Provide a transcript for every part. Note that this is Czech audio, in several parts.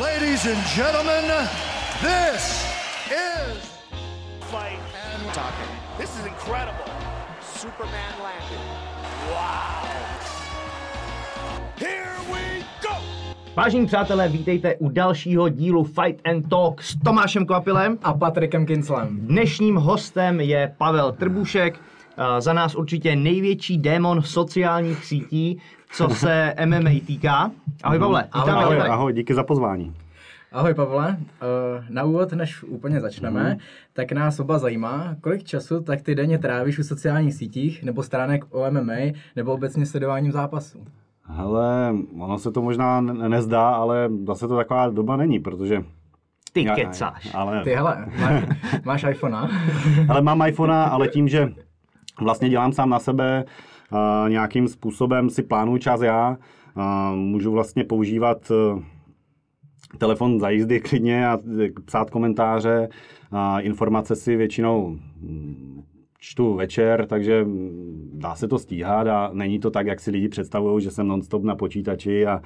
Ladies and gentlemen, this is fight and talking. This is incredible. Superman landed. Wow. Here we go. Vážení přátelé, vítejte u dalšího dílu Fight and Talk s Tomášem Kvapilem. a Patrikem Kinslem. Dnešním hostem je Pavel Trbušek, eh, za nás určitě největší démon sociálních sítí, co se MMA týká. Ahoj Pavle, Ahoj, Ahoj, tady. ahoj, díky za pozvání. Ahoj Pavle, Eh, na úvod, než úplně začneme, Mhm. tak nás oba zajímá, kolik času tak ty denně trávíš u sociálních sítích, nebo stránek o MMA, nebo obecně sledováním zápasů. Hele, ono se to možná ne- nezdá, ale zase to taková doba není, protože... Ty Já- kecáš. Ale, Ty hele, máš, máš iPhonea? ale mám iPhonea, ale tím, že vlastně dělám sám na sebe, nějakým způsobem si plánuju čas já, můžu vlastně používat uh, telefon za jízdy klidně a eh, psát komentáře, informace si většinou čtu večer, takže mm, dá se to stíhat a není to tak, jak si lidi představují, že jsem nonstop na počítači a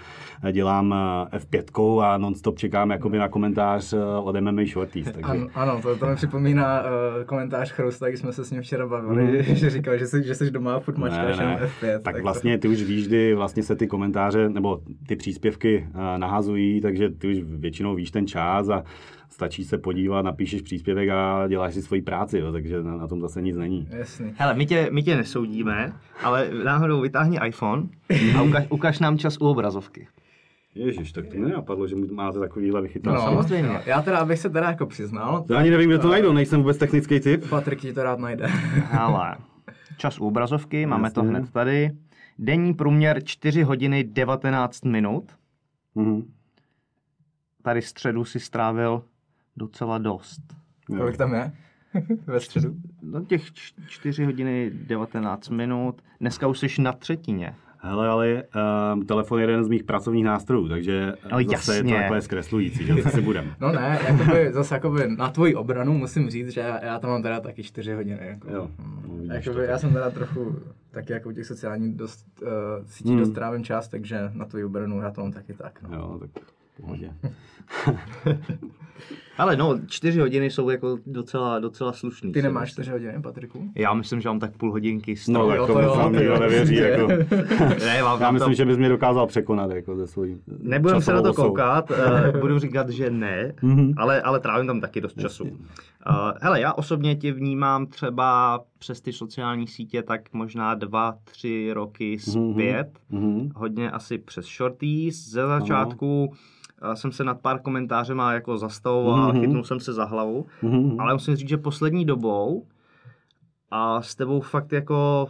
dělám eh, F5 a nonstop čekám jakoby na komentář eh, od MMA Shorties. Takže... Ano, ano to, to mi připomíná uh, komentář Chrousta, když jsme se s ním včera bavili, že říkal, že jsi, že jsi doma a furt mačkáš jenom F5. Tak vlastně ty už víš, kdy vlastně se ty komentáře nebo ty příspěvky eh, nahazují, takže ty už většinou víš ten čas a stačí se podívat, napíšeš příspěvek a děláš si svoji práci, jo, takže na, na tom zase nic není. Jasný. Hele, my tě, my tě nesoudíme, ale náhodou vytáhni iPhone a ukaž, ukaž nám čas u obrazovky. Ježiš, tak to mě nenapadlo, že máte takovýhle vychytal. No, samozřejmě. Já teda, abych se teda jako přiznal, Já ani nevím, kde to najdu, nejsem vůbec technický typ. Patrik ti to rád najde. Ale čas u obrazovky, máme to Jasně. hned tady. Denní průměr 4 hodiny 19 minut. Mhm. Tady středu si strávil docela dost. Kolik tam je? Ve středu? No těch 4 hodiny 19 minut. Dneska už jsi na třetině. Hele, ale um, telefon je jeden z mých pracovních nástrojů, takže No, zase je to jasně. takové zkreslující, že si budem. No ne, jakoby, zase jakoby na tvoji obranu musím říct, že já, já tam mám teda taky 4 hodiny. Jako, Jo, Mm, no, jakoby, já jsem teda trochu taky jako u těch sociálních dost, uh, sítí Hmm. dost trávím čas, takže na tvoji obranu já to mám taky tak. No. Jo, tak v pohodě. Ale no, 4 hodiny jsou jako docela, docela slušný. Ty nemáš. 4 hodiny, Patriku? Já myslím, že mám tak půl hodinky z No, tak jo, to jo, vám to nikdo nevěří. Jako. Ne, mám, Já myslím, to... že bys mě dokázal překonat jako ze svojí Nebudem se na to osou. koukat, uh, budu říkat, že ne, Mhm. ale, ale trávím tam taky dost času. Uh, hele, já osobně tě vnímám třeba přes ty sociální sítě tak možná dva, tři roky zpět. Mhm. Hodně asi přes shorties. Ze začátku uh, jsem se nad pár komentářema jako zastavoval a Mhm. chytnul jsem se za hlavu. Mhm. Ale musím říct, že poslední dobou a s tebou fakt jako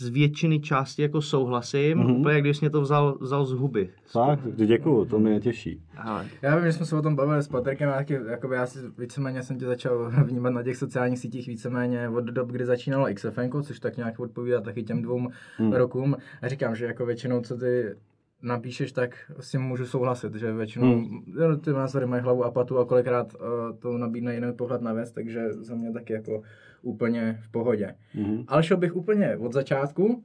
z většiny části jako souhlasím, Mhm. úplně jak když mě to vzal, vzal z huby. Tak, děkuju, to mě těší. Hele, Já vím, že jsme se o tom bavili s Patrikem, a taky, jakoby já si víceméně jsem tě začal vnímat na těch sociálních sítích víceméně od dob, kdy začínalo XFN, což tak nějak odpovídá taky těm dvou Hmm. rokům. A říkám, že jako většinou, co ty napíšeš, tak s tím můžu souhlasit, že většinou hmm. ty názory mají hlavu a patu a kolikrát uh, to nabídne jiný pohled na věc, takže za mě taky jako úplně v pohodě. Mhm. Ale šel bych úplně od začátku.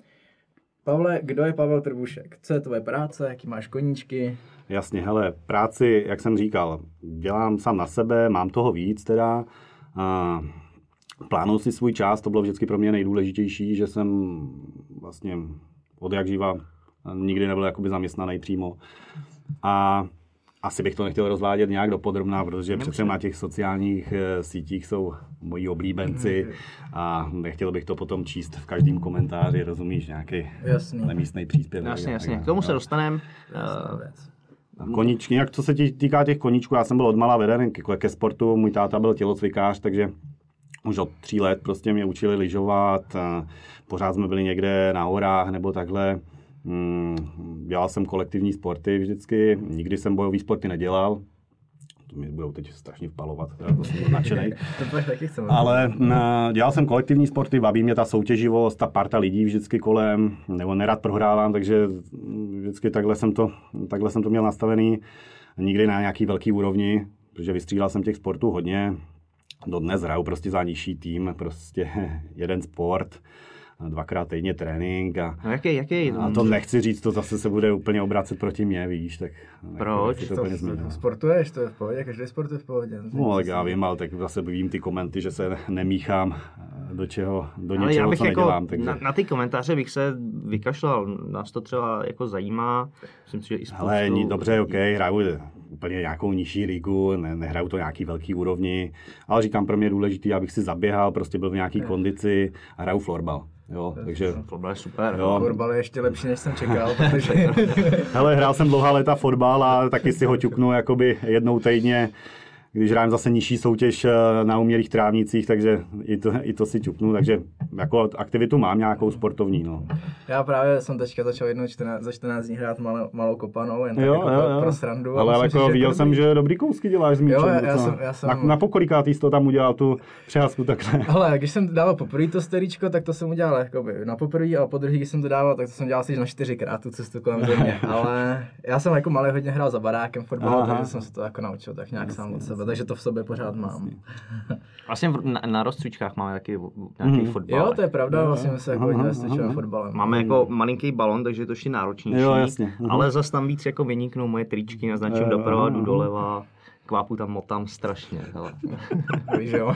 Pavle, kdo je Pavel Trbušek? Co je tvoje práce, jaký máš koníčky? Jasně, hele, práci, jak jsem říkal, dělám sám na sebe, mám toho víc teda. A plánuju si svůj čas, to bylo vždycky pro mě nejdůležitější, že jsem vlastně od jak živa nikdy nebyl jakoby zaměstnaný přímo. A asi bych to nechtěl rozvádět nějak dopodrobná, protože přece na těch sociálních eh, sítích jsou moji oblíbenci a nechtěl bych to potom číst v každém komentáři, rozumíš, nějaký Jasný. nemístný příspěvek. jasně, jasně. K tomu se dále. dostaneme. Uh, věc. Koníčky, jak co se týká těch koníčků, já jsem byl od malá veden ke, ke sportu, můj táta byl tělocvikář, takže už od tří let prostě mě učili lyžovat, pořád jsme byli někde na horách nebo takhle. Mm, Dělal jsem kolektivní sporty vždycky, nikdy jsem bojový sporty nedělal, to mi budou teď strašně vpalovat, já to jsem chceme. Ale na, dělal jsem kolektivní sporty, baví mě ta soutěživost, ta parta lidí vždycky kolem, nebo nerad prohrávám, takže vždycky takhle jsem to, takhle jsem to měl nastavený. Nikdy na nějaký velký úrovni, protože vystřílel jsem těch sportů hodně. Dodnes hraju prostě za nižší tým, prostě jeden sport. Dvakrát týdně trénink a, No jaký, jaký? a to nechci říct, to zase se bude úplně obracet proti mně, víš, tak Proč? nechci to To, úplně to, sportuješ, to je v pohodě, každý sport je v pohodě. No, tak já vím, ale tak zase vím ty komenty, že se nemíchám do čeho, do Ale něčeho, já bych co jako nedělám. Takže... na, na, ty komentáře bych se vykašlal, nás to třeba jako zajímá, myslím si, že i spoustu... Ale ní- dobře, OK, hraju úplně nějakou nižší ligu, ne, nehraju to nějaký velký úrovni, ale říkám, pro mě je důležité, abych si zaběhal, prostě byl v nějaký kondici a hraju florbal. Jo, takže, Fotbal je super. jo, Fotbal je ještě lepší, než jsem čekal, protože hele, hrál jsem dlouhá léta fotbal a taky si ho ťuknu jakoby jednou týdně, když hrám zase nižší soutěž eh, na umělých trávnicích, takže i to, i to si ťuknu, takže jako aktivitu mám nějakou sportovní, no. já právě jsem teďka začal jednou 14, za 14 dní hrát malou, malou kopanou, jen tak Jo, jako jo, pro- jo. pro srandu. Ale myslím jako viděl jsem, že dobrý kousky děláš s míčem. Jo, já- jsem- já jsem- Na, na pokolikátý jsi to tam udělal tu přehazku takhle. Hele, když jsem dával poprvé to steríčko, tak to jsem udělal jakoby na poprvé, a po druhý, když jsem to dával, tak to jsem dělal asi na čtyřikrát tu cestu kolem země. Ale já jsem jako malý hodně hrál za barákem fotbal, takže jsem se to jako naučil tak nějak sám od sebe, takže to v sobě pořád mám. Vlastně na, na rozcvičkách máme taky nějaký Mhm. fotbal. Jo, to je pravda, vlastně my se jako Aha, hodně aha, vystyčujeme aha. fotbalem. Máme jako malinký balon, takže je to ještě náročnější. Jo, jasně. Mhm. Ale zase tam víc jako vyniknou moje tričky, naznačím Jo, doprava, jdu aha. doleva, kvápu tam motám strašně. Hele. Víš, jo.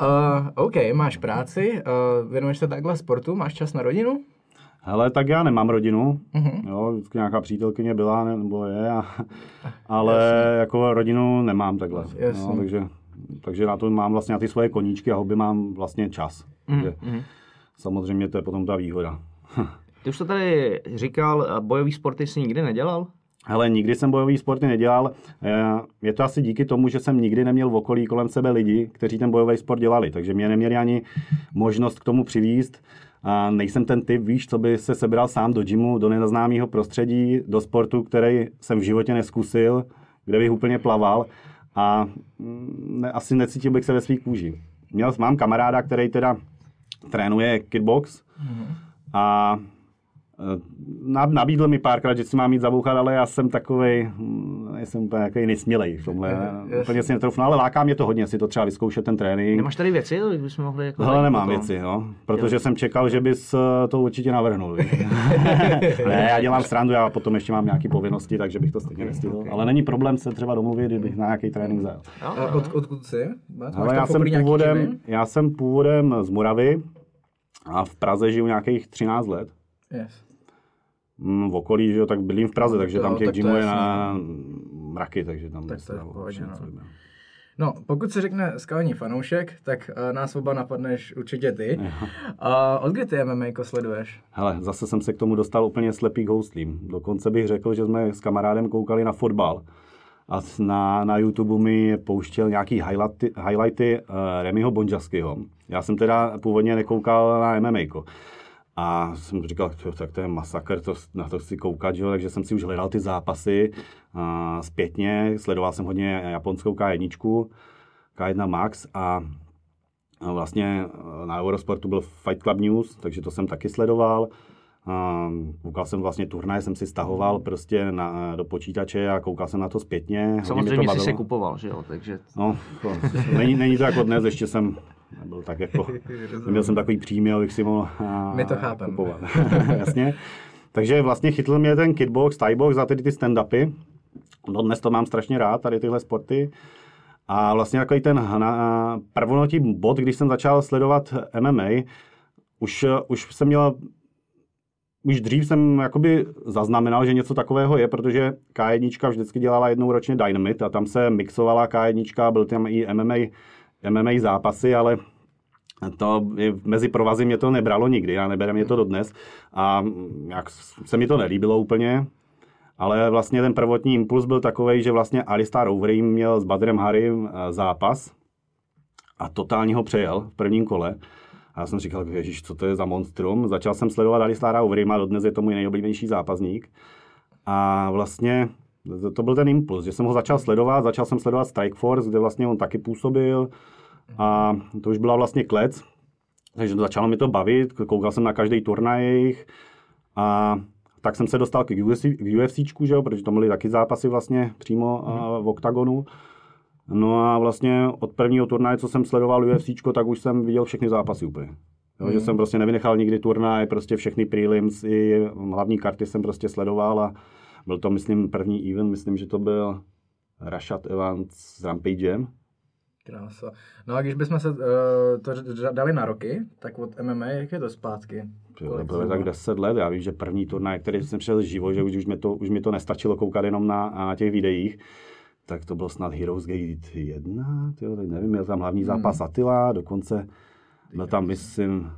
uh, OK, máš práci, uh, věnuješ se takhle sportu, máš čas na rodinu? Hele, tak já nemám rodinu, Mhm. jo, vždycky nějaká přítelkyně byla, ne- nebo je, a, ale jako rodinu nemám takhle, Jasně. jo, takže, takže na to mám vlastně na ty svoje koníčky a hobby mám vlastně čas. Takže mhm. samozřejmě to je potom ta výhoda. Ty už to tady říkal, bojový sporty jsi nikdy nedělal? Hele, nikdy jsem bojový sporty nedělal. Eh, Je to asi díky tomu, že jsem nikdy neměl v okolí kolem sebe lidi, kteří ten bojový sport dělali. Takže mě neměli ani možnost k tomu přivízt. A nejsem ten typ, víš, co by se sebral sám do gymu, do neznámého prostředí, do sportu, který jsem v životě neskusil, kde bych úplně plaval. A mm, ne, asi necítil bych se ve svých kůži. Měl, mám kamaráda, který teda trénuje kickbox. A Eh, na- Nabídl mi párkrát, že si mám mít zabouchat, ale já jsem takovej, hm, jsem úplně takový nesmělej v tomhle. Jasně. Úplně si netroufnu, ale láká mě to hodně si to třeba vyzkoušet ten trénink. Nemáš tady věci, to bychom mohli jako... Hele, nemám potom. věci, no, protože jsem čekal, že bys eh, to určitě navrhnul. ne, já dělám srandu, já potom ještě mám nějaké povinnosti, takže bych to stejně nestihl. Ale není problém se třeba domluvit, kdybych na nějaký trénink zajel. Jo, A od, odkud jsi? Máš Ale tam já jsem, původem, já jsem původem z Moravy a v Praze žiju nějakých 13 let. Yes. Mm, v okolí, že jo, tak bydlím v Praze, takže Jo, tam těch tak gymů je na mraky, takže tam Tak to je pohodě, no. No, pokud se řekne skalní fanoušek, tak uh, nás oba napadneš určitě ty. A od kdy ty MMA sleduješ? Hele, zase jsem se k tomu dostal úplně slepý k houslím. Dokonce bych řekl, že jsme s kamarádem koukali na fotbal. A na, na YouTube mi pouštěl nějaký highlighty, highlighty uh, Remyho Bonjaskyho. Já jsem teda původně nekoukal na MMA. A jsem říkal, "Tjo, tak to je masakr, to, na to si koukat, že jo? takže jsem si už hledal ty zápasy a zpětně, sledoval jsem hodně japonskou K1, K1 Max a vlastně eh, na Eurosportu byl Fight Club News, takže to jsem taky sledoval. Koukal jsem vlastně turnaje, jsem si stahoval prostě na, do počítače a koukal jsem na to zpětně. mi to Samozřejmě jsi se kupoval, že jo, takže... No, to, není, není to jako dnes, ještě jsem nebyl tak jako, neměl jsem takový příjmy, abych si mohl a, My to chápem. kupovat. Jasně. Takže vlastně chytl mě ten kitbox, thaibox a tedy ty stand-upy. No dnes to mám strašně rád, tady tyhle sporty. A vlastně takový ten hna, prvonotý bod, když jsem začal sledovat MMA, už, už jsem měl už dřív jsem jakoby zaznamenal, že něco takového je, protože K1 vždycky dělala jednou ročně Dynamite a tam se mixovala K1, byl tam i MMA, MMA zápasy, ale to mezi provazy mě to nebralo nikdy a nebere mě to dodnes a jak se mi to nelíbilo úplně, ale vlastně ten prvotní impuls byl takový, že vlastně Alistar Overeem měl s Badrem Harrym eh, zápas a totálně ho přejel v prvním kole. A já jsem říkal, ježiš, co to je za monstrum. Začal jsem sledovat Alistara Overeema, dodnes je to můj nejoblíbenější zápasník. A vlastně to byl ten impuls, že jsem ho začal sledovat, začal jsem sledovat Strikeforce, kde vlastně on taky působil a to už byla vlastně klec, takže začalo mi to bavit, koukal jsem na každý turnaj jejich a tak jsem se dostal k, UFC, k UFCčku, že jo, protože to byly taky zápasy vlastně přímo uh, v oktagonu. No a vlastně od prvního turnaje, co jsem sledoval UFC, tak už jsem viděl všechny zápasy úplně. Jo, Že jsem prostě nevynechal nikdy turnaj, prostě všechny prelims i hlavní karty jsem prostě sledoval a byl to, myslím, první event, myslím, že to byl Rashad Evans s Rampagem. Krása. No a když bychom se uh, to dali na roky, tak od MMA, jak je to zpátky? Bylo tak 10 let, já vím, že první turnaj, který jsem přišel živo, že už, už, mi to, už mi to nestačilo koukat jenom na, na těch videích, tak to byl snad Heroes Gate 1, tyjo, teď nevím, měl tam hlavní Hmm. zápas Attila, dokonce byl tam, myslím,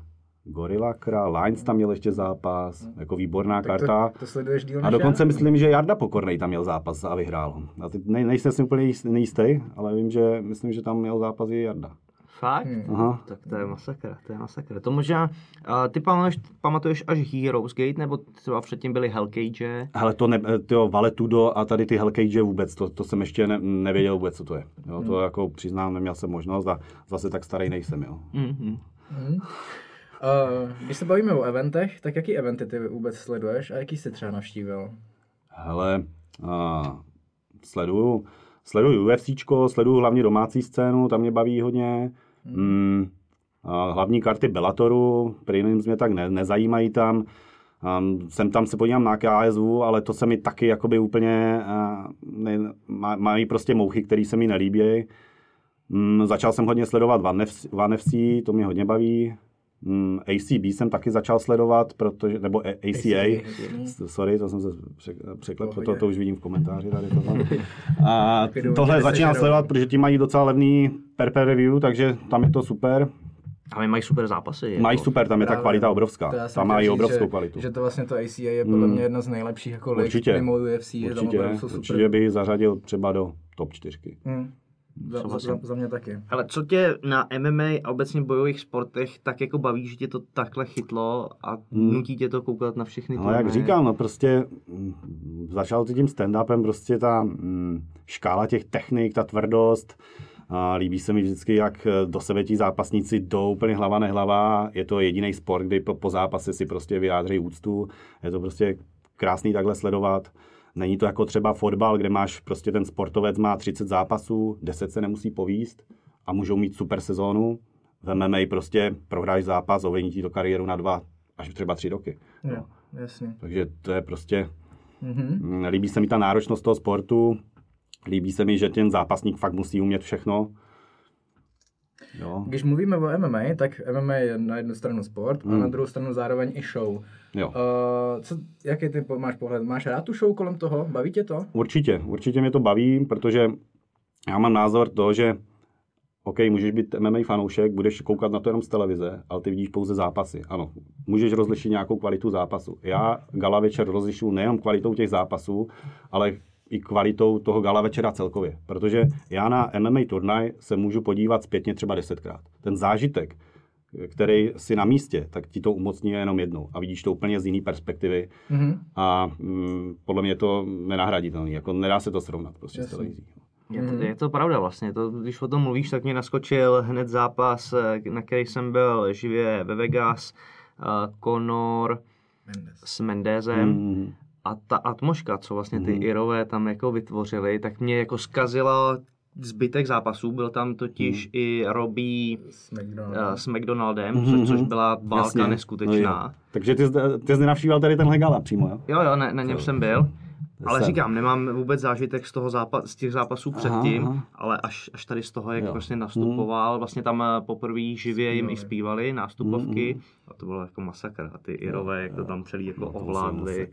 Gorilla Král, Lines tam měl ještě zápas, jako výborná Hmm. Tak karta. To, to sleduješ díl A dokonce já? myslím, že Jarda Pokornej tam měl zápas a vyhrál. A teď nej, nejsem si úplně jist- nejistý, ale vím, že myslím, že tam měl zápas i Jarda. Fakt? Hmm. Aha. Tak to je masakr, to je masakr. To možná, uh, ty pamatuješ, pamatuješ až Heroes Gate, nebo třeba předtím byly Hellcage? Hele, to ne, tyjo, Valetudo a tady ty Hellcage vůbec, to, to jsem ještě ne, nevěděl vůbec, co to je. Jo, to jako přiznám, neměl jsem možnost a zase tak starý nejsem, jo. Mm-hmm. Uh, když se bavíme o eventech, tak jaký eventy ty vůbec sleduješ a jaký jsi třeba navštívil? Hele, a, sleduju, sleduju UFCčko, sleduju hlavně domácí scénu, tam mě baví hodně. Mm, a hlavní karty Bellatoru, prelims mě tak ne, nezajímají tam. Um, jsem tam se podívám na KSV, ale to se mi taky jakoby úplně uh, ne, má, mají prostě mouchy, které se mi nelíbí. Mm, začal jsem hodně sledovat One FC, One FC to mě hodně baví. Mm, ACB jsem taky začal sledovat, protože, nebo ACA, sorry, to jsem se přek- překlepl, to, to už vidím v komentáři tady tohle. A tohle začínám sledovat, protože ti mají docela levný per per review, takže tam je to super. A mají super zápasy. Mají jako. super, tam je ta Právě. kvalita obrovská. To Tam mají říct, obrovskou že, kvalitu. Že to vlastně to ACA je podle Mm. mě jedna z nejlepších jako lig Určitě. mimo UFC. je tam Určitě, určitě by zařadil třeba do top 4. Hmm. Za, za, za, mě taky. Ale co tě na MMA a obecně bojových sportech tak jako baví, že tě to takhle chytlo a nutí tě to koukat na všechny Ale jak turnaje? říkám, no prostě mm, začal to tím stand-upem, prostě ta mm, škála těch technik, ta tvrdost, a líbí se mi vždycky, jak eh, do sebe ti zápasníci jdou úplně hlava nehlava. Je to jediný sport, kdy po, po zápase si prostě vyjádří úctu. Je to prostě krásný takhle sledovat. Není to jako třeba fotbal, kde máš prostě ten sportovec má 30 zápasů, 10 se nemusí povíst a můžou mít super sezónu. V MMA prostě prohráš zápas, ovlivní ti to kariéru na dva až třeba tři roky. Jo, jasně. Takže to je prostě, Mhm. mm, líbí se mi ta náročnost toho sportu, líbí se mi, že ten zápasník fakt musí umět všechno. Jo, Když mluvíme o MMA, tak MMA je na jednu stranu sport a Hmm. na druhou stranu zároveň i show. jo. Uh, co, jaký ty máš pohled? Máš rád tu show kolem toho? Baví tě to? Určitě, určitě mě to baví, protože já mám názor to, že OK, můžeš být MMA fanoušek, budeš koukat na to jenom z televize, ale ty vidíš pouze zápasy. Ano, můžeš rozlišit nějakou kvalitu zápasu. Já gala večer rozlišuju nejenom kvalitou těch zápasů, ale i kvalitou toho gala večera celkově. Protože já na MMA turnaj se můžu podívat zpětně třeba desetkrát. Ten zážitek, který si na místě, tak ti to umocní jenom jednou a vidíš to úplně z jiné perspektivy Mhm. a mm, podle mě je to nenahraditelný, jako nedá se to srovnat prostě s Jasně. televizí. Je to, je to pravda vlastně, to, když o tom mluvíš, tak mě naskočil hned zápas, eh, na který jsem byl živě ve Vegas, uh, Conor Mendes. s Mendezem Mm, a ta atmoška, co vlastně ty Mhm. Irové tam jako vytvořili, tak mě jako zkazila zbytek zápasů, byl tam totiž Mhm. i Robbie S McDonaldem. uh, s McDonaldem, Mhm, co, což mhm. byla válka Jasně, neskutečná. no jo. Takže ty, ty jsi nenavštíval tady tenhle gala přímo, jo? Jo, jo, na, na něm jsem byl. Ale jsem. říkám, nemám vůbec zážitek z, toho zápa- z těch zápasů předtím, aha. ale až, až tady z toho, jak Jo. prostě nastupoval, vlastně tam eh, poprvé živě jim i zpívali nástupovky a to bylo jako masakr. A ty Irové, jak to tam celý jako No, ovládli.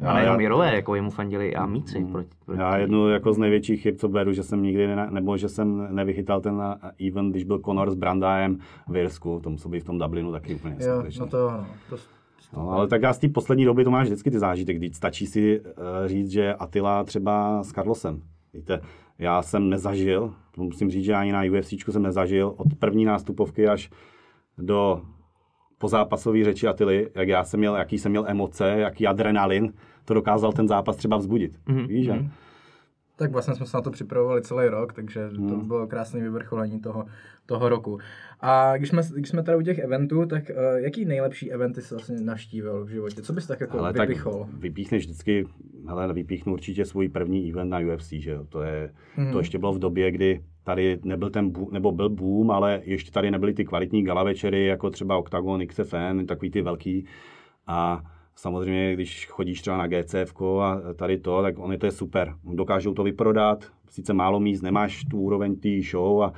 Musel masakr. A Já- nejenom já- Irové, jako jemu fandili i Amíci. Proti, proti. Já jednu jako z největších chyb, co beru, že jsem nikdy, ne, nebo že jsem nevychytal ten event, když byl Conor s Brandajem v Irsku, to muselo být v tom Dublinu taky úplně Jo, no to ano. To, No, ale tak já z té poslední doby to máš vždycky ty zážitek, když stačí si uh, říct, že Attila třeba s Carlosem. Víte, já jsem nezažil, musím říct, že ani na UFC jsem nezažil, od první nástupovky až do pozápasové řeči Atily, jak já jsem měl, jaký jsem měl emoce, jaký adrenalin, to dokázal ten zápas třeba vzbudit. Mm-hmm. Víš, že? tak vlastně jsme se na to připravovali celý rok, takže to Hmm. bylo krásné vyvrcholení toho, toho roku. A když jsme, když jsme tady u těch eventů, tak uh, jaký nejlepší eventy jsi vlastně navštívil v životě? Co bys tak jako Ale tak vypichol? vypíchneš vždycky hele, vypíchnu určitě svůj první event na UFC, že jo. To, je, mm. to ještě bylo v době, kdy tady nebyl ten boom, nebo byl boom, ale ještě tady nebyly ty kvalitní gala večery, jako třeba Octagon, XFN, takový ty velký. A samozřejmě, když chodíš třeba na GCF a tady to, tak oni to je super. Dokážou to vyprodat, sice málo míst, nemáš tu úroveň té show a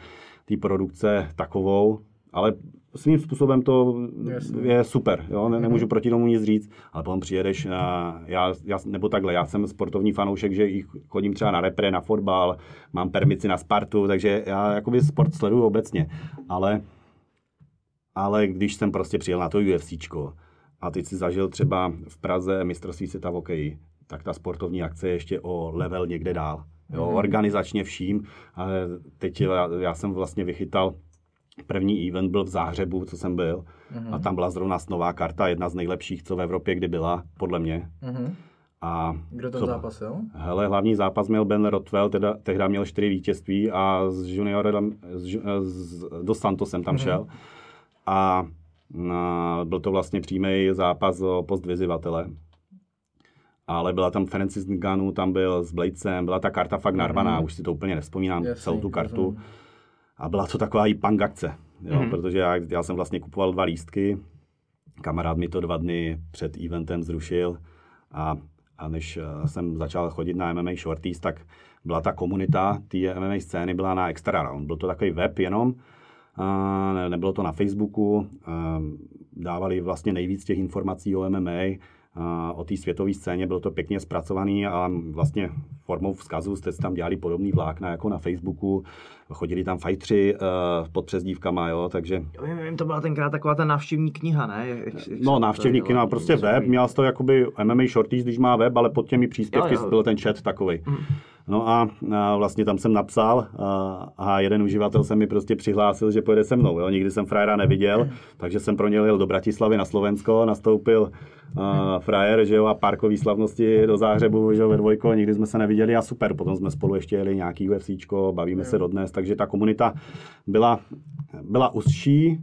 té produkce takovou, ale svým způsobem to Jasně. je super, jo? Ne, nemůžu proti tomu nic říct, ale potom přijedeš na, já, já, nebo takhle, já jsem sportovní fanoušek, že chodím třeba na repre, na fotbal, mám permici na Spartu, takže já jakoby sport sleduju obecně, ale, ale když jsem prostě přijel na to UFCčko a teď si zažil třeba v Praze mistrovství světa v hokeji, tak ta sportovní akce je ještě o level někde dál. Jo, mm. organizačně vším. Ale teď já, já jsem vlastně vychytal První event byl v Záhřebu, co jsem byl, mm-hmm. a tam byla zrovna nová karta, jedna z nejlepších, co v Evropě kdy byla, podle mě. Mm-hmm. A Kdo ten zápas, jo? Hele, hlavní zápas měl Ben Rotwell, teda, tehdy měl čtyři vítězství a z juniorem, z, z, do Santosem tam mm-hmm. šel. A na, byl to vlastně přímý zápas o post vyzivatele. Ale byla tam Francis Ngannou, tam byl s Bladesem, byla ta karta fakt narvaná, mm-hmm. už si to úplně nespomínám, Jasný, celou tu kartu. Rozumím. A byla to taková i punk akce, jo, mm. protože já, já jsem vlastně kupoval dva lístky, kamarád mi to dva dny před eventem zrušil a, a než eh, jsem začal chodit na MMA Shorties, tak byla ta komunita té MMA scény byla na Extra Round. Byl to takový web jenom, a ne, nebylo to na Facebooku, a dávali vlastně nejvíc těch informací o MMA, o té světové scéně, bylo to pěkně zpracovaný a vlastně formou vzkazu jste tam dělali podobný vlákna jako na Facebooku, chodili tam fajtři uh, pod přezdívkama, jo, takže... Jo, vím, vím, to byla tenkrát taková ta návštěvní kniha, ne? Jak, jak no, návštěvní kniha, prostě web, měl to jakoby MMA Shorties, když má web, ale pod těmi příspěvky jo, jo. byl ten chat takový. Mm. No a, a vlastně tam jsem napsal a, a jeden uživatel se mi prostě přihlásil, že pojede se mnou. Jo. Nikdy jsem frajera neviděl, takže jsem pro něj jel do Bratislavy na Slovensko, nastoupil uh, frajer, že jo, a parkový slavnosti do Záhřebu, že jo, ve dvojko, nikdy jsme se neviděli a super. Potom jsme spolu ještě jeli nějaký UFCčko, bavíme se dodnes, takže ta komunita byla, byla úzší,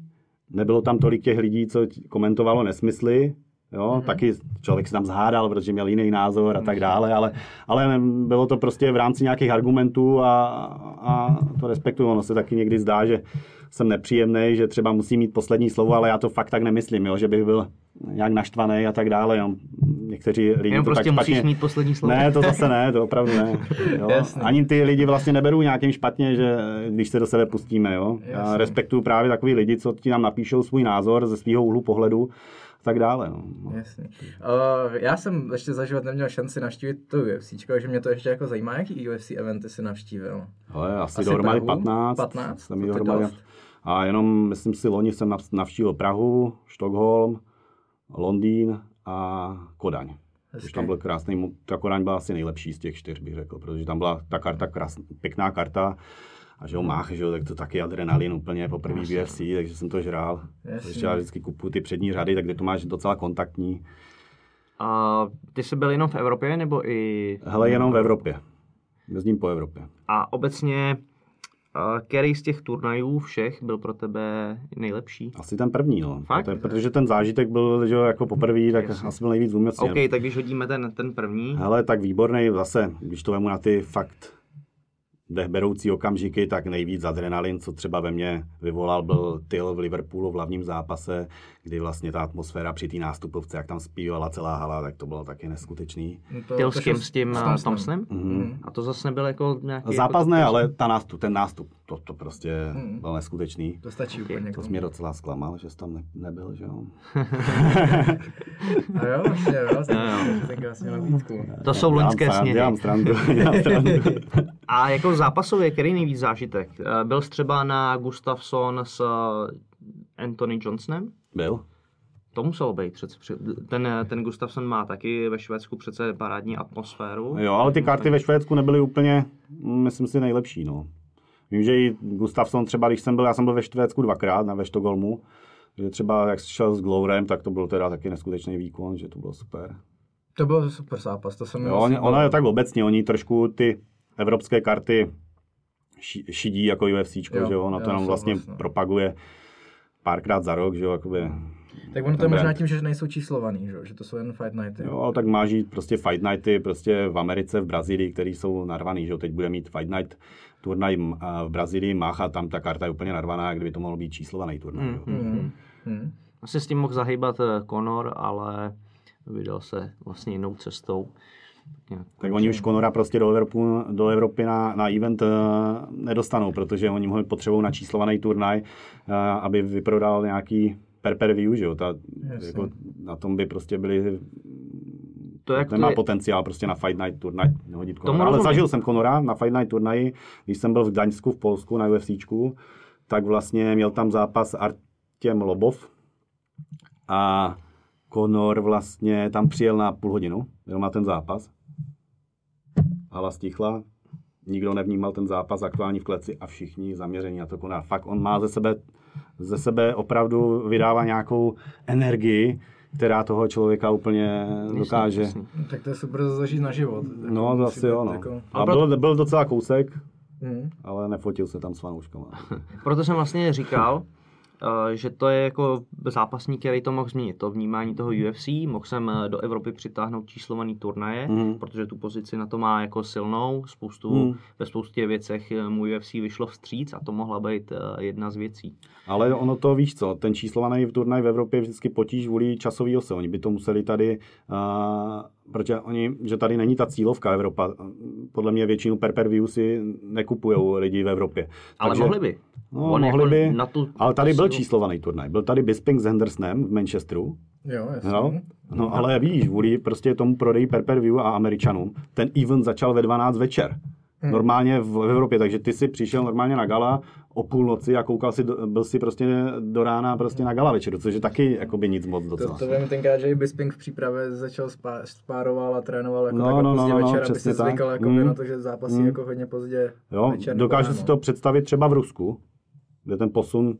nebylo tam tolik těch lidí, co komentovalo nesmysly, Jo, mm-hmm. taky člověk se tam zhádal, protože měl jiný názor a tak dále, ale, ale bylo to prostě v rámci nějakých argumentů a, a to respektuju. Ono se taky někdy zdá, že jsem nepříjemný, že třeba musí mít poslední slovo, ale já to fakt tak nemyslím, jo, že bych byl nějak naštvaný a tak dále. Jo. Někteří lidi Jenom to prostě tak špatně... musíš mít poslední slovo. Ne, to zase ne, to opravdu ne. Jo. Ani ty lidi vlastně neberou nějakým špatně, že když se do sebe pustíme. Jo. Já respektuju právě takový lidi, co ti nám napíšou svůj názor ze svého úhlu pohledu tak dále. No. Jasně. Uh, já jsem ještě za život neměl šanci navštívit to UFC, takže mě to ještě jako zajímá, jaký UFC eventy si navštívil. Ale asi, asi dohromady 15. 15? Jsem dohromady. A jenom, myslím si, loni jsem navštívil Prahu, Štokholm, Londýn a Kodaň. Hezky. Už tam byl krásný, ta Kodaň byla asi nejlepší z těch čtyř, bych řekl, protože tam byla ta karta, krásná, pěkná karta, a že ho mách, že jo, tak to taky adrenalin úplně po první UFC, takže jsem to žrál. Takže já vždycky kupuju ty přední řady, tak kde to máš docela kontaktní. A ty jsi byl jenom v Evropě, nebo i... Hele, jenom v Evropě. Jezdím po Evropě. A obecně, který z těch turnajů všech byl pro tebe nejlepší? Asi ten první, no. Fakt? Protože ten zážitek byl, že jako poprvé, tak Jasně. asi byl nejvíc umocněn. OK, tak když hodíme ten, ten první. Hele, tak výborný, zase, když to vemu na ty fakt dechberoucí okamžiky, tak nejvíc adrenalin, co třeba ve mně vyvolal, byl Tyl v Liverpoolu v hlavním zápase, kdy vlastně ta atmosféra při té nástupovce, jak tam zpívala celá hala, tak to bylo taky neskutečný. No Tyl s kým? S tím s Thompsonem? Mm-hmm. A to zase nebyl jako nějaký... Zápas jako... ne, ale ta nástup, ten nástup, to, to prostě mm. byl neskutečný. To stačí úplně. To mě docela zklamal, že jsi tam ne, nebyl, že jo? A jo, vlastně, jo, vlastně, vlastně nabídku. To jsou loňské sněhy. Dělám strandu, dělám strandu. A jako zápasově, který nejvíc zážitek? Eh, byl jsi třeba na Gustafsson s eh, Anthony Johnsonem? Byl. To muselo být přece. Ten, ten Gustafsson má taky ve Švédsku přece parádní atmosféru. Jo, ale ty karty ve Švédsku nebyly úplně, myslím si, nejlepší. No. Vím, že i Gustafsson třeba, když jsem byl, já jsem byl ve Švédsku dvakrát, na ve Štokholmu, že třeba jak šel s Glourem, tak to byl teda taky neskutečný výkon, že to bylo super. To byl super zápas, to jsem jo, on, ono je tak obecně, oni trošku ty evropské karty šidí jako UFC, že jo, ono to jenom vlastně propaguje párkrát za rok, že jo, jakoby Tak ono to je možná tím, že nejsou číslovaný, že, jo? že to jsou jen fight nighty. Jo, ale tak má žít prostě fight nighty prostě v Americe, v Brazílii, který jsou narvaný, že jo. Teď bude mít fight night turnaj v Brazílii, Mácha, tam ta karta je úplně narvaná, jak kdyby to mohlo být číslovaný turnaj. jo. Hmm. Hmm. Asi s tím mohl zahýbat eh, Conor, ale vydal se vlastně jinou cestou. Tak oni už Conora prostě do, Evropu, do Evropy na, na event uh, nedostanou, protože oni ho potřebují na číslovaný turnaj, uh, aby vyprodal nějaký per per view, že jo, ta, Jasně. jako, na tom by prostě byli, To, jak to nemá je, potenciál prostě na Fight Night turnaj hodit Tomu Conora. Ale rozumím. zažil jsem Conora na Fight Night turnaji, když jsem byl v Gdaňsku v Polsku na UFCčku, tak vlastně měl tam zápas Artem Lobov a Conor vlastně tam přijel na půl hodinu, byl na ten zápas. Hala stichla, nikdo nevnímal ten zápas aktuální v kleci a všichni zaměření na to Conora. Fakt on má ze sebe, ze sebe opravdu vydává nějakou energii, která toho člověka úplně dokáže. jasný. Tak to je super zažít na život. No, asi jo, no. Jako... A byl, byl docela kousek, Hmm. ale nefotil se tam s fanouškama. Proto jsem vlastně říkal, že to je jako zápasník, který to mohl změnit, to vnímání toho UFC, mohl jsem eh, do Evropy přitáhnout číslovaný turnaje, Mhm. protože tu pozici na to má jako silnou, spoustu, Mhm. ve spoustě věcech eh, mu UFC vyšlo vstříc a to mohla být eh, jedna z věcí. Ale ono to víš co, ten číslovaný turnaj v Evropě je vždycky potíž kvůli časový ose. Oni by to museli tady, uh, protože oni, že tady není ta cílovka Evropa. Podle mě většinu per per view si nekupují lidi v Evropě. Ale Takže- mohli by. No, On mohli jako by, na tu- ale tady tu byl číslovaný turnaj. Byl tady Bisping s Hendersonem v Manchesteru. Jo, jasně. No, no ale víš, kvůli prostě tomu prodeji per per view a Američanům, ten event začal ve 12 večer. Normálně v, v Evropě, takže ty si přišel normálně na gala o půlnoci a koukal si, do- byl si prostě do rána prostě na gala večeru, což je taky jakoby nic moc To, docela. to vím tenkrát, že i Bisping v přípravě začal spá, spároval a trénoval jako No, no, takhle no, no, pozdě no, večer, aby si tak. zvykal jako Mm. na to, že zápasí Mm. jako hodně pozdě Jo, večer. dokážu si to představit třeba v Rusku, kde ten posun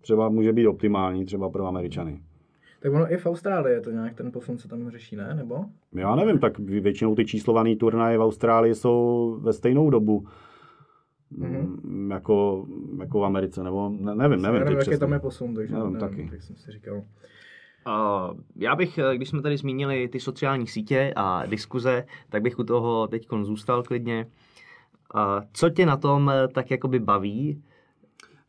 třeba může být optimální třeba pro Američany. Tak ono i v Austrálii je to nějak ten posun, co tam řeší, ne? Nebo? Já nevím, tak většinou ty číslované turnaje v Austrálii jsou ve stejnou dobu. Mm, jako, jako v Americe, nebo ne, nevím, nevím. Já nevím, jaký přesně. tam je posun, takže Nevím, nevím, taky. tak jsem si říkal. Uh, já bych, eh, když jsme tady zmínili ty sociální sítě a diskuze, tak bych u toho teď zůstal klidně. Uh, co tě na tom eh, tak jakoby baví?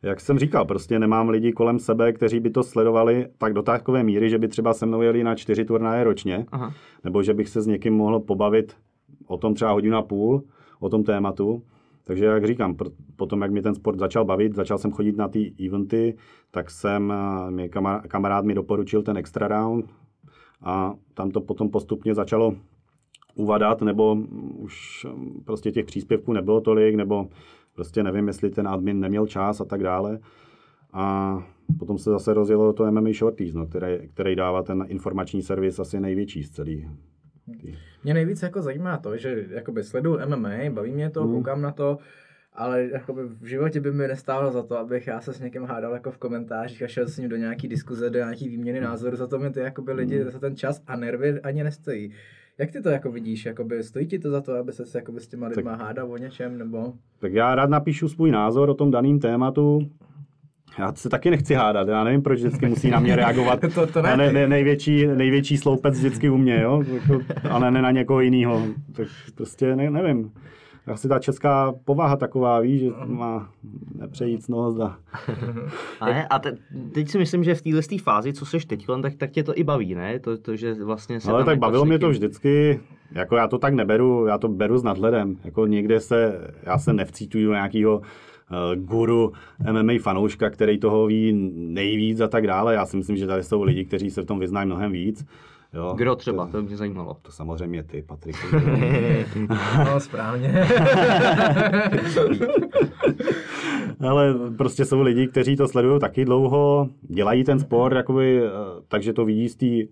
Jak jsem říkal, prostě nemám lidi kolem sebe, kteří by to sledovali tak do takové míry, že by třeba se mnou jeli na čtyři turnaje ročně, Aha. nebo že bych se s někým mohl pobavit o tom třeba hodinu a půl, o tom tématu. Takže jak říkám, potom, jak mi ten sport začal bavit, začal jsem chodit na ty eventy, tak jsem, eh, mě kamarád, kamarád mi doporučil ten extra round a tam to potom postupně začalo uvadat, nebo už mm, prostě těch příspěvků nebylo tolik, nebo prostě nevím, jestli ten admin neměl čas a tak dále. A potom se zase rozjelo to MMA Shorties, no, který, který dává ten informační servis asi největší z celý. Mě nejvíc jako zajímá to, že jakoby sleduju MMA, baví mě to, Hmm. koukám na to, ale jakoby v životě by mi nestálo za to, abych já se s někým hádal jako v komentářích a šel s ním do nějaký diskuze, do nějaký výměny názoru, za to mi ty jakoby lidi Hmm. za ten čas a nervy ani nestojí. Jak ty to jako vidíš? Jakoby stojí ti to za to, aby se jakoby s těma lidma hádal o něčem, nebo? Tak já rád napíšu svůj názor o tom daném tématu. Já se taky nechci hádat, já nevím, proč vždycky musí na mě reagovat. To- to ne ne, ne, největší, největší sloupec vždycky u mě, jo? Jako, ale ne na někoho jiného. Tak prostě ne, nevím. Asi ta česká povaha taková, víš, že má nepřejít z. A, ne? a te, teď si myslím, že v této fázi, co seš teď, tak, tak tě to i baví, ne? To, to že vlastně se Ale tak jako bavilo mě to vždycky, jako já to tak neberu, já to beru s nadhledem. Jako někde se, já se nevcítuju do nějakého uh, guru MMA fanouška, který toho ví nejvíc a tak dále. Já si myslím, že tady jsou lidi, kteří se v tom vyznají mnohem víc. Jo, Kdo třeba, To, to mě zajímalo. to samozřejmě ty, Patrik. No, správně. Ale prostě jsou lidi, kteří to sledují taky dlouho, dělají ten sport, jakoby, eh, takže to vidí z té eh,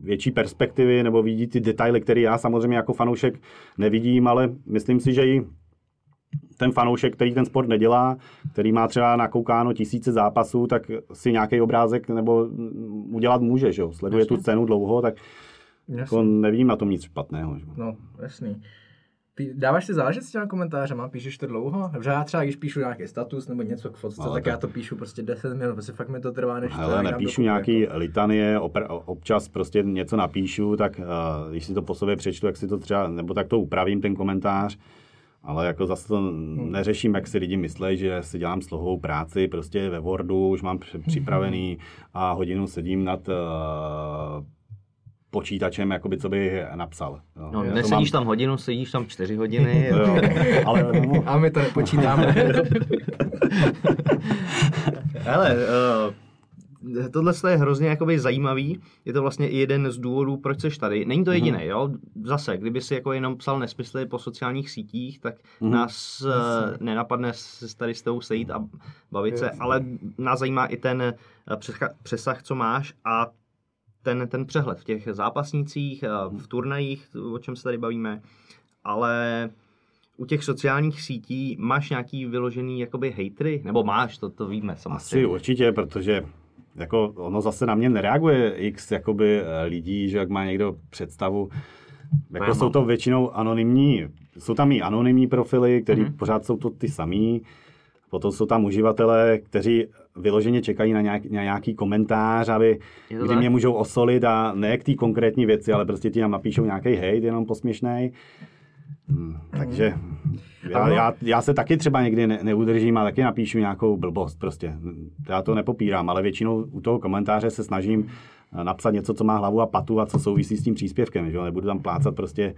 větší perspektivy, nebo vidí ty detaily, které já samozřejmě jako fanoušek nevidím, ale myslím si, že i ten fanoušek, který ten sport nedělá, který má třeba nakoukáno tisíce zápasů, tak si nějaký obrázek nebo udělat může, že jo? Sleduje tu scénu dlouho, tak jako Jasný. nevím na tom nic špatného. Že? No, jasný. Pí- Dáváš si záležet s těma komentářema, píšeš to dlouho? Protože já třeba, když píšu nějaký status nebo něco k fotce, No, tak tak- já to píšu prostě 10 minut, prostě fakt mi to trvá, než to Hele, nepíšu nějaký jako. litanie, opr- občas prostě něco napíšu, tak uh, když si to po sobě přečtu, jak si to třeba, nebo tak to upravím ten komentář, ale jako zase to neřeším, jak si lidi myslí, že si dělám slohovou práci, prostě ve Wordu už mám při- připravený a hodinu sedím nad uh, počítačem, jakoby, co bych napsal. Jo. No, to nesedíš tam hodinu, sedíš tam čtyři hodiny. Jo, ale no, A my to nepočítáme. Hele, uh, tohle je hrozně jakoby zajímavý. Je to vlastně i jeden z důvodů, proč jsi tady. Není to Mhm. jediný, jo? Zase, kdyby si jako jenom psal nesmysly po sociálních sítích, tak Mhm. nás uh, nenapadne se tady s tebou sejít a bavit se, ale nás zajímá i ten eh, přesah, co máš a ten, ten přehled v těch zápasnících, eh, v turnajích, o čem se tady bavíme, ale u těch sociálních sítí máš nějaký vyložený jakoby hejtry? Nebo máš, to, to víme Asi samozřejmě. určitě, protože jako ono zase na mě nereaguje x jakoby eh, lidí, že jak má někdo představu. Jako jsou to většinou anonymní, jsou tam i anonymní profily, které Mhm. pořád jsou to ty samý. Potom jsou tam uživatelé, kteří vyloženě čekají na nějaký, na nějaký komentář, aby, kdy tak? mě můžou osolit a ne k té konkrétní věci, ale prostě ti tam napíšou nějaký hate, jenom posměšnej. Hmm, takže já, já, já, se taky třeba někdy ne, neudržím a taky napíšu nějakou blbost prostě. Já to nepopírám, ale většinou u toho komentáře se snažím eh, napsat něco, co má hlavu a patu a co souvisí s tím příspěvkem. Že? jo. Nebudu tam plácat prostě,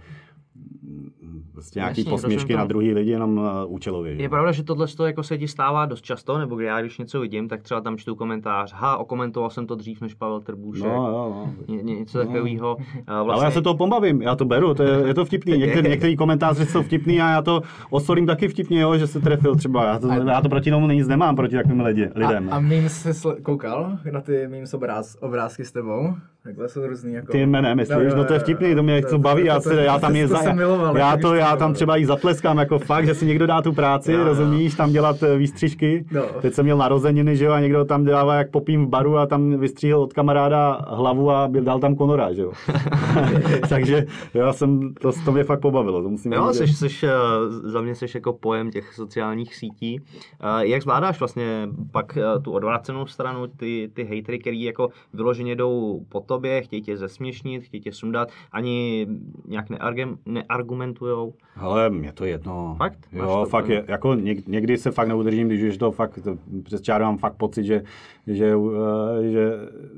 prostě nějaký Jasně, posměšky rozumím na druhý lidi jenom uh, účelově. Že? Je pravda, že tohle to jako se ti stává dost často, nebo když já když něco vidím, tak třeba tam čtu komentář, ha, okomentoval jsem to dřív než Pavel Trbušek. No, jo, no. Ně, něco takového. Vlastně, Ale já se toho pobavím, já to beru, to je, je to vtipný. Některý, některý komentáře jsou vtipný a já to osolím taky vtipně, jo, že se trefil třeba. Já to, já to proti tomu nic nemám, proti takovým lidi, lidem. A, a mým se sl- koukal na ty mým obráz, obrázky s tebou? Takhle jsou různý jako... Ty jméne, myslíš? No to je vtipný, to mě co baví, já, se, já tam je to za, jsem miloval, já to, já to tam třeba i zatleskám, jako fakt, že si někdo dá tu práci, Jo, jo. rozumíš, tam dělat eh, výstřižky. No. Teď jsem měl narozeniny, že jo, a někdo tam dělává jak popím v baru a tam vystříhl od kamaráda hlavu a byl, dal tam konora, že jo. Takže já jsem, to, to mě fakt pobavilo, to musím Jo, jsi, jsi, eh, za mě jsi jako pojem těch sociálních sítí. Eh, Jak zvládáš vlastně pak tu odvrácenou stranu, ty, ty hejtry, který jako vyloženě jdou po tobě, chtějí tě zesměšnit, chtějí tě sundat, ani nějak neargum, neargumentujou. Ale mě to jedno. Fakt? Máš Jo, to fakt je, jako něk, někdy se fakt neudržím, když už to fakt, to, přes čáru mám fakt pocit, že, že, eh, že,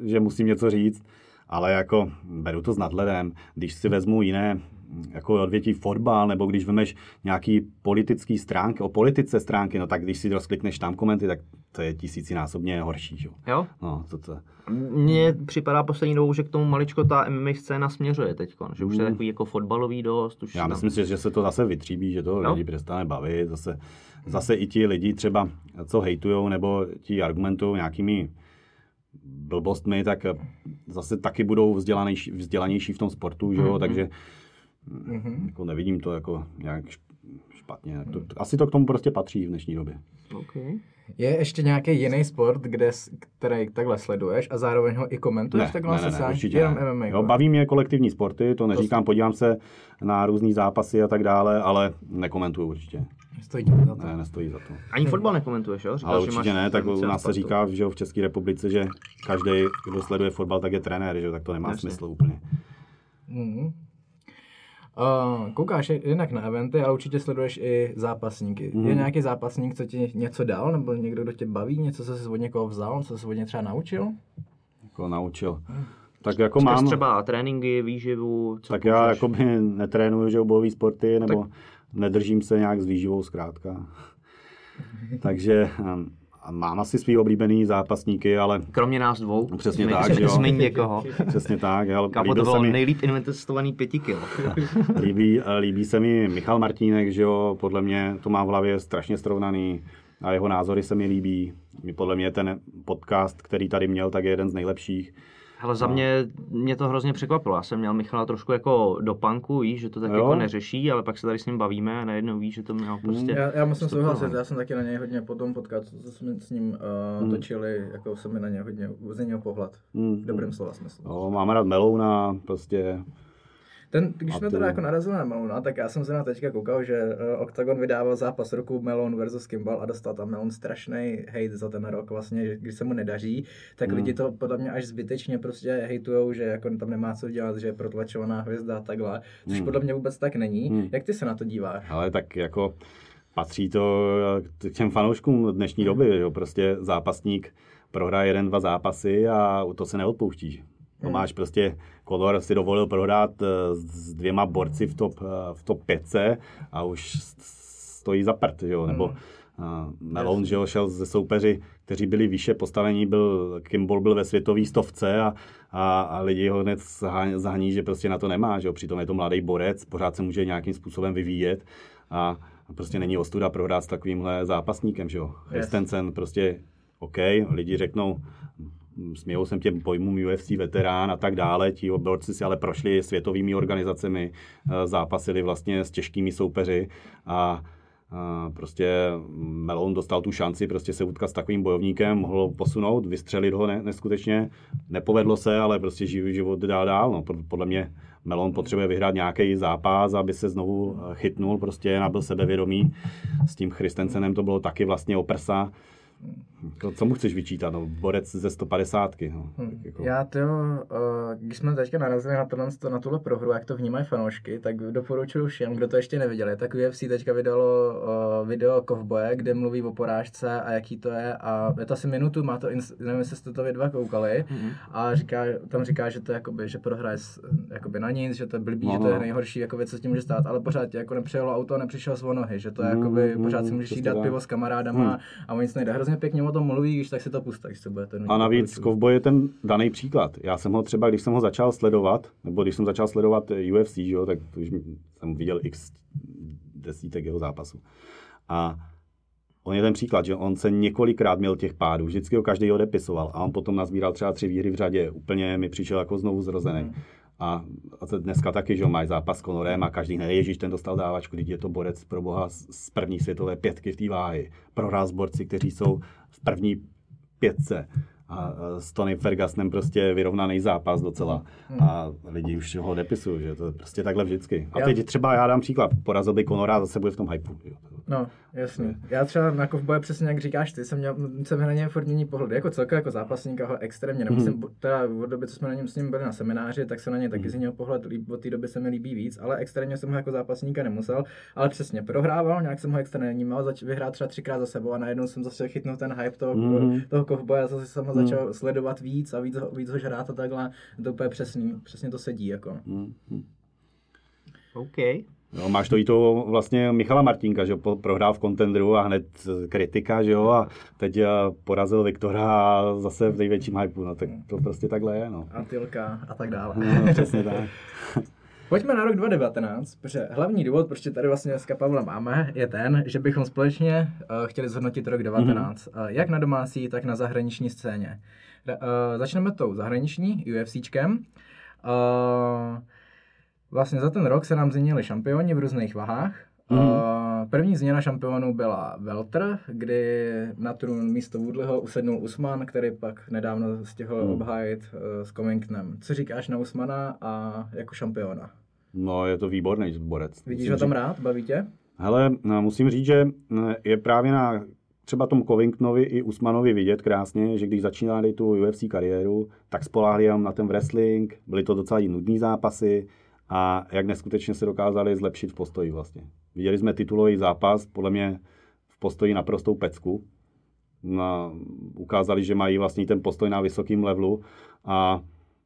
že musím něco říct, ale jako beru to s nadhledem. Když si vezmu jiné jako odvětí fotbal, nebo když vemeš nějaký politický stránky, o politice stránky, no tak když si rozklikneš tam komenty, tak to je tisícinásobně horší, že? jo. No, to, to, Mně připadá poslední dobou, že k tomu maličko ta MMA scéna směřuje teď, že už je Mm. takový jako fotbalový dost. Už Já tam- myslím si, že se to zase vytříbí, že to lidi přestane bavit. Zase, zase i ti lidi třeba, co hejtujou nebo ti argumentují nějakými blbostmi, tak zase taky budou vzdělanější, vzdělanější v tom sportu, že jo? Mhm. takže jako nevidím to jako nějak šp- špatně. To, asi to k tomu prostě patří v dnešní době. Okay. Je ještě nějaký jiný sport, kde, který takhle sleduješ a zároveň ho i komentuješ Ne, takhle ne, ne, ne, určitě jenom ne. MMA. Jo, baví mě kolektivní sporty, to neříkám, podívám se na různý zápasy a tak dále, ale nekomentuju určitě. Stojí ti to za to. Ne, nestojí za to. Ani fotbal nekomentuješ, jo? Říkáš, Ale že určitě máš ne, tak u nás se říká že jo, v České republice, že každý, kdo sleduje fotbal, tak je trenér, že tak to nemá Jasně. smysl úplně. Mhm. Uh, koukáš jinak na eventy, ale určitě sleduješ i zápasníky. Mhm. Je nějaký zápasník, co ti něco dal, nebo někdo, kdo tě baví, něco, co jsi od někoho vzal, co jsi od něj třeba naučil? Jako naučil. Tak jako Skrz mám, třeba tréninky, výživu, co tak já použiješ? jako by netrénuju, že jo, bojový sporty, nebo nedržím se nějak s výživou zkrátka. Takže um, a mám asi svý oblíbený zápasníky, ale Kromě nás dvou. Přesně Zmiň- tak, jo. Zmiň někoho. přesně tak, ale Kámo, to bylo mi, nejlíp investovaný pěti kilo. líbí, líbí se mi Michal Martínek, že jo, podle mě to má v hlavě strašně srovnaný a jeho názory se mi líbí. Podle mě ten podcast, který tady měl, tak je jeden z nejlepších. Ale za mě, mě to hrozně překvapilo. Já jsem měl Michala trošku jako do panku, víš, že to tak Jo. jako neřeší, ale pak se tady s ním bavíme a najednou víš, že to mělo prostě... Já, já musím souhlasit, já jsem taky na něj hodně po tom podcastu, co jsme s ním uh, Hmm. točili, jako se mi na něj hodně, z něj pohled, Hmm. v dobrém slova smyslu. Jo, mám rád Melouna, prostě Ten, když jsme to- teda jako narazili na Melona, tak já jsem se na teďka koukal, že uh, Octagon vydával zápas roku Melon versus Kimball a dostal tam Melon strašný hate za ten rok vlastně, že když se mu nedaří, tak Hmm. lidi to podle mě až zbytečně prostě hejtujou, že jako tam nemá co dělat, že je protlačovaná hvězda a takhle, což Hmm. podle mě vůbec tak není. Hmm. Jak ty se na to díváš? Ale tak jako patří to k těm fanouškům dnešní doby, že jo, prostě zápasník prohraje jeden, dva zápasy a to se neodpouští. To Hmm. máš prostě, Conor si dovolil prohrát eh, s dvěma borci v top, eh, v top 5 a už stojí za prd, že jo, nebo Hmm. uh, Malone, že jo, šel ze soupeři, kteří byli výše postavení, byl, Kimball byl ve světové stovce a, a, a lidi ho hned zahání, že prostě na to nemá, že jo, přitom je to mladý borec, pořád se může nějakým způsobem vyvíjet a prostě není ostuda prohrát s takovýmhle zápasníkem, že jo. Christensen prostě OK, lidi řeknou, smějou se těm pojmům UFC veterán a tak dále, ti borci si ale prošli světovými organizacemi, eh, zápasili vlastně s těžkými soupeři a a prostě Melon dostal tu šanci prostě se utkat s takovým bojovníkem, mohl posunout, vystřelit ho ne, neskutečně. Nepovedlo se, ale prostě živý život dál dál. No, Pod- podle mě Melon potřebuje vyhrát nějaký zápas, aby se znovu eh, chytnul, prostě nabyl sebevědomí. S tím Christensenem to bylo taky vlastně o prsa. Jako, Co mu chceš vyčítat? No, borec ze 150. No. Tak jako, Já to, když jsme teďka narazili na, tohle, na tuhle prohru, jak to vnímají fanoušky, tak doporučuji všem, kdo to ještě neviděli. Tak UFC teďka vydalo uh, video Kovboje, kde mluví o porážce a jaký to je. A je to asi minutu, má to, nevím, jestli jste to vy dva koukali. Mhm. A říká, tam říká, že to je jakoby, že prohraje s- jakoby na nic, že to je blbý, No, že to je no. nejhorší jako věc, co s tím může stát, ale pořád jako nepřijelo auto a nepřišel z nohy, že to je Mm, jakoby, mm, pořád si můžeš jít dát pivo s kamarádama a o nic nejde. Hrozně pěkně o tom mluví, když tak si to puste, když se budete. A navíc. Kovboj je ten daný příklad. Já jsem ho třeba, když jsem ho začal sledovat, nebo když jsem začal sledovat eh, UFC, že jo, tak už jsem viděl x desítek jeho zápasů. A on je ten příklad, že on se několikrát měl těch pádů, vždycky ho každý odepisoval a on potom nazbíral třeba tři výhry v řadě, úplně mi přišel jako znovu zrozený. A, a to dneska taky, že máš zápas s Conorem a každý ne, ježíš, ten dostal dávačku, teď je to borec pro boha z, z první světové pětky v té váhy. Prohrál s borci, kteří jsou v první pětce. A s Tony Fergusonem prostě vyrovnaný zápas docela. A lidi už ho depisují, že to je prostě takhle vždycky. A teď třeba já dám příklad, porazil by Conora a zase bude v tom hypeu. No, jasně. Já třeba na kovboje přesně jak říkáš ty, jsem měl, jsem na něj furt mění pohled. Jako celkem jako zápasníka ho extrémně nemusím, Mhm. mm. teda od doby, co jsme na něm s ním byli na semináři, tak se na něj taky změnil pohled, líb, od té doby se mi líbí víc, ale extrémně jsem ho jako zápasníka nemusel, ale přesně prohrával, nějak jsem ho extrémně vnímal, zač- vyhrát třeba třikrát za sebou a najednou jsem zase chytnul ten hype toho, Mhm. toho kovboje a zase jsem ho začal sledovat víc a víc, ho- víc ho žrát a takhle. To úplně přesný, přesně to sedí jako. Hm, hm. OK. Jo, máš to i to vlastně Michala Martinka, že jo, prohrál v kontendru a hned eh, kritika, že jo, a teď eh, porazil Viktora a zase v největším hypeu, no tak to prostě takhle je, no. Antilka a tak dále. no přesně tak. Pojďme na rok 2019, protože hlavní důvod, proč tady vlastně dneska Pavla máme, je ten, že bychom společně uh, chtěli zhodnotit rok 2019, mm-hmm. uh, jak na domácí, tak na zahraniční scéně. Uh, začneme tou zahraniční, UFCčkem. Uh, vlastně za ten rok se nám změnili šampioni v různých vahách. Mhm. Uh, první změna šampionů byla Welter, kdy na trůn místo Woodleyho usednul Usman, který pak nedávno stihl Mhm. obhájit uh, s Covingtonem. Co říkáš na Usmana a jako šampiona? No, je to výborný borec. Vidíš Musím ho tam rád? Baví tě? Hele, no, musím říct, že mm, je právě na třeba tom Covingtonovi i Usmanovi vidět krásně, že když začínali tu UFC kariéru, tak spoláhli jenom na ten wrestling, byly to docela i nudný zápasy a jak neskutečně se dokázali zlepšit v postoji vlastně. Viděli jsme titulový zápas, podle mě v postoji naprostou pecku. Na, ukázali, že mají vlastně ten postoj na vysokém levelu a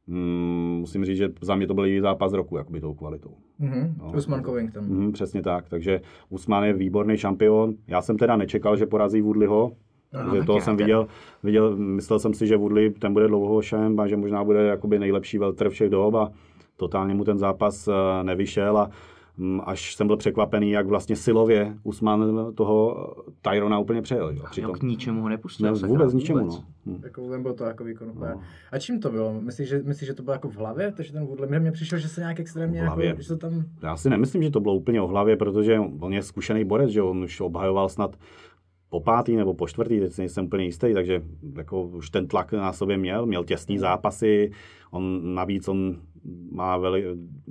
mm, musím říct, že za mě to byl její zápas roku, jakoby tou kvalitou. Mhm. No. Usman Covington. Mhm, přesně tak, takže Usman je výborný šampion. Já jsem teda nečekal, že porazí Woodleyho, Ano, že tak toho jsem viděl, viděl, myslel jsem si, že Woodley ten bude dlouho šem a že možná bude jakoby nejlepší welter všech dob a totálně mu ten zápas eh, nevyšel a mm, až jsem byl překvapený, jak vlastně silově Usman toho Tyrona úplně přejel. Jo. Přitom, k ničemu ho nepustil. ne, sakra, vůbec ničemu. vůbec. No. Hm. Jako nebyl to jako výkon. No. A čím to bylo? Myslíš, že, myslíš, že to bylo jako v hlavě? Takže ten Woodley, mně mně přišel, že se nějak extrémně, V hlavě. jako, že to tam... Já si nemyslím, že to bylo úplně o hlavě, protože on je zkušený borec, že on už obhajoval snad po pátý nebo po čtvrtý, teď si nejsem úplně jistý, takže jako už ten tlak na sobě měl, měl těsný zápasy, on navíc on má veli,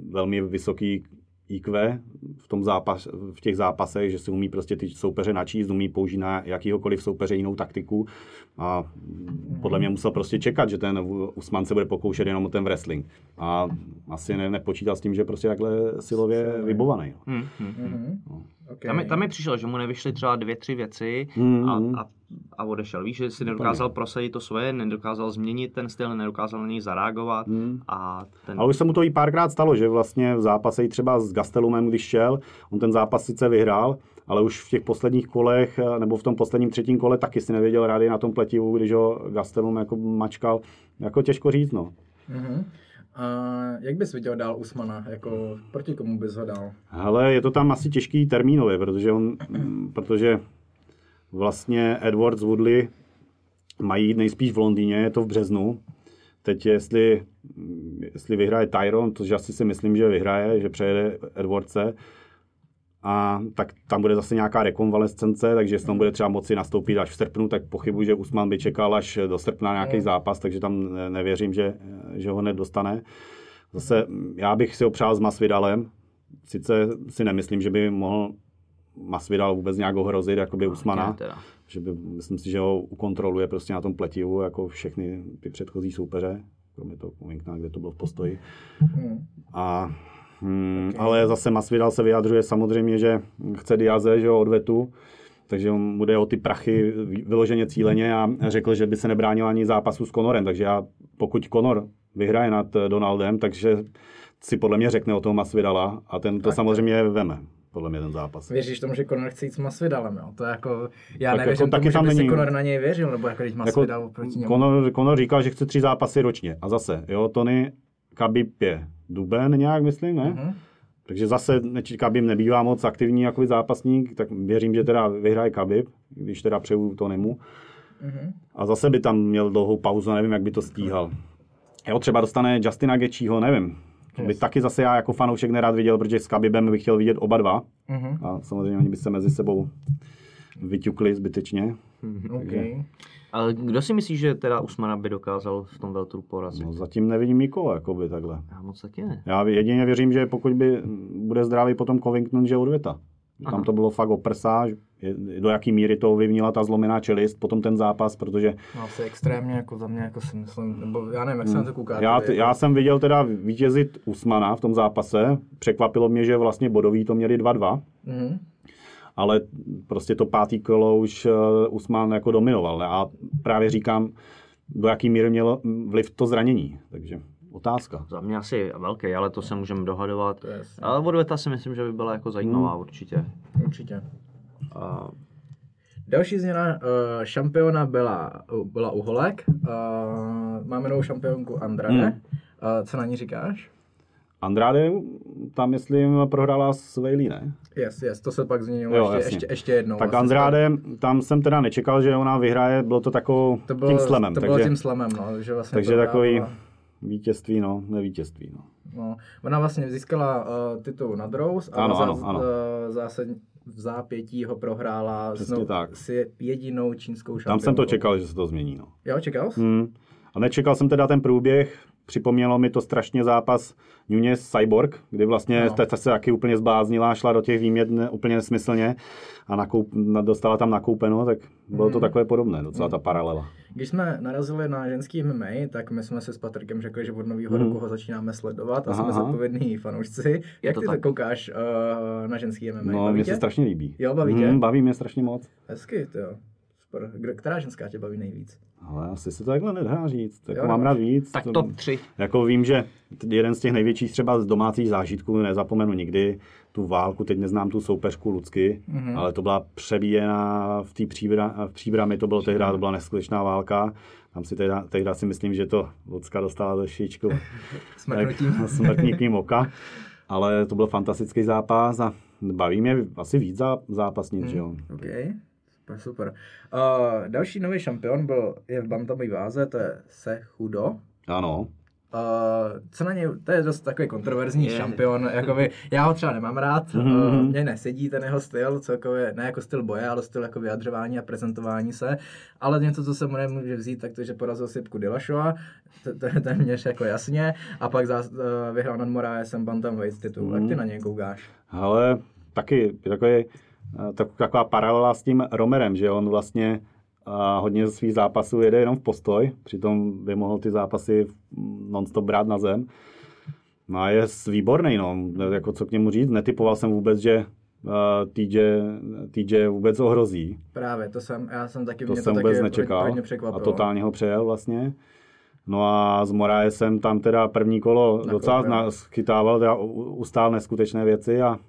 velmi vysoký IQ v, tom zápas, v těch zápasech, že si umí prostě ty soupeře načíst, umí použít na jakýhokoliv soupeře jinou taktiku a podle mě musel prostě čekat, že ten Usman se bude pokoušet jenom o ten wrestling a asi ne, nepočítal s tím, že prostě takhle silově vybovaný. No. Hmm, hmm. Mhm. Okay. Tam, mi, tam mi přišel, že mu nevyšly třeba dvě, tři věci Mhm. a, a, a odešel. Víš, že si nedokázal prosadit to svoje, nedokázal změnit ten styl, nedokázal na něj zareagovat a ten... A už se mu to i párkrát stalo, že vlastně v zápase i třeba s Gastelumem, když šel, on ten zápas sice vyhrál, ale už v těch posledních kolech, eh, nebo v tom posledním třetím kole taky si nevěděl rádi na tom pletivu, když ho Gastelum jako mačkal. Jako těžko říct, no. Mhm. A jak bys viděl dál Usmana? Jako, proti komu bys ho dal? Hele, je to tam asi těžký termínově, protože on, protože vlastně Edwards Woodley mají nejspíš v Londýně, je to v březnu. Teď jestli, jestli vyhraje Tyron, což asi si myslím, že vyhraje, že přejede Edwardse, a tak tam bude zase nějaká rekonvalescence, takže jestli tam bude třeba moci nastoupit až v srpnu, tak pochybuji, že Usman by čekal až do srpna nějaký zápas, takže tam ne- nevěřím, že, že ho hned dostane. Zase já bych si ho přál s Masvidalem, sice si nemyslím, že by mohl Masvidal vůbec nějak ohrozit, jakoby Usmana, teda. že by, myslím si, že ho ukontroluje prostě na tom pletivu, jako všechny ty předchozí soupeře, kromě toho Covingtona, kde to bylo v postoji. Mhm. A, hmm, okay. Ale zase Masvidal se vyjadřuje samozřejmě, že chce Diaze, že jo, odvetu, takže on bude o ty prachy vyloženě cíleně a řekl, že by se nebránil ani zápasu s Conorem, takže já, pokud Conor vyhraje nad Donaldem, takže si podle mě řekne o toho Masvidala a ten to samozřejmě veme, podle mě ten zápas. Věříš tomu, že Conor chce jít s Masvidalem, jo? To je jako, já Tak nevěřím jako taky tomu, že tam by si není- Conor na něj věřil, nebo jako když Masvidal Jako, proti němu. Conor, Conor říkal, že chce tři zápasy ročně. A zase, jo, Tony Khabib je duben nějak, myslím, ne? Mhm. Takže zase Khabib nebývá moc aktivní jako zápasník, tak věřím, že teda vyhraje Khabib, když teda přeju Tonymu. Mhm. A zase by tam měl dlouhou pauzu, nevím, jak by to stíhal. Jo, třeba dostane Justina Gečího, nevím. To by Yes. taky zase já jako fanoušek nerad viděl, protože s Khabibem bych chtěl vidět oba dva. Mhm. A samozřejmě oni by se mezi sebou vyťukli zbytečně. Okay. Ale kdo si myslí, že teda Usmana by dokázal v tom Veltru porazit? No, zatím nevidím nikoho, jakoby takhle. Já moc taky ne. Já jedině věřím, že pokud by bude zdravý potom Covington, že odvěta. Tam to bylo fakt o prsa, že- do jaký míry to ovlivnila ta zlomená čelist, potom ten zápas, protože No, asi extrémně, jako za mě, jako si myslím, nebo já nevím, jak se na to koukáte. já, vy, t- já jsem viděl teda vítězit Usmana v tom zápase. Překvapilo mě, že vlastně bodový to měli 2-2, Mhm. ale prostě to pátý kolo už eh, Usman jako dominoval. ne? A právě říkám, do jaký míry mělo vliv to zranění. Takže otázka. Za mě asi velký, ale to se můžeme dohadovat. Ale odveta si myslím, že by byla jako zajímavá určitě. Určitě. A Další změna uh, šampiona byla, byla u Holek. Uh, máme novou šampionku Andrade. Hmm. Uh, co na ní říkáš? Andrade tam, myslím, prohrála s Bailey, ne? Yes, yes, to se pak změnilo Jo, ještě, jasně. ještě, ještě jednou. Tak vlastně. Andrade, tam jsem teda nečekal, že ona vyhraje, bylo to takovou to bylo, tím slemem. To takže bylo tím slemem, no, že vlastně takže takový vítězství, no, nevítězství. No. No, ona vlastně získala uh, titul nad Rose, ale Ano, za, ano, ano. Uh, zásadně v zápětí ho prohrála Přesně s, tak. s jedinou čínskou šampionkou. Tam jsem to čekal, že se to změní. No. Jo, čekal jsi? Hmm. A nečekal jsem teda ten průběh, připomnělo mi to strašně zápas Nunes Cyborg, kdy vlastně No. ta se taky úplně zbláznila, šla do těch výmět ne- úplně nesmyslně a nakoup, na- dostala tam nakoupeno, tak bylo Mhm. to takové podobné, docela ta paralela. Když jsme narazili na ženský MMA, tak my jsme si s Patrikem řekli, že od nového Mhm. roku ho začínáme sledovat a Aha, jsme aha. zodpovědní fanoušci. Jak to ty tak. tak koukáš uh, na ženský MMA? No, mně tě? se strašně líbí. Jo, baví tě? Hmm, baví mě strašně moc. Hezky, to jo. Která ženská tě baví nejvíc? Ale asi se to takhle nedá říct. Jako Jo, mám rád víc. tak To- top 3. Jako vím, že jeden z těch největších třeba z domácích zážitků, nezapomenu nikdy, tu válku, teď neznám tu soupeřku Lucky, Mhm. mm-hmm. ale to byla přebíjená v té příbra, v příbrami, to bylo tehdy, to byla neskutečná válka. Tam si tehdy, tehdy si myslím, že to Lucka dostala do šičku Smrknutím. tak, smrtníkým oka. Ale to byl fantastický zápas a baví mě asi víc zá, zápasnic, že jo. OK, super, super. Uh, další nový šampion byl, je v bantamové váze, to je Sechudo. Ano. Uh, co na něj, to je dost takový kontroverzní Je. šampion, jakoby, já ho třeba nemám rád, Mhm. uh, mně nesedí ten jeho styl, celkově, ne jako styl boje, ale styl jako vyjadřování a prezentování se, ale něco, co se mu nemůže vzít, tak to, že porazil Sipku Dillashawa, to, to, je mě jako jasně, a pak zás, uh, vyhrál nad Moraesem Bantamweight titul, Mhm. jak ty na něj koukáš? Ale taky je takový, tak, taková paralela s tím Romerem, že on vlastně a hodně ze svých zápasů jede jenom v postoj, přitom by mohl ty zápasy non-stop brát na zem. No a je výborný, no, jako co k němu říct, netypoval jsem vůbec, že uh, TJ, TJ vůbec ohrozí. Právě, to jsem, já jsem taky, To mě jsem to vůbec taky nečekal hodně a totálně ho přejel vlastně. No a s Moraesem tam teda první kolo Nakoupil. docela schytával, teda ustál neskutečné věci a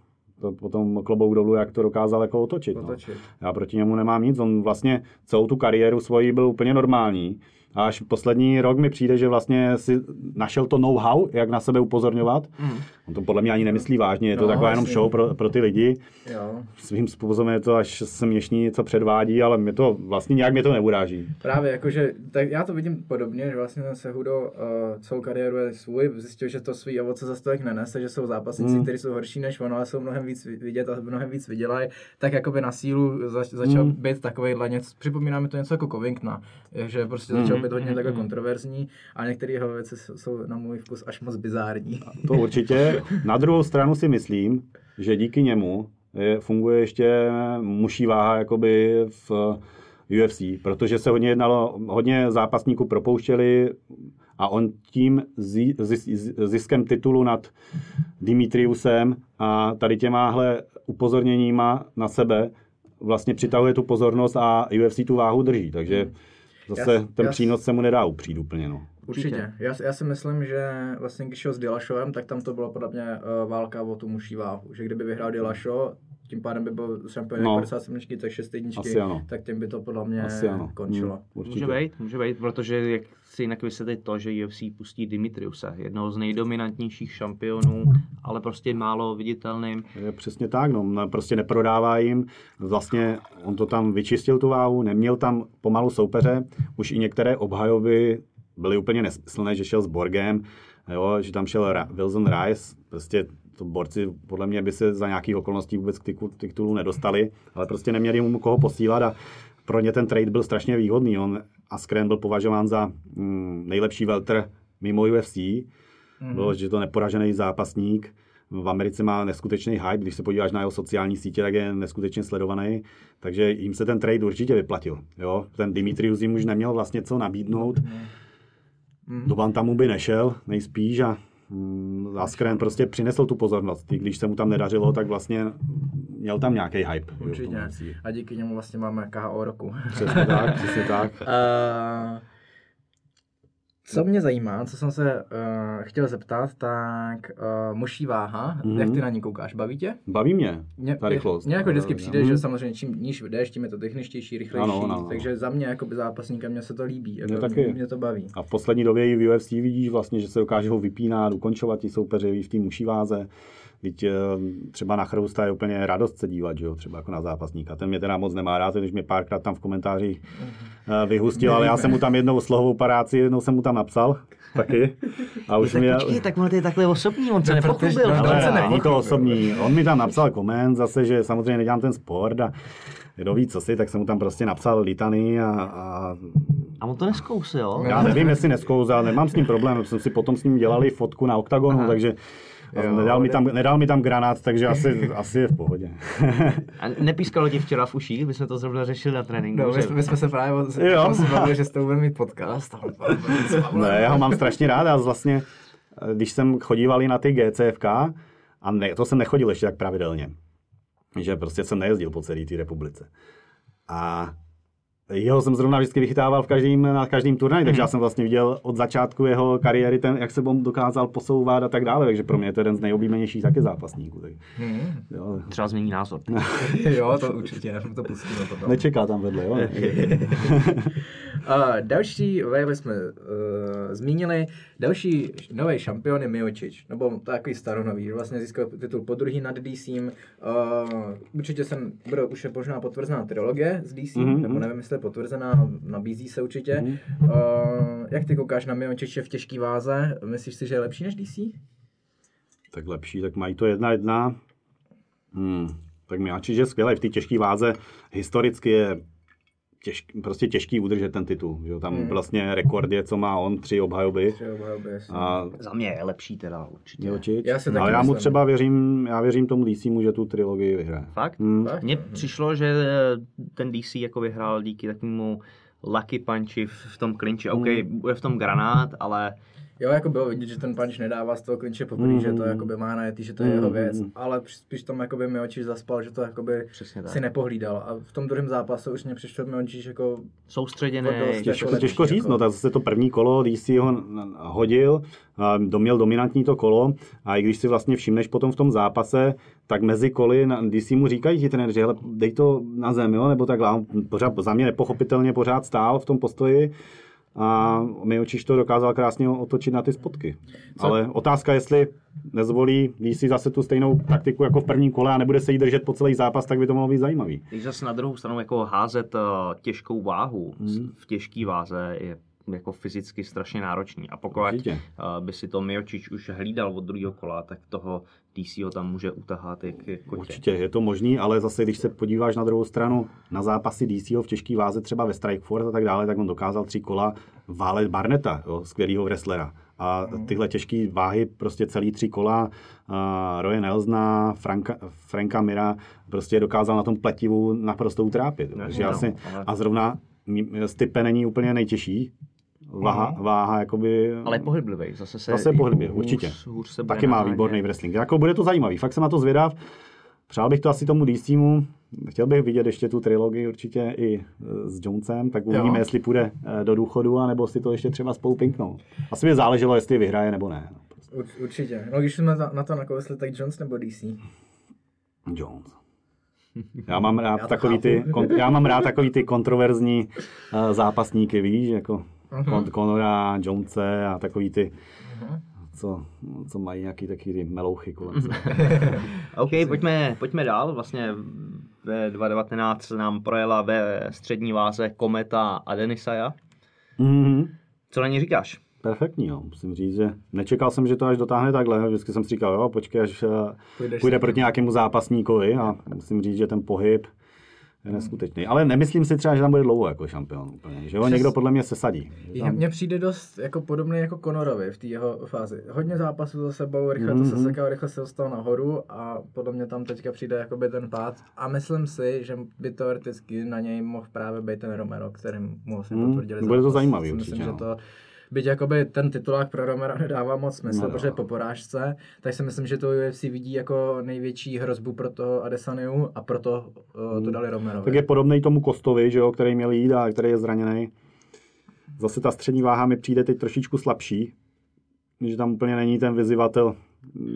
to potom klobouk dolů, jak to dokázal jako otočit. Otočit. No. Já proti němu nemám nic, on vlastně celou tu kariéru svoji byl úplně normální. A až poslední rok mi přijde, že vlastně si našel to know-how, jak na sebe upozorňovat. Mm. On to podle mě ani nemyslí vážně, je to No, taková jenom jasně. show pro, pro ty lidi. Jo. Svým způsobem je to až směšný, co předvádí, ale mě to vlastně nějak mě to neuráží. Právě, jakože, tak já to vidím podobně, že vlastně ten Sehudo uh, celou kariéru je svůj, zjistil, že to svý ovoce za tolik nenese, že jsou zápasníci, Mm. kteří jsou horší než on, ale jsou mnohem víc vidět a mnohem víc vydělají, tak jakoby na sílu zač, začal Mm. být takovýhle něco, připomíná mi to něco jako Covingtona, že prostě začal Mm. Být hodně takhle kontroverzní a některé jeho věci jsou- na můj vkus až moc bizární. To určitě. Na druhou stranu si myslím, že díky němu je, funguje ještě muší váha jakoby v UFC, protože se hodně jednalo, hodně zápasníků propouštěli a on tím zi- zis- ziskem titulu nad Dimitriusem a tady těmáhle upozorněníma na sebe vlastně přitahuje tu pozornost a UFC tu váhu drží, takže zase Jas- ten jas- přínos se mu nedá upřít úplně. No. Určitě. Já, já si myslím, že vlastně když šel s Dillashovem, tak tam to bylo podle mě uh, válka o tu muší váhu. Že kdyby vyhrál Dillashaw, tím pádem by byl šampion No. no. 57, tak 6 jedničky, tak tím by to podle mě Asi ano. končilo. Hmm, určitě. Může být, může být, protože jak si jinak vysvětlit to, že UFC pustí Dimitriuse, jednoho z nejdominantnějších šampionů, ale prostě málo viditelným. Je přesně tak, no, no, prostě neprodává jim. Vlastně on to tam vyčistil tu váhu, neměl tam pomalu soupeře, už i některé obhajoby byly úplně nesmyslné, že šel s Borgem, jo, že tam šel Ra- Wilson Rice, prostě to borci podle mě by se za nějakých okolností vůbec k titulu nedostali, ale prostě neměli mu koho posílat a pro ně ten trade byl strašně výhodný. On Askren byl považován za mm, nejlepší welter mimo UFC, mm-hmm. bylo, že je to neporažený zápasník. V Americe má neskutečný hype, když se podíváš na jeho sociální sítě, tak je neskutečně sledovaný, takže jim se ten trade určitě vyplatil. Jo? Ten Dimitrius jim už neměl vlastně co nabídnout, Mhm. do Bantamu by nešel, nejspíš a Askren prostě přinesl tu pozornost. I když se mu tam nedařilo, tak vlastně měl tam nějaký hype. Určitě. A díky němu vlastně máme KO roku. Přesně tak, přesně tak. Uh, co mě zajímá, co jsem se uh, chtěl zeptat, tak uh, muší váha, Mhm. mm-hmm. jak ty na ní koukáš, baví tě? Baví mě Mně, ta rychlost. Mně jako vždycky přijde, Mhm. že samozřejmě čím níž jdeš, tím je to techničtější, rychlejší, Ano, ano, ano. takže za mě jako by zápasníka mě se to líbí, jako, Mně taky. mě to baví. A v poslední době i v UFC vidíš vlastně, že se dokáže ho vypínat, ukončovat ti soupeři v té muší váze. Teď eh, třeba na Chrousta je úplně radost se dívat, že jo, třeba jako na zápasníka. Ten mě teda moc nemá rád, když mě párkrát tam v komentářích eh, vyhustil, ale já jsem mu tam jednou slohovou paráci, jednou jsem mu tam napsal, taky. A už tak mě... počkej, tak on je takhle osobní, on se No, nepochlubil. no, ale- Ale se není nepochopil. to osobní. On mi tam napsal koment zase, že samozřejmě nedělám ten sport a kdo ví co si, tak jsem mu tam prostě napsal litany a, a A on to neskousil. já nevím, jestli neskouzal, nemám s ním problém, jsme si potom s ním dělali fotku na oktagonu, Aha. takže Jo, nedal, mi ne- tam, nedal mi tam granát, takže asi, asi je v pohodě. A nepískalo ti včera v uších, my jsme to zrovna řešili na tréninku. No, my, že- jsme- my jsme se právě o- Jo. tam se bavili, že jste budeme mít podcast. ne, já ho mám strašně rád a vlastně, když jsem chodívali na ty GCFK, a ne, to jsem nechodil ještě tak pravidelně, že prostě jsem nejezdil po celé té republice. A jeho jsem zrovna vždycky vychytával v každým, na každém turnaji, takže já jsem vlastně viděl od začátku jeho kariéry, ten, jak se on dokázal posouvat a tak dále, takže pro mě je to jeden z nejoblíbenějších taky zápasníků. Tak, Hmm. jo, Třeba změní názor. jo, to určitě, to pustíme potom. nečeká tam vedle, jo? Uh, další, Vejle jsme uh, zmínili, další nový šampion je Miočič, nebo takový staronový, vlastně získal titul po druhý nad DC. Uh, určitě jsem, bude už je možná potvrzená trilogie z DC, mm-hmm. nebo nevím, jestli je potvrzená, nabízí se určitě. Mm-hmm. Uh, jak ty koukáš na Miočiče v těžké váze? Myslíš si, že je lepší než DC? Tak lepší, tak mají to jedna jedna. Hmm. Tak Miačič je skvělý v té těžké váze. Historicky je těžký, prostě těžký udržet ten titul. Že? Tam hmm. vlastně rekord je, co má on, tři obhajoby. Tři obhajoby. A... Za mě je lepší teda určitě. Miocic. Já si no, já mu třeba věřím, já věřím tomu DC, že tu trilogii vyhraje. Fakt? Hmm. Fakt? Mně přišlo, že ten DC jako vyhrál díky takovému lucky punchi v v tom klinči. OK, bude v tom granát, ale Jo, jako bylo vidět, že ten punch nedává z toho klinče poprvé, mm. že to jakoby má najetý, že to je jeho věc, ale spíš tam jakoby Miočič zaspal, že to jakoby Přesně tak. si nepohlídal. A v tom druhém zápase už mě přišlo Miočič jako soustředěný. Dost Těžko, jako těžko lepší, říct, jako. no tak zase to první kolo, DC ho n- hodil, a doměl dominantní to kolo a i když si vlastně všimneš potom v tom zápase, tak mezi koly na DC mu říkají ti trenéři, hele, dej to na zem, jo, nebo takhle, A on pořád, za mě nepochopitelně pořád stál v tom postoji a Miočiš to dokázal krásně otočit na ty spotky. Ale otázka, jestli nezvolí DC zase tu stejnou taktiku jako v prvním kole a nebude se jí držet po celý zápas, tak by to mohlo být zajímavý. Když zase na druhou stranu jako házet uh, těžkou váhu Hmm. v těžké váze je jako fyzicky strašně náročný. A pokud Určitě. uh, by si to Miočič už hlídal od druhého kola, tak toho DC ho tam může utahat jak, kotě. Určitě je to možný, ale zase když se podíváš na druhou stranu na zápasy DC v těžké váze, třeba ve Strike Force a tak dále, tak on dokázal tři kola válet Barneta, jo, skvělého wrestlera. A tyhle těžké váhy, prostě celý tři kola, uh, Roye Nelsona, Franka, Franka Mira, prostě dokázal na tom pletivu naprosto utrápit. No, Takže já no, si, ale- a zrovna Stipe není úplně nejtěžší, váha, váha jakoby... Ale pohyblivý, zase se Zase pohyblivý, hůř- určitě. Hůř se Taky má výborný wrestling. Jako bude to zajímavý, fakt jsem na to zvědav. Přál bych to asi tomu DCmu. Chtěl bych vidět ještě tu trilogii určitě i e, s Jonesem, tak uvidíme, Jo. jestli půjde e, do důchodu, anebo si to ještě třeba spolu pinknou. Asi by záleželo, jestli vyhraje nebo ne. Ur, určitě. No když jsme na, na to nakousli, tak Jones nebo DC? Jones. Já mám rád Já takový ty, kon, já mám rád takový ty kontroverzní uh, zápasníky, víš, jako uh-huh. Conora, Jonese a takový ty, co, co mají nějaký taky ty melouchy kolem. OK, pojďme, pojďme dál. Vlastně ve 2019 nám projela ve střední váze Kometa a Denisaja. mm-hmm. Co na ní říkáš? Perfektní, jo. musím říct, že nečekal jsem, že to až dotáhne takhle. Vždycky jsem si říkal, jo, počkej, až eh, Půjdeš půjde proti nějakému zápasníkovi a musím říct, že ten pohyb je neskutečný. Ale nemyslím si třeba, že tam bude dlouho jako šampion úplně, že Přes- někdo podle mě sesadí. Že Mně Tam, mně přijde dost jako podobný jako Conorovi v té jeho fázi. Hodně zápasů za sebou, rychle to Mhm. sesekal, rychle se dostal nahoru a podle mě tam teďka přijde jakoby ten pád. A myslím si, že by teoreticky na něj mohl právě být ten Romero, kterým mu vlastně Mhm. potvrdili Bude to zajímavý Si určitě, Myslím, že no. to Byť jakoby ten titulák pro Romera nedává moc smysl, Nedává. protože po porážce, tak si myslím, že to UFC vidí jako největší hrozbu pro toho Adesaniu a proto uh, to dali Romerovi. Mhm. tak je podobný tomu Kostovi, že jo, který měl jít a který je zraněný. Zase ta střední váha mi přijde teď trošičku slabší, že tam úplně není ten vyzývatel,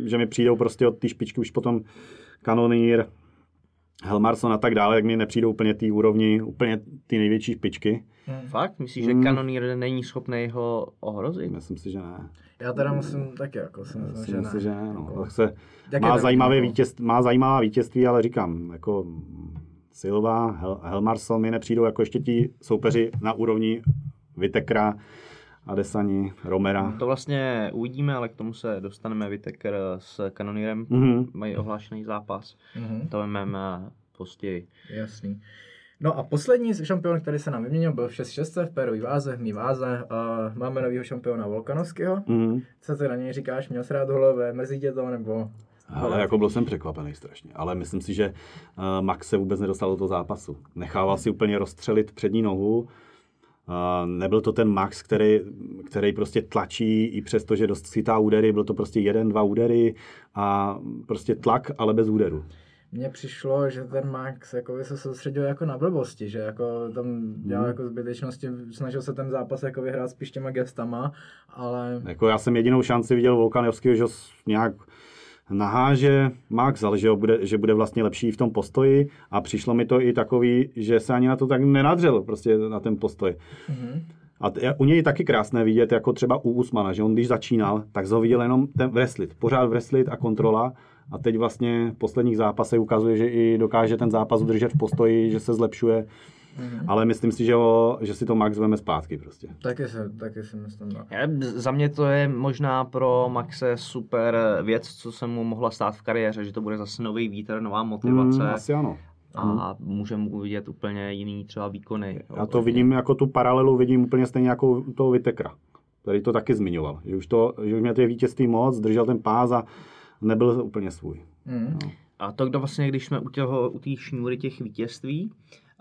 že mi přijdou prostě od té špičky už potom Kanonýr, Helmarson a tak dále, jak mi nepřijdou úplně té úrovni, úplně ty největší špičky. Fakt? Myslíš, Hmm. že Kanonýr není schopný ho ohrozit? Myslím si, že ne. Já teda musím taky jako si myslím, že Myslím ne. si, že ne. No. Jako- Tak se má, zajímavé jako- vítězství, má zajímavá vítězství, ale říkám, jako Silva, Hel, Helmarsson mi nepřijdou jako ještě ti soupeři na úrovni Vitekra, Adesani, Romera. To vlastně uvidíme, ale k tomu se dostaneme. Vitekr s Kanonýrem Mhm. mají ohlášený zápas. Mhm. To vememe později. Jasný. No a poslední šampion, který se nám vyměnil, byl v 6-6 v pérový váze, v mý váze. A máme nového šampiona Volkanovského. Mhm. Co ty na něj říkáš? Měl jsi rád holové, mrzí tě to, nebo... Ale jako byl jsem překvapený strašně. Ale myslím si, že uh, Max se vůbec nedostal do toho zápasu. Nechával si úplně rozstřelit přední nohu. Nebyl to ten Max, který, který prostě tlačí i přesto, že dost chytá údery. Byl to prostě jeden, dva údery a prostě tlak, ale bez úderu. Mně přišlo, že ten Max jako se soustředil jako na blbosti, že jako tam dělal Hmm. jako zbytečnosti, snažil se ten zápas jako vyhrát spíš těma gestama, ale Jako já jsem jedinou šanci viděl Volkanovského, že nějak naháže Max, ale že, bude, že bude vlastně lepší v tom postoji a přišlo mi to i takový, že se ani na to tak nenadřel, prostě na ten postoj. Mm-hmm. A t- u něj je taky krásné vidět, jako třeba u Usmana, že on když začínal, tak ho viděl jenom ten wrestlit, pořád wrestlit a kontrola a teď vlastně v posledních zápasech ukazuje, že i dokáže ten zápas udržet v postoji, že se zlepšuje. Mm-hmm. Ale myslím si, že, ho, že si to Max veme zpátky prostě. Taky si, taky si myslím. No. Já, za mě to je možná pro Maxe super věc, co se mu mohla stát v kariéře, že to bude zase nový vítr, nová motivace. Mm, asi ano. A můžeme uvidět úplně jiný třeba výkony. Já to vidím jako tu paralelu, vidím úplně stejně jako u toho Vitekra, který to taky zmiňoval. Že už, to, že už měl ty vítězství moc, držel ten pás a nebyl úplně svůj. Mm. No. A to, kdo vlastně, když jsme u toho, u té šňůry těch vítězství,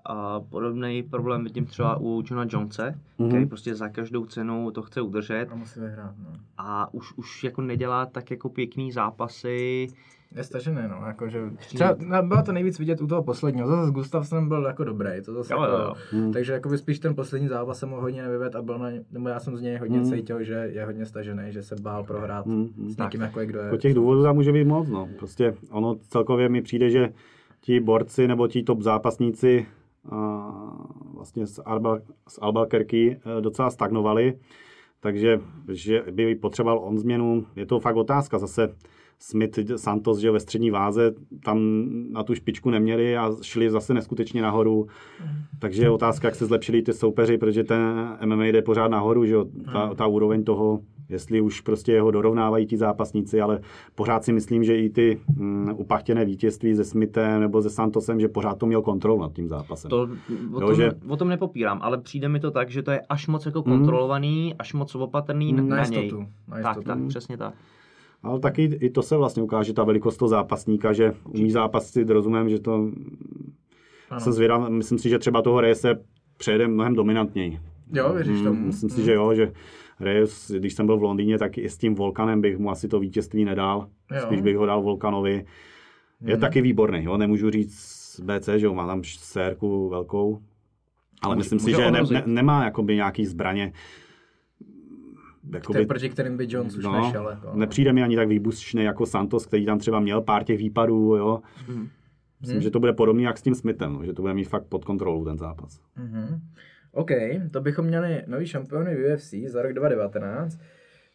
a podobný problém vidím třeba u Johna Jonese, mm-hmm. který prostě za každou cenu to chce udržet A musí vyhrát, no. a už, už jako nedělá tak jako pěkný zápasy. Je stažený, no, jakože, třeba, no, bylo to nejvíc vidět u toho posledního, zase s Gustavsem byl jako dobrý, to zase Jo, jako, jo, jo. takže jakoby spíš ten poslední zápas se mu hodně nevyvedl a byl na, ně- nebo já jsem z něj hodně Hmm. cítil, že je hodně stažený, že se bál prohrát hmm. s někým jako je, kdo je. Jako těch důvodů tam může být moc. No. Prostě ono celkově mi přijde, že ti borci nebo ti top zápasníci vlastně z, Alba, z Albuquerque eh, docela stagnovali, takže že by potřeboval on změnu. Je to fakt otázka. Zase Smith, Santos, že ve střední váze tam na tu špičku neměli a šli zase neskutečně nahoru. Takže je otázka, jak se zlepšili ty soupeři, protože ten MMA jde pořád nahoru, že jo? Ta, ta úroveň toho, jestli už prostě ho dorovnávají ti zápasníci, ale pořád si myslím, že i ty mm, upachtěné vítězství se Smithem nebo se Santosem, že pořád to měl kontrolu nad tím zápasem. To, o, Jo, tom, že- o tom nepopírám, ale přijde mi to tak, že to je až moc jako kontrolovaný, až moc opatrný na, Na na něj. jistotu, na Tak, jistotu. tak, přesně tak. Ale taky i to se vlastně ukáže, ta velikost toho zápasníka, že umí zápasit, rozumím, že to Ano. jsem zvědav, myslím si, že třeba toho Reyese přejede mnohem dominantněji. Jo, věříš tomu? Mm, Myslím si, že jo, že Reyes, když jsem byl v Londýně, tak i s tím Volkanem bych mu asi to vítězství nedal. Jo. Spíš bych ho dal Volkanovi. Je Hmm. taky výborný, jo? nemůžu říct BC, že jo, má tam sérku velkou, ale Může- myslím si, může že ne, ne, nemá jakoby nějaký zbraně. Který, proti kterým by Jones už no, nešel. Jako. nepřijde mi ani tak výbušný jako Santos, který tam třeba měl pár těch výpadů, jo. Mhm. Myslím, Hmm. že to bude podobný jak s tím Smithem, že to bude mít fakt pod kontrolou ten zápas. Mhm. OK, to bychom měli nový šampiony v UFC za rok 2019.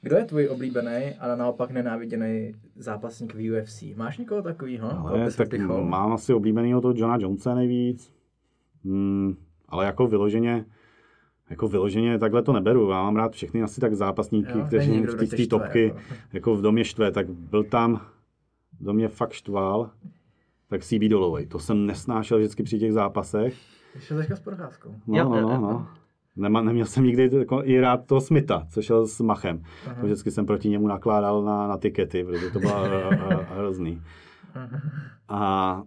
Kdo je tvůj oblíbený, ale naopak nenáviděný zápasník v UFC? Máš někoho takového? Tak mám asi oblíbenýho toho Johna Jonesa nejvíc. Hmm, ale jako vyloženě, jako vyloženě takhle to neberu. Já mám rád všechny asi tak zápasníky, Jo, kteří v té topky jako. jako. v domě štve, tak byl tam, do mě fakt štval, tak CB Dolovej. To jsem nesnášel vždycky při těch zápasech. Ještě teďka s procházkou. No, Jo, no, jo, no, jo. no. Nema, neměl jsem nikdy jako i rád toho Smitha, co šel s Machem. To vždycky jsem proti němu nakládal na, na tikety, protože to bylo eh, eh, hrozný. A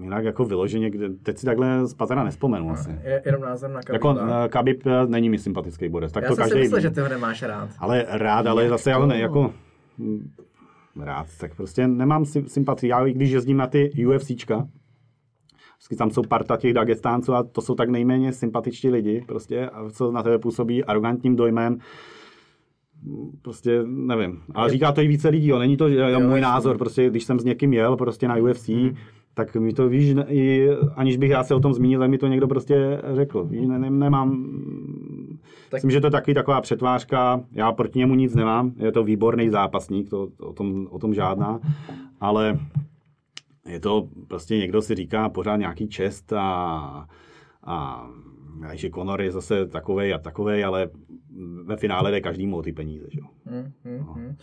jinak jako vyloženě, kde, teď si takhle z patrna nespomenu asi. Je, jenom názor na Jako Kabiba. eh, eh, není mi sympatický borec, tak Já to jsem si každý myslel, ví. že ty ho nemáš rád. Ale rád, ale zase já ho ne, jako hm, rád, tak prostě nemám sy- sympatii. Já i když jezdím na ty UFCčka, vždycky tam jsou parta těch Dagestánců a to jsou tak nejméně sympatičtí lidi, prostě, a co na tebe působí arrogantním dojmem, prostě nevím. Ale říká to i více lidí, jo. není to že jo, můj názor, prostě když jsem s někým jel prostě na UFC, tak mi to víš, i, aniž bych já se o tom zmínil, tak mi to někdo prostě řekl. Víš, ne, ne, nemám, tak... Myslím, že to je taky taková přetvářka, já proti němu nic nemám, je to výborný zápasník, to, to, o, tom, o tom žádná, ale je to prostě někdo si říká pořád nějaký čest a, a že Conor je zase takovej a takovej, ale ve finále jde každému o ty peníze. Že? jo. Hmm, hmm, hmm.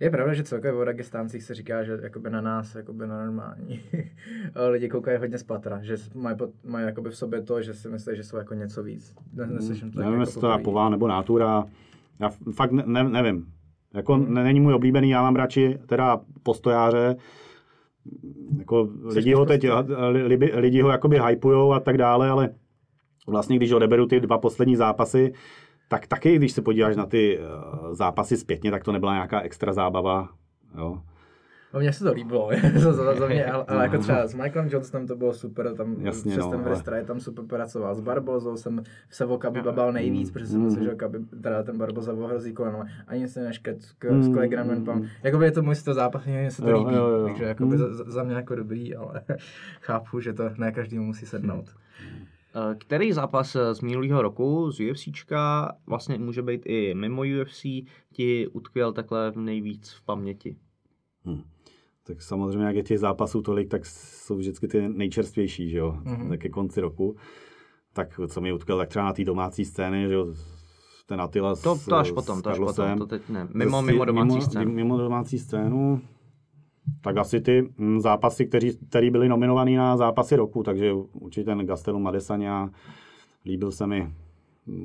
Je pravda, že celkově o Dagestáncích se říká, že jakoby na nás, jakoby na normální lidi koukají hodně z patra, že mají, pot, mají jakoby v sobě to, že si myslí, že jsou jako něco víc. Ne, neslyším to tak Nevím, jako jestli to je pová nebo nátura. Já fakt ne, ne, nevím. Jako ne, není můj oblíbený, já mám radši teda postojáře, jako lidi ho teď, lidi, lidi ho jakoby hypujou a tak dále, ale vlastně když odeberu ty dva poslední zápasy, tak taky, když se podíváš na ty eh, zápasy zpětně, tak to nebyla nějaká extra zábava. Jo. No mně se to líbilo, za, za, za mě, ale, ale jako třeba s Michaelem Johnsonem to bylo super, tam Jasně, přes no, ten ale- tam super pracoval, s Barbozou jsem se o Kaby babal nejvíc, protože jsem myslel, že Kaby, teda ten Barboza ohrozí koleno, ani se nešket s, k- s Klegrem Nenpam. Jakoby je to můj styl zápasní, mně se to Jo, líbí, jo, jo. takže jakoby Mm. za, za mě jako dobrý, ale chápu, že to ne každému musí sednout. Eh, Který zápas eh, z minulého roku, z UFCčka, vlastně může být i mimo UFC, ti utkvěl takhle nejvíc v paměti? Hm. Tak samozřejmě, jak je těch zápasů tolik, tak jsou vždycky ty nejčerstvější, že jo, Mhm. mm-hmm. tak ke konci roku. Tak co mě utkal, tak třeba na té domácí scény, že jo, ten Attila To, to až s potom, to až potom, to teď ne. Mimo, mimo domácí mimo, scénu. Mimo domácí scénu, tak asi ty mm, zápasy, kteří, který byly nominovaný na zápasy roku, takže určitě ten Gastelum Adesanya, líbil se mi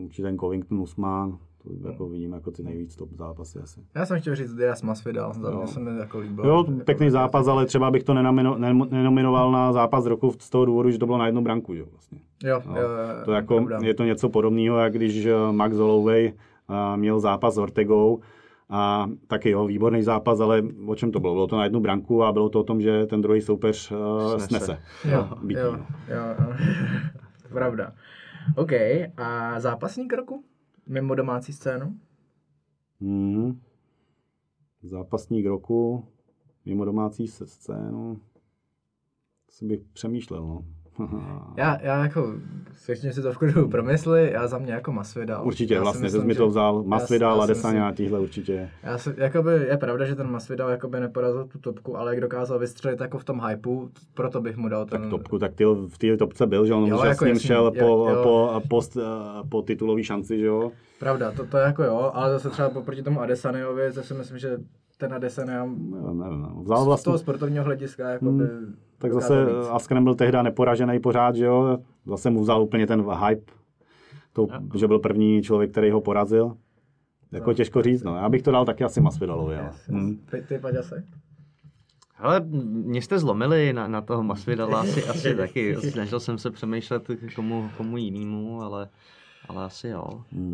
určitě ten Covington Usman, to jako vidím jako ty nejvíc top zápasy asi. Já jsem chtěl říct Diaz Masvidal, Jo. mě se mi jako líbil. Jo, Jako- pěkný zápas, ale třeba bych to nenamino, nem- nenominoval na zápas roku z toho důvodu, že to bylo na jednu branku, jo, vlastně. Jo, No, jo, To jako, je to něco podobného, jak když eh, Max Holloway eh, měl zápas s Ortegou, a taky jo, výborný zápas, ale o čem to bylo? Bylo to na jednu branku a bylo to o tom, že ten druhý soupeř uh, Snese. snese. Jo, Bytí, jo, no. jo, jo. Pravda. OK, a zápasník roku? Mimo domácí scénu? Mhm. Zápasník roku, mimo domácí scénu, si bych přemýšlel, no. Já, já jako, ještě si to v klidu promysli, já za mě jako Masvidal. Určitě, já vlastně, jsi mi to vzal. Masvidal, Adesanya, tíhle určitě. Já si, jakoby, je pravda, že ten Masvidal jakoby neporazil tu topku, ale jak dokázal vystřelit jako v tom hypeu, proto bych mu dal ten... Tak topku, tak ty v té topce byl, že on Jo, jako s ním jasný, šel jo, po, jo. po, po, po, po titulový šanci, že jo. Pravda, to, to jako jo, ale zase třeba proti tomu Adesanyovi, si myslím, že ten Adesanya Nevím, nevím, no. Vzal z vlastně, toho sportovního hlediska jakoby tak dokázal zase víc. Askren byl tehdy neporažený pořád, že jo. Zase mu vzal úplně ten hype, to, že byl první člověk, který ho porazil. Jako těžko říct, no. Já bych to dal taky asi Masvidalovi, ale. Yes, yes. Hm. Ty, ty Paďase? Hele, mě jste zlomili na, na toho Masvidala asi, asi taky. Snažil jsem se přemýšlet komu, komu jinému, ale, ale asi jo.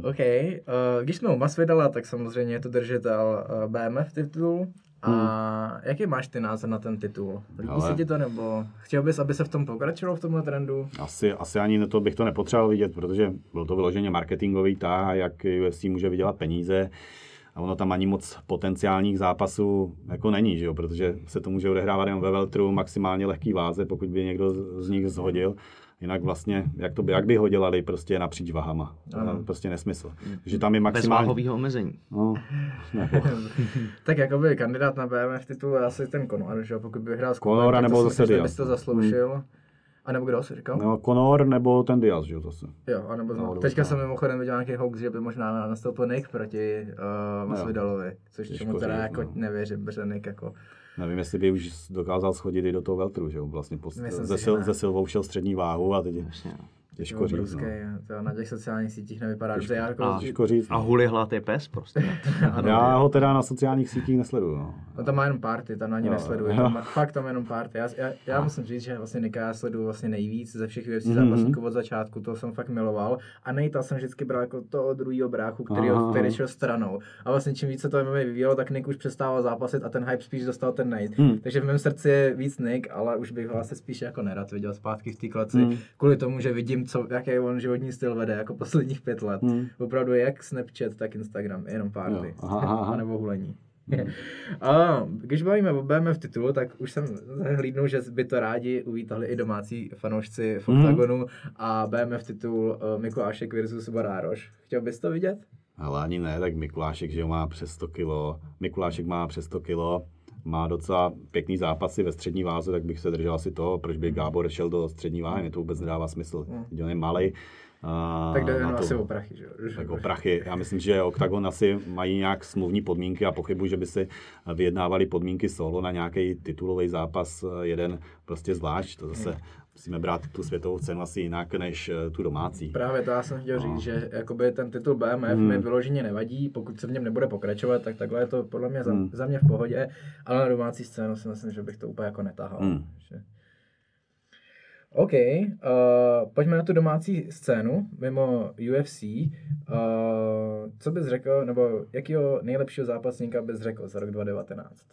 OK, uh, když jsme u Masvidala, tak samozřejmě je to držitel uh, BMF titulu. A Hmm. jaký máš ty názor na ten titul? Líbí Ale- se ti to nebo chtěl bys, aby se v tom pokračovalo v tomhle trendu? Asi, asi ani to bych to nepotřeboval vidět, protože byl to vyloženě marketingový tah, jak UFC může vydělat peníze. A ono tam ani moc potenciálních zápasů jako není, že jo? protože se to může odehrávat jen ve veltru, maximálně lehký váze, pokud by někdo z- z nich zhodil. Jinak vlastně, jak, to by, jak by ho dělali prostě napříč vahama. To je prostě nesmysl. Že tam je Bez maximálně... váhového omezení. No, jako, tak jakoby kandidát na BMF titul je asi ten Conor, že jo? Pokud by vyhrál s Conor Conor, tak nebo zase myslím, že Diaz. bys to zasloužil. A nebo kdo jsi říkal? no, Conor nebo ten Diaz, že jo, zase. Jo, a nebo No, Teďka jsem mimochodem viděl nějaký hoax, že by možná nastoupil Nick proti uh, Masvidalovi, což Těžko čemu teda říct, jako no. nevěřím, protože Nick jako... Nevím, jestli by už dokázal schodit i do toho veltru, že jo, vlastně post, Myslím ze, si, sil, ze silvou šel střední váhu a teď Jasně. no. Těžko říct. obrovský, No. to na těch sociálních sítích nevypadá dobře. Já jako, A- Těžko říct. A huli hlad je pes prostě. Já ho teda na sociálních sítích nesleduju. No. No tam má jenom party, tam ani jo. tam má, fakt tam jenom party. Já, já, já musím říct, že vlastně Nika já sleduju vlastně nejvíc ze všech UFC Mhm. zápasníků od začátku, to jsem fakt miloval. A Nejta jsem vždycky bral jako toho druhého bráchu, který, Aha. který šel stranou. A vlastně čím více to MMA vyvíjelo, tak Nick už přestával zápasit a ten hype spíš dostal ten Nate. Hmm. Takže v mém srdci je víc Nick, ale už bych ho asi spíš jako nerad viděl zpátky v té kleci. Hmm. Kvůli tomu, že vidím, co, jaký on životní styl vede jako posledních pět let. Hmm. Opravdu jak Snapchat, tak Instagram, jenom party. A nebo hulení. A když bavíme o BMF titulu, tak už jsem hlídnul, že by to rádi uvítali i domácí fanoušci v Mhm. Octagonu a BMF titul uh, Mikulášek versus Barároš. Chtěl bys to vidět? Ale ani ne, tak Mikulášek, že má přes 100 kilo. Mikulášek má přes 100 kilo. Má docela pěkný zápasy ve střední váze, tak bych se držel asi toho, proč by Gábor šel do střední váhy, mě to vůbec nedává smysl. Hmm. On je malý. A tak jde na jenom to- asi o prachy, že jo? Jako prachy. Já myslím, že Octagon asi mají nějak smluvní podmínky a pochybuji, že by si vyjednávali podmínky solo na nějaký titulový zápas eh, jeden prostě zvlášť. To zase musíme brát tu světovou cenu asi jinak než eh, tu domácí. Právě to já jsem chtěl říct, že jakoby ten titul BMF Hmm. mi vyloženě nevadí, pokud se v něm nebude pokračovat, tak takhle je to podle mě za, Hmm. za mě v pohodě, ale na domácí scénu si myslím, že bych to úplně jako netahal. Hmm. Že... OK, uh, pojďme na tu domácí scénu mimo UFC. Uh, co bys řekl, nebo jakýho nejlepšího zápasníka bys řekl za rok 2019?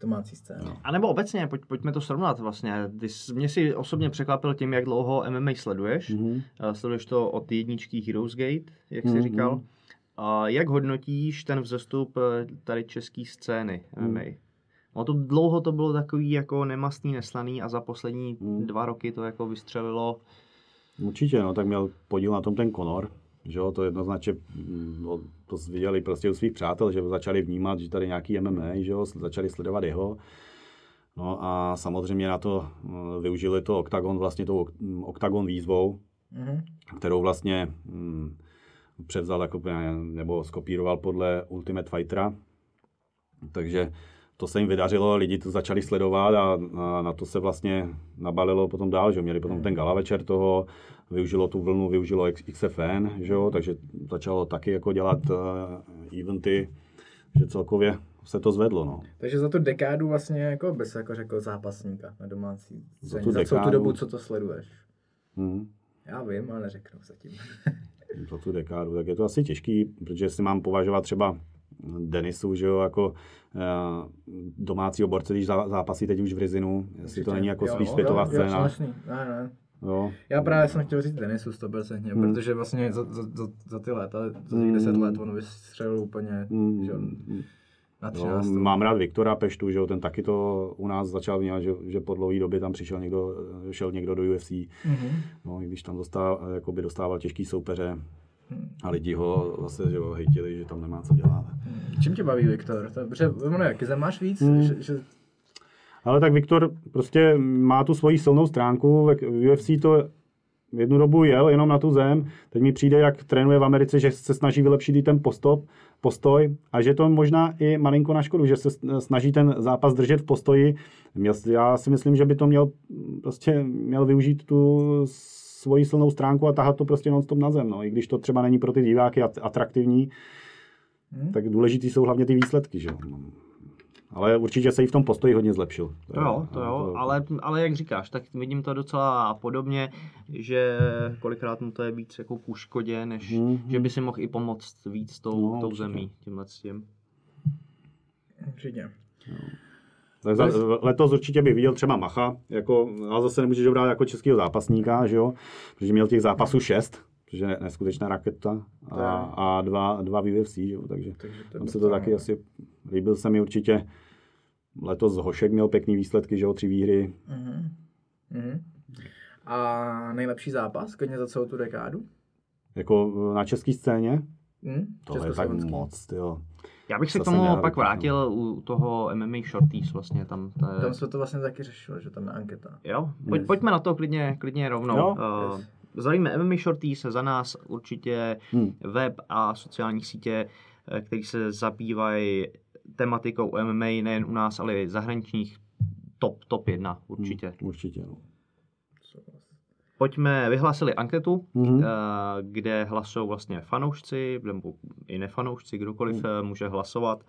Domácí scény. A nebo obecně, pojď, pojďme to srovnat vlastně. Ty jsi, mě si osobně překvapil tím, jak dlouho MMA sleduješ. Mhm. Mm-hmm. Sleduješ to od jedničky Heroes Gate, jak jsi Mhm. říkal. A jak hodnotíš ten vzestup eh, tady české scény MMA? No to dlouho to bylo takový jako nemastný, neslaný a za poslední Mhm. dva roky to jako vystřelilo. Určitě, no, tak měl podíl na tom ten Conor, že jo, to jednoznačně, mm, no, to viděli prostě u svých přátel, že začali vnímat, že tady nějaký MMA, že jo, začali sledovat jeho. No a samozřejmě na to mm, využili to Octagon, vlastně tou mm, Octagon výzvou, Mhm. kterou vlastně mm, převzal jako, nebo skopíroval podle Ultimate Fightera. Takže to se jim vydařilo, lidi to začali sledovat a, a na to se vlastně nabalilo potom dál, že měli potom ten gala večer toho, využilo tu vlnu, využilo XFN, že jo, takže začalo taky jako dělat uh, eventy, že celkově se to zvedlo, no. Takže za tu dekádu vlastně jako bys jako řekl zápasníka na domácí scéně. tu Za, celou tu dobu, co to sleduješ. Hmm. Já vím, ale neřeknu zatím. za tu dekádu, tak je to asi těžký, protože si mám považovat třeba Denisu, že jo, jako uh, domácího borce, když zá- zápasí teď už v Rizinu, jestli to není jako Jo, spíš jo, světová jo, scéna. jasný. Ne, ne. Jo. Já právě jsem chtěl říct Denisu 100%, Hmm. protože vlastně za, za, za, za ty léta, za těch 10 let, on vystřelil úplně Hmm. že, jo, na Jo, 13. mám rád Viktora Peštu, že jo, ten taky to u nás začal vnímat, že, že po dlouhé době tam přišel někdo, šel někdo do UFC, Mhm. no, i když tam dostával, jakoby dostával těžký soupeře Hmm. A lidi ho zase že jo, hejtili, že tam nemá co dělat. Čím tě baví Viktor? To, protože ono, jaký zem máš víc? Hmm. Že, že, Ale tak Viktor prostě má tu svoji silnou stránku, v v UFC to jednu dobu jel jenom na tu zem, teď mi přijde, jak trénuje v Americe, že se snaží vylepšit i ten postop, postoj a že to možná i malinko na škodu, že se snaží ten zápas držet v postoji. Já si myslím, že by to měl prostě měl využít tu svoji silnou stránku a tahat to prostě non-stop na zem. No. I když to třeba není pro ty diváky at- atraktivní, Hmm. tak důležitý jsou hlavně ty výsledky. Že? jo. Ale určitě se i v tom postoji hodně zlepšil. To jo, to jo, ale, ale jak říkáš, tak vidím to docela podobně, že kolikrát mu to je víc jako ku škodě, než Mhm. že by si mohl i pomoct víc tou, No, tou zemí, tímhle s tím. určitě. Za, letos určitě bych viděl třeba Macha, jako, ale zase nemůžeš brát jako českého zápasníka, že jo? protože měl těch zápasů šest, což je neskutečná raketa a, a dva, dva v UFC, jo? takže Takže tam se to taky asi, líbil se mi určitě, letos Hošek měl pěkný výsledky, že jo, tři výhry, Mhm. Mhm. A nejlepší zápas, klidně za celou tu dekádu? jako na české scéně, Hm? to je tak moc, jo. Já bych se k To tomu pak vrátil u toho MMA Shorties vlastně tam. To je, Tam jsme to vlastně taky řešili, že tam je anketa. jo, pojď, Yes. pojďme na to klidně, klidně rovnou. Jo, Uh, yes. Zajíme MMA Shorties za nás určitě Hmm. web a sociální sítě, eh, který se zabývají tematikou MMA nejen u nás, ale i zahraničních top, top 1 určitě. Určitě, no. Pojďme, vyhlásili anketu, Mhm. eh, kde hlasují vlastně fanoušci, nebo i nefanoušci, kdokoliv eh, může hlasovat.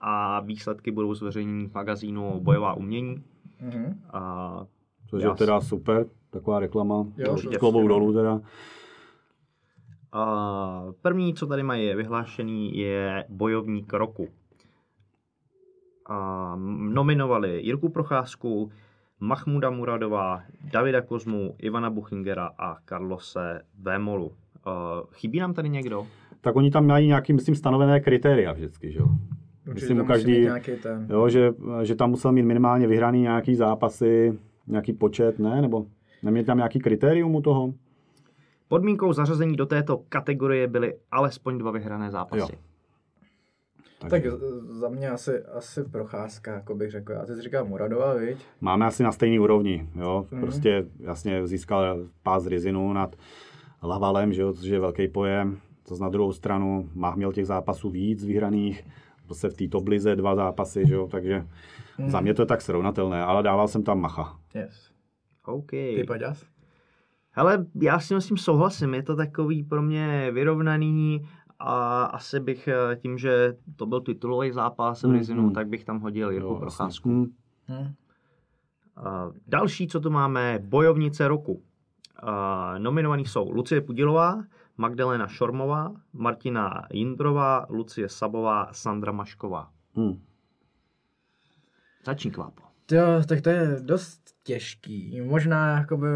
A výsledky budou zveřejněny v magazínu Bojová umění. Mhm. A Což je Jas. teda super, taková reklama, Jo, klobouk určitě, dolů teda. A první, co tady mají vyhlášený, je bojovník roku. A nominovali Jirku Procházku, Mahmuda Muradová, Davida Kozmu, Ivana Buchingera a Carlose Vémolu. A chybí nám tady někdo? Tak oni tam mají nějaký, myslím, stanovené kritéria vždycky, že jo. Určitě Myslím, každý, nějaký ten... jo, že, že tam musel mít minimálně vyhraný nějaký zápasy, nějaký počet, ne? Nebo neměl tam nějaký kritérium u toho? Podmínkou zařazení do této kategorie byly alespoň dva vyhrané zápasy. Jo. Tak za mě asi, asi procházka, jako bych řekl. A ty jsi říkal Muradova, viď? Máme asi na stejný úrovni, jo. Mhm. Prostě jasně získal pás Rizinu nad Lavalem, že jo, což je velký pojem. To na druhou stranu má měl těch zápasů víc vyhraných, se v té toblize dva zápasy, že jo, takže Mhm. za mě to je tak srovnatelné, ale dával jsem tam Macha. Yes. OK. Ty Paďas? Hele, já si s tím souhlasím, je to takový pro mě vyrovnaný a asi bych eh, tím, že to byl titulový zápas v Rizinu, mm. tak bych tam hodil Jirku Jo, Procházku. Hm, Hm. A další, co tu máme, bojovnice roku. A nominovaní jsou Lucie Pudilová, Magdalena Šormová, Martina Jindrová, Lucie Sabová, Sandra Mašková. hm. Začni kvápo. Jo, tak to je dost těžký. Možná jakoby,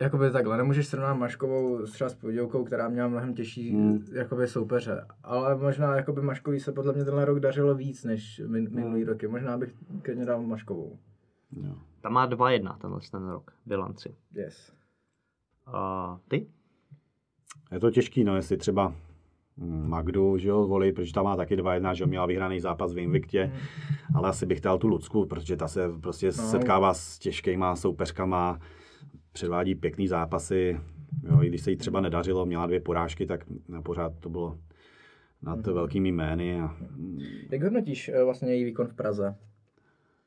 jakoby takhle, nemůžeš srovnat Maškovou třeba s Podělkou, která měla mnohem těžší Hmm. jakoby soupeře. Ale možná jakoby Maškový se podle mě tenhle rok dařilo víc než min, Hmm. minulý roky. Možná bych klidně dal Maškovou. Jo. Tam má 2-1 tenhle ten rok, bilanci. Yes. A ty? Je to těžký, no, jestli třeba hm, Magdu, že jo, volí, protože tam má taky 2-1, že jo, měla vyhraný zápas v Invictě, ale asi bych dal tu Lucku, protože ta se prostě no. setkává s těžkýma soupeřkama, předvádí pěkný zápasy, jo, i když se jí třeba nedařilo, měla dvě porážky, tak pořád to bylo nad velkými jmény a Jak hodnotíš eh, vlastně její výkon v Praze?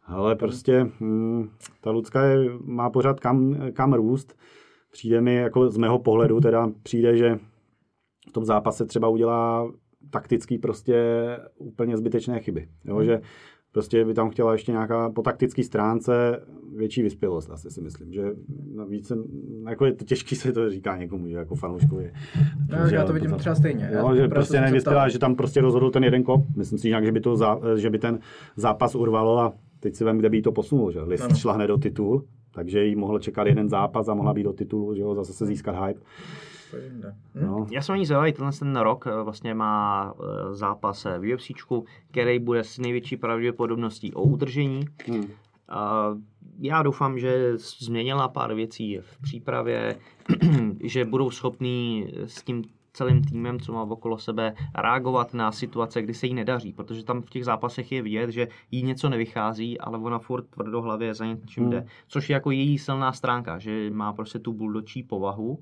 Ale prostě hm, ta Lucka je, má pořád kam, kam růst. Přijde mi, jako z mého pohledu, teda přijde, že v tom zápase třeba udělá taktický prostě úplně zbytečné chyby. Jo, že prostě by tam chtěla ještě nějaká po taktické stránce větší vyspělost, asi si myslím, že více, jako je to těžký se to říká někomu, že jako fanouškovi. No, já to vidím třeba stejně. Já Jo, že prostě ptal. že tam prostě rozhodl ten jeden kop. Myslím si jinak, že by, to zá, že by ten zápas urvalo a teď si vem, kde by jí to posunul. Že? List Ano. šla hned do titul, takže jí mohl čekat jeden zápas a mohla být do titulu, že jo, zase se získat hype. Jinde. Hm? No. Já jsem ani zvědavý, tenhle ten rok eh, vlastně má eh, zápas eh, v UFCčku, který bude s největší pravděpodobností o udržení. Hmm. A já doufám, že změnila pár věcí v přípravě, že budou schopní s tím celým týmem, co má okolo sebe, reagovat na situace, kdy se jí nedaří, protože tam v těch zápasech je vidět, že jí něco nevychází, ale ona furt tvrdohlavě za něčím Hmm. jde, což je jako její silná stránka, že má prostě tu buldočí povahu,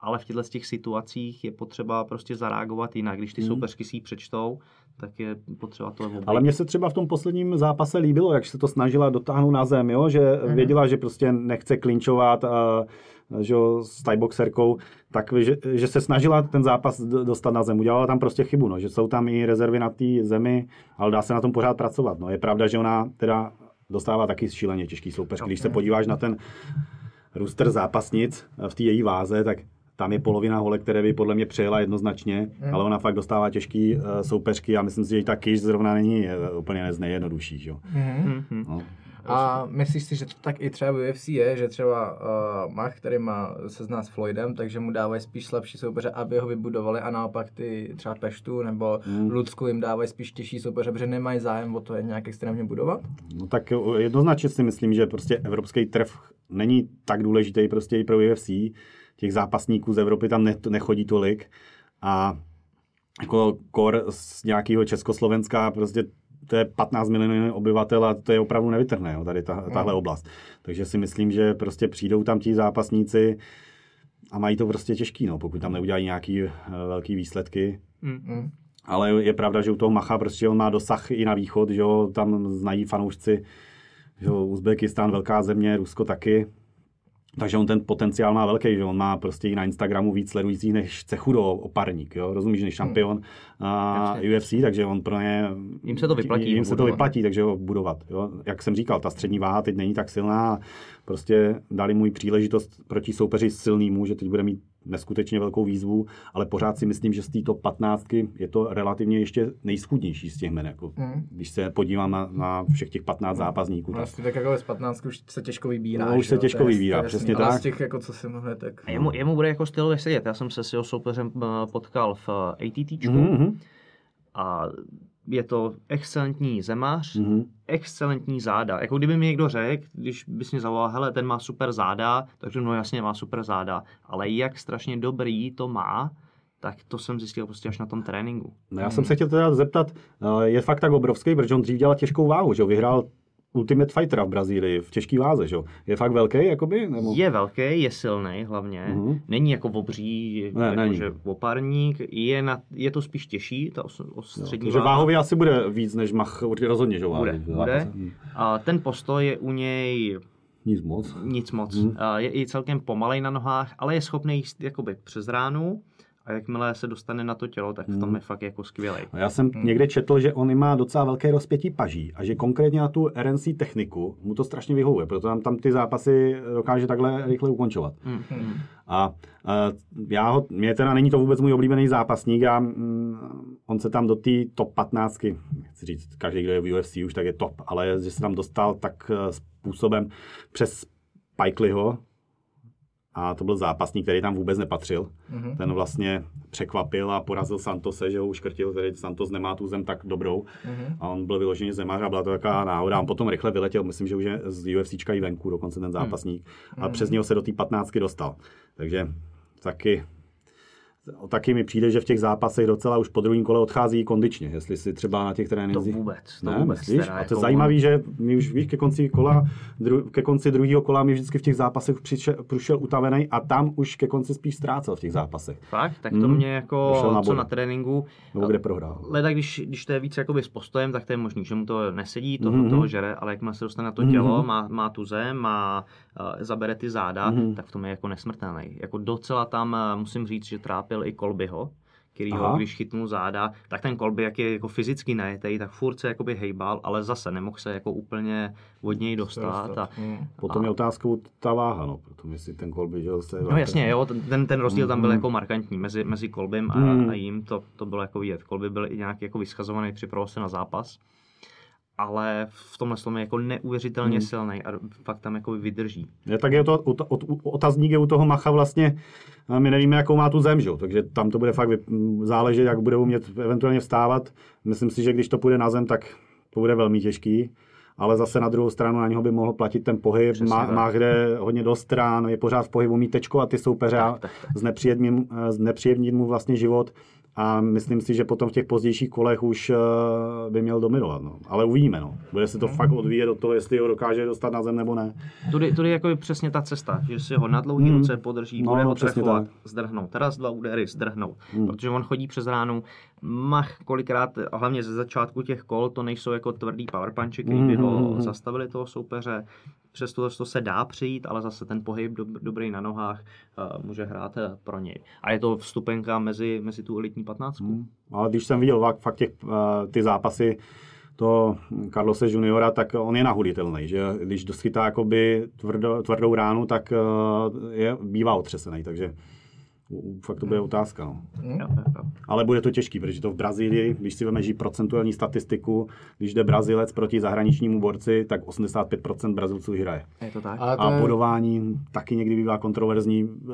ale v těchto z těch situacích je potřeba prostě zareagovat jinak. Když ty Hmm. soupeřky si ji přečtou, tak je potřeba to obejít. Ale mně se třeba v tom posledním zápase líbilo, jak se to snažila dotáhnout na zem, jo? že Mhm. věděla, že prostě nechce klinčovat a, že jo, s tajboxerkou, tak že, že, se snažila ten zápas dostat na zem. Udělala tam prostě chybu, no, že jsou tam i rezervy na té zemi, ale dá se na tom pořád pracovat. No. Je pravda, že ona teda dostává taky šíleně těžký soupeř. Když se podíváš na ten rooster zápasnic v té její váze, tak tam je polovina holek, které by podle mě přejela jednoznačně, Hmm. ale ona fakt dostává těžký uh, soupeřky a myslím si, že i ta Kiš zrovna není eh, úplně z nejjednodušší. že Jo? Mhm. No. A myslíš si, že to tak i třeba v UFC je, že třeba uh, Mach, který má se zná s Floydem, takže mu dávají spíš slabší soupeře, aby ho vybudovali a naopak ty třeba Peštu nebo Hmm. Lucku jim dávají spíš těžší soupeře, protože nemají zájem o to je nějak extrémně budovat? no tak eh, jednoznačně si myslím, že prostě evropský trh není tak důležitý prostě i pro UFC. Těch zápasníků z Evropy tam ne, nechodí tolik a jako kor z nějakého Československa prostě to je 15 milionů obyvatel a to je opravdu nevytrhne, jo, tady ta, tahle oblast. Takže si myslím, že prostě přijdou tam ti zápasníci a mají to prostě těžký, no, pokud tam neudělají nějaký uh, velký výsledky. Mm. Ale je pravda, že u toho Macha prostě on má dosah i na východ, že jo, tam znají fanoušci, že jo, Uzbekistán, velká země, Rusko taky. Takže on ten potenciál má velký, že on má prostě i na Instagramu víc sledujících než Cechudo oparník, jo, rozumíš, než šampion a UFC, takže on pro ně... Jim se to vyplatí Jim se to vyplatí, takže ho budovat, jo. Jak jsem říkal, ta střední váha teď není tak silná prostě dali mu i příležitost proti soupeři silnýmu, že teď bude mít neskutečně velkou výzvu, ale pořád si myslím, že z této 15 je to relativně ještě nejschudnější z těch men. Jako, Mm. Když se podívám na, na všech těch 15 zápasníků. Tak. Vlastně tak jako z 15 už se těžko vybírá. No, už se jo, těžko vybírá, přesně. Ale tak. z těch, jako co si mohli, tak... A jemu, jemu bude jako stylově sedět. Já jsem se s jeho soupeřem eh, potkal v eh, ATTčku Mhm, a je to excelentní zemař, mhm. excelentní záda. Jako kdyby mi někdo řekl, když bys mě zavolal, hele, ten má super záda, takže no jasně má super záda, ale jak strašně dobrý to má, tak to jsem zjistil prostě až na tom tréninku. No já jsem se chtěl teda zeptat, eh, je fakt tak obrovský, protože on dřív dělal těžkou váhu, že vyhrál Ultimate Fightera v Brazílii v těžké váze, že jo? Je fakt velký, jakoby? Nebo... Je velký, je silný hlavně, Mhm. není jako obří, Ne, jako není. že oparník, je, na, je to spíš těžší, ta os, os, střední váha. váhově asi bude víc než Mach, určitě rozhodně, že jo? Bude, váhy v bude. A ten postoj je u něj Nic moc. nic moc. Mhm. A Je i celkem pomalej na nohách, ale je schopný jíst jakoby přes ránu A jakmile se dostane na to tělo, tak v tom je fakt jako skvělý. Já jsem někde četl, že on má docela velké rozpětí paží a že konkrétně na tu RNC techniku mu to strašně vyhovuje, proto tam, tam ty zápasy dokáže takhle rychle ukončovat. Mm. A, a já ho, mě teda není to vůbec můj oblíbený zápasník a mm, on se tam do té top 15, chci říct, každý, kdo je v UFC už, tak je top, ale že se tam dostal tak eh, způsobem přes Pikelyho, a to byl zápasník, který tam vůbec nepatřil. Mm-hmm. Ten vlastně překvapil a porazil Santose, že ho uškrtil, který Santos nemá tu zem tak dobrou. Mm-hmm. A on byl vyloženě zemař a byla to taková náhoda. On potom rychle vyletěl, myslím, že už je z UFCčka i venku, dokonce ten zápasník. Mm-hmm. A přes něho se do té 15 dostal. Takže taky taky mi přijde, že v těch zápasech docela už po druhém kole odchází kondičně, jestli si třeba na těch To trénincích... vůbec, to ne, vůbec. myslíš? A to je jako zajímavý, že my už víš, ke konci kola, dru, ke konci druhého kola mi vždycky v těch zápasech přišel, přišel utavený a tam už ke konci spíš ztrácel v těch zápasech. Fakt? Tak to Mm. mě jako, na co na tréninku, Nebo kde prohrál. Leda, když, když to je víc jakoby s postojem, tak to je možný, že mu to nesedí, to, Mhm. mm-hmm. toho žere, ale jakmile se dostane na to tělo, má, má tu zem, má, uh, zabere ty záda, Mhm. mm-hmm. tak v tom je jako nesmrtelný. Jako docela tam uh, musím říct, že trápil i Kolbyho, který Aha. ho, když chytnul záda, tak ten Kolby, jak je jako fyzicky najetej, tak furt se jakoby hejbal, ale zase nemohl se jako úplně od něj dostat. A, Mm. Potom je otázkou ta váha, no, potom jestli ten kolby, že se... No jasně, jo, ten, ten rozdíl tam byl Mhm. jako markantní mezi, mezi Kolbym a, Mhm. a jím, to, to bylo jako vidět. Kolby byl i nějak jako vyschazovaný, připravoval se na zápas, ale v tomhle tom je jako neuvěřitelně Mhm. silný a fakt tam jako vydrží. Je, tak je to, ot, ot, otazník je u toho Macha vlastně, a my nevíme, jakou má tu zem, že? takže tam to bude fakt záležet, jak bude umět eventuálně vstávat. Myslím si, že když to půjde na zem, tak to bude velmi těžký. Ale zase na druhou stranu na něho by mohl platit ten pohyb. Přesně Má, tak. má kde hodně do stran, je pořád v pohybu, umí tečkovat ty soupeře a tak, znepříjemnit, znepříjemnit mu vlastně život. A myslím si, že potom v těch pozdějších kolech už eh, by měl dominovat. No. Ale uvidíme. No. Bude se to fakt odvíjet od toho, jestli ho dokáže dostat na zem nebo ne. Tudy, tudy je jako přesně ta cesta, že si ho na dlouhý Mhm. ruce podrží, No, bude ho trefovat, tak. zdrhnout. Teraz dva údery, zdrhnout. Mhm. Protože on chodí přes ránu, mach kolikrát, a hlavně ze začátku těch kol, to nejsou jako tvrdý power punchy, který by ho Mhm. zastavili toho soupeře. Přes to, to se dá přijít, ale zase ten pohyb dob, dobrý na nohách uh, může hrát eh, pro něj. A je to vstupenka mezi, mezi tu elitní patnáctku. Hmm. Ale když jsem viděl fakt, těch, eh, ty zápasy to Carlose juniora, tak on je nahuditelný, že když doschytá jakoby tvrdo, tvrdou ránu, tak je, bývá otřesený, takže fakt to bude otázka. No. Jo. Ale bude to těžký, protože to v Brazílii, když si vezmeš i procentuální statistiku, když jde Brazilec proti zahraničnímu borci, tak 85% Brazilců vyhraje. Je to tak? Ale to A je, bodování taky někdy bývá kontroverzní eh,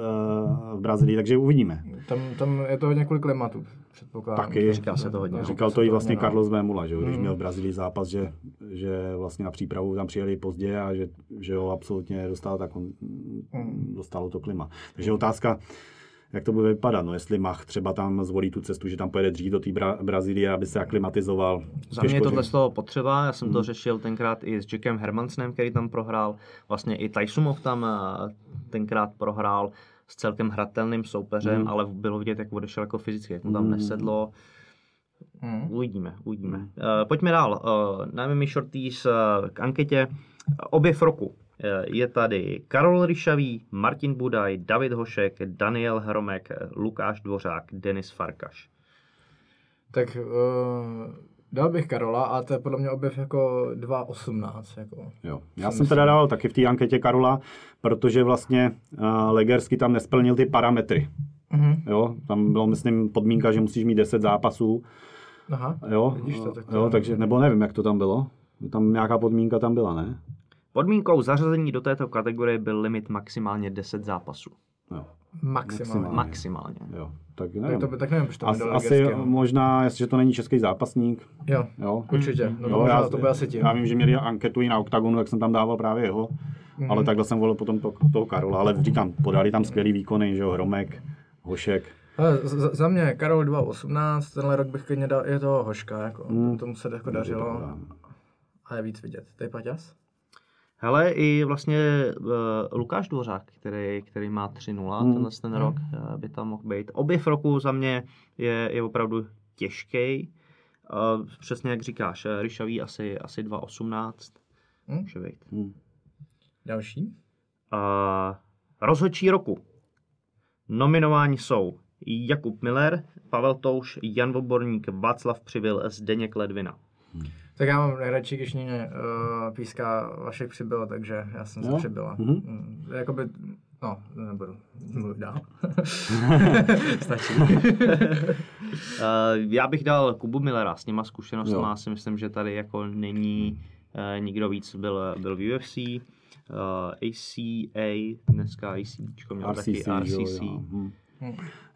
v Brazílii, takže uvidíme. tam, tam je to hodně kvůli klimatu, předpokládám. Taky. Říká se to hodně. no. Říkal to i vlastně no. Carlos Vémula, že jo, když Mm. měl v Brazílii zápas, že, že vlastně na přípravu tam přijeli pozdě a že, že ho absolutně dostal, tak on, dostalo to klima. Takže otázka, jak to bude vypadat, no jestli Mach třeba tam zvolí tu cestu, že tam pojede dřív do té Bra- Brazílie, aby se aklimatizoval. Za mě je tohle toho potřeba, já jsem to řešil tenkrát i s Jackem Hermansnem, který tam prohrál, vlastně i Tysumov tam eh, tenkrát prohrál s celkem hratelným soupeřem, Mm. ale bylo vidět, jak odešel jako fyzicky, jak mu tam Mm. nesedlo. Mm. Uvidíme, uvidíme. Uh, pojďme dál. Uh, na MMA Shorties uh, k anketě. Objev roku. Uh, je tady Karol Ryšavý, Martin Budaj, David Hošek, Daniel Hromek, Lukáš Dvořák, Denis Farkaš. Tak uh, dal bych Karola a to je podle mě objev jako 2.18. Jako. Jo. Já Jsem teda dával taky v té anketě Karola, protože vlastně uh, Legersky tam nesplnil ty parametry. Mhm. Jo, tam bylo, myslím, podmínka, že musíš mít 10 zápasů. Aha, Jo, vidíš to, tak to jo takže, nebo nevím, jak to tam bylo. Tam nějaká podmínka tam byla, ne? Podmínkou zařazení do této kategorie byl limit maximálně 10 zápasů. Jo, maximálně. Maximálně. Jo. Tak Tak, nevím. to, by- tak nevím, proč to As, asi no. možná, jestliže to není český zápasník. Jo, Jo. určitě. No to, jo, možná, já, to bude asi tím. já vím, že měli anketu i na OKTAGONu, tak jsem tam dával právě jeho. Mhm. Ale takhle jsem volil potom to, toho Karola. Ale říkám, podali tam skvělý výkony, že jo, Hromek, Hošek. Ale z- za mě Karol 2.18, tenhle rok bych klidně dal, je to hoška, jako. Hmm. Tomu se jako dařilo. A je víc vidět. Ty Paťas? Hele, i vlastně uh, Lukáš Dvořák, který, který má 3-0 Hmm. tenhle ten rok, uh, by tam mohl být. Objev roku za mě je, je opravdu těžký. Uh, přesně jak říkáš, eh, Ryšavý asi, asi 2.18. Hm? Může být. Hmm. Další? Uh, rozhodčí roku. Nominování jsou Jakub Miller, Pavel Touš, Jan Voborník, Václav Přivil, Zdeněk Ledvina. Tak já mám nejradši, když mě uh, píská Vašek přibyl, takže já jsem se Jo? přibyla. Mhm. Mm. Jakoby, no, nebudu mluvit dál. Stačí. Eh, Já bych dal Kubu Millera s těma zkušenostmi, Jo. si myslím, že tady jako není eh, nikdo víc, byl, byl v UFC, eh, ACA, dneska ACB, měl taky RCC, jo, RCC. jo. Hm.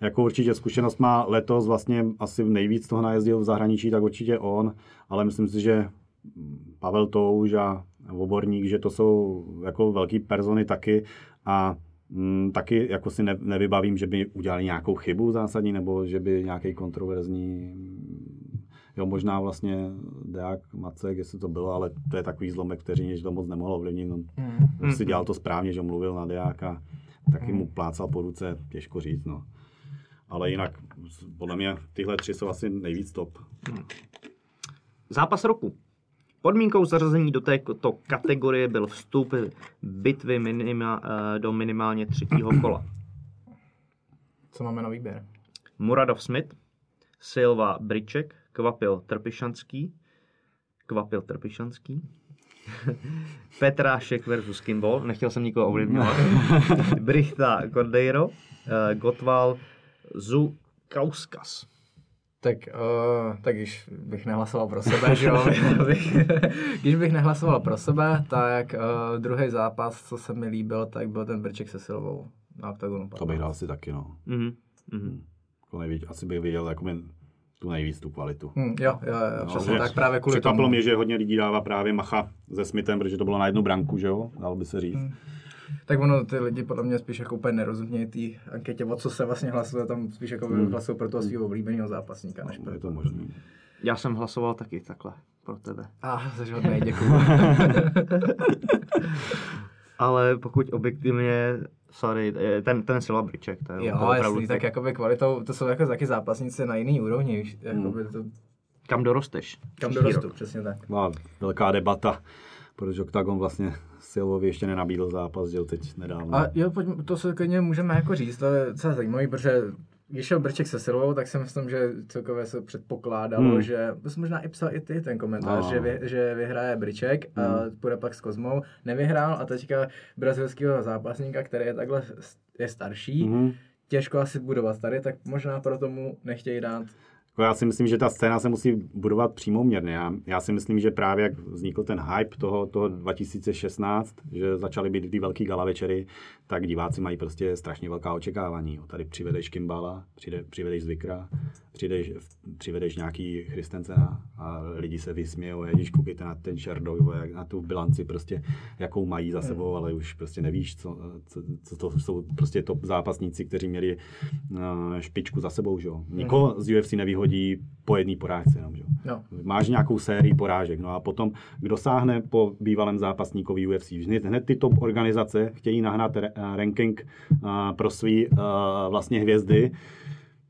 Jako určitě zkušenost má letos vlastně asi nejvíc toho najezdil v zahraničí, tak určitě on, ale myslím si, že Pavel Touž a Oborník, že to jsou jako velký persony taky. A mm, taky jako si ne, nevybavím, že by udělali nějakou chybu zásadní, nebo že by nějaký kontroverzní Jo, možná vlastně Deák Macek, jestli to bylo, ale to je takový zlomek vteřině, že to moc nemohlo ovlivnit. On, on si dělal to správně, že mluvil na Deáka, taky mu plácal po ruce, těžko říct. No. Ale jinak, podle mě tyhle tři jsou asi nejvíc top. Zápas roku. Podmínkou zařazení do této kategorie byl vstup bitvy minima, eh, do minimálně třetího kola. Co máme na výběr? Muradov Smith, Silva Briček, Kvapil Trpišanský, Kvapil Trpišanský, Petrášek versus Kimball, nechtěl jsem nikoho ovlivňovat, Brichta Cordeiro, eh, Gotval Zukauskas. Tak, uh, tak když bych nehlasoval pro sebe, že jo, když bych nehlasoval pro sebe, tak uh, druhý zápas, co se mi líbil, tak byl ten Brček se Silvou na oktagonu. To bych dal asi taky, no. Mhm. Mhm. Jako nejvíc, asi bych viděl jako tu nejvíc tu kvalitu. Hmm, jo, jo, jo, No, přesně že tak právě kvůli Překvapilo tomu. mě, že hodně lidí dává právě Macha se Smithem, protože to bylo na jednu branku, že jo, dalo by se říct. Hmm. Tak ono, ty lidi podle mě spíš jako úplně nerozumějí té anketě, o co se vlastně hlasuje, tam spíš jako hmm. hlasují pro toho svého oblíbeného zápasníka, než pro Je to možné. Já jsem hlasoval taky takhle pro tebe. A, ah, jsi děkuju. Ale pokud objektivně, sorry, ten, ten Silva Briček, to je, to jo, opravdu jasný, tak jakoby kvalitou, to jsou jako taky zápasníci na jiný úrovni, víš, jakoby to, kam dorosteš. kam dorostu, rok. přesně tak. Byla velká debata, protože Octagon vlastně Silvovi ještě nenabídl zápas, že jo, teď nedávno. A jo, pojďme, to se klidně můžeme jako říct, to je docela zajímavý, protože když šel Brček se Silvou, tak si myslím, že celkově se předpokládalo, Hmm. že, to jsi možná i psal i ty ten komentář, No. že, vy, že vyhraje Brček a půjde pak s Kozmou, nevyhrál a teďka brazilského zápasníka, který je takhle je starší, Mhm. těžko asi budovat tady, tak možná proto mu nechtějí dát Jako já si myslím, že ta scéna se musí budovat přímoměrně. Já, já si myslím, že právě jak vznikl ten hype toho, toho 2016, že začaly být ty velký gala večery, tak diváci mají prostě strašně velká očekávání. Tady přivedeš Kimbala, přijde, přivedeš Zvikra, přivedeš, přivedeš nějaký Christensena a lidi se vysmějou, ježíš, koukejte na ten Sherdog, jak na tu bilanci prostě, jakou mají za sebou, ale už prostě nevíš, co, co, co to jsou prostě top zápasníci, kteří měli uh, špičku za sebou, že jo. Nikoho z UFC nevyhodí po jedné porážce jenom, že jo. Máš nějakou sérii porážek, no a potom, kdo sáhne po bývalém zápasníkovi UFC, hned, hned ty top organizace chtějí nahnat re, eh, ranking uh, pro svý uh, vlastně hvězdy,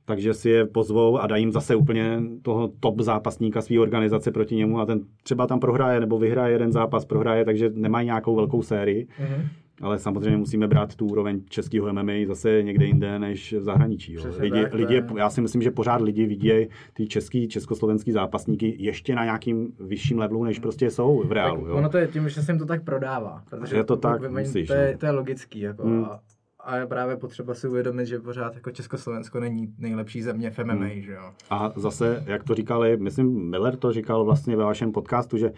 takže si je pozvou a dají jim zase úplně toho top zápasníka své organizace proti němu a ten třeba tam prohraje nebo vyhraje jeden zápas, prohraje, takže nemají nějakou velkou sérii. Mhm. Ale samozřejmě musíme brát tu úroveň českého MMA zase někde jinde než v zahraničí. Jo. Lidi, tak, lidi, já si myslím, že pořád lidi vidějí ty český, československý zápasníky ještě na nějakým vyšším levelu, než prostě jsou v reálu. tak Jo. ono to je tím, že se jim to tak prodává. Protože Je to tak, vymají- musíš, to, je, no. to je logický. Jako, Hmm. a, a je právě potřeba si uvědomit, že pořád jako Československo není nejlepší země v MMA, Hmm. že jo. A zase, jak to říkali, myslím, Miller to říkal vlastně ve vašem podcastu, že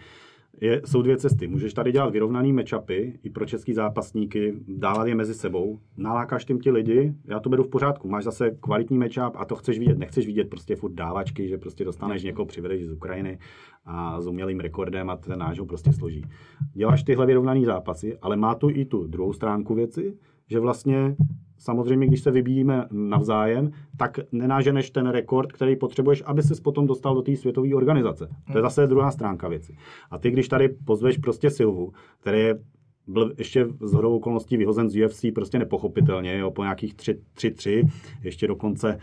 je, jsou dvě cesty. Můžeš tady dělat vyrovnaný matchupy i pro český zápasníky, dávat je mezi sebou, nalákáš tím ti lidi, já to beru v pořádku. Máš zase kvalitní matchup a to chceš vidět. Nechceš vidět prostě furt dávačky, že prostě dostaneš někoho, přivedeš z Ukrajiny a s umělým rekordem a ten náš ho prostě složí. Děláš tyhle vyrovnaný zápasy, ale má to i tu druhou stránku věci, že vlastně samozřejmě, když se vybíjíme navzájem, tak nenáženeš ten rekord, který potřebuješ, aby ses potom dostal do té světové organizace. To je zase druhá stránka věci. A ty, když tady pozveš prostě Silvu, který je byl ještě z hodou okolností vyhozen z UFC prostě nepochopitelně, jo, po nějakých 3-3, ještě dokonce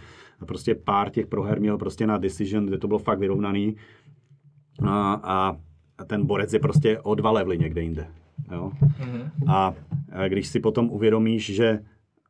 prostě pár těch proher měl prostě na decision, kde to bylo fakt vyrovnaný a, a ten borec je prostě o dva levely někde jinde. Jo? A a když si potom uvědomíš, že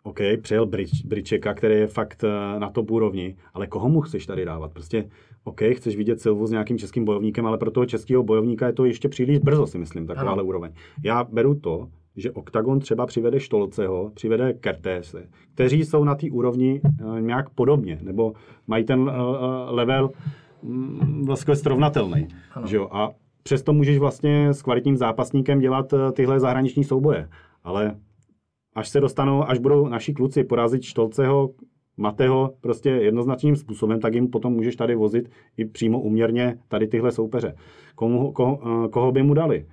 OK, přijel Bridge, Bridgeka, který je fakt eh, na top úrovni, ale koho mu chceš tady dávat? Prostě OK, chceš vidět Silvu s nějakým českým bojovníkem, ale pro toho českého bojovníka je to ještě příliš brzo, si myslím, takováhle úroveň. Já beru to, že Octagon třeba přivede Štolceho, přivede Kertése, kteří jsou na té úrovni eh, nějak podobně, nebo mají ten eh, level mm, vlastně srovnatelný. Že jo? A přesto můžeš vlastně s kvalitním zápasníkem dělat tyhle zahraniční souboje. Ale až se dostanou, až budou naši kluci porazit Štolceho, Mateho prostě jednoznačným způsobem, tak jim potom můžeš tady vozit i přímo uměrně tady tyhle soupeře. Komu, koho, eh, koho by mu dali?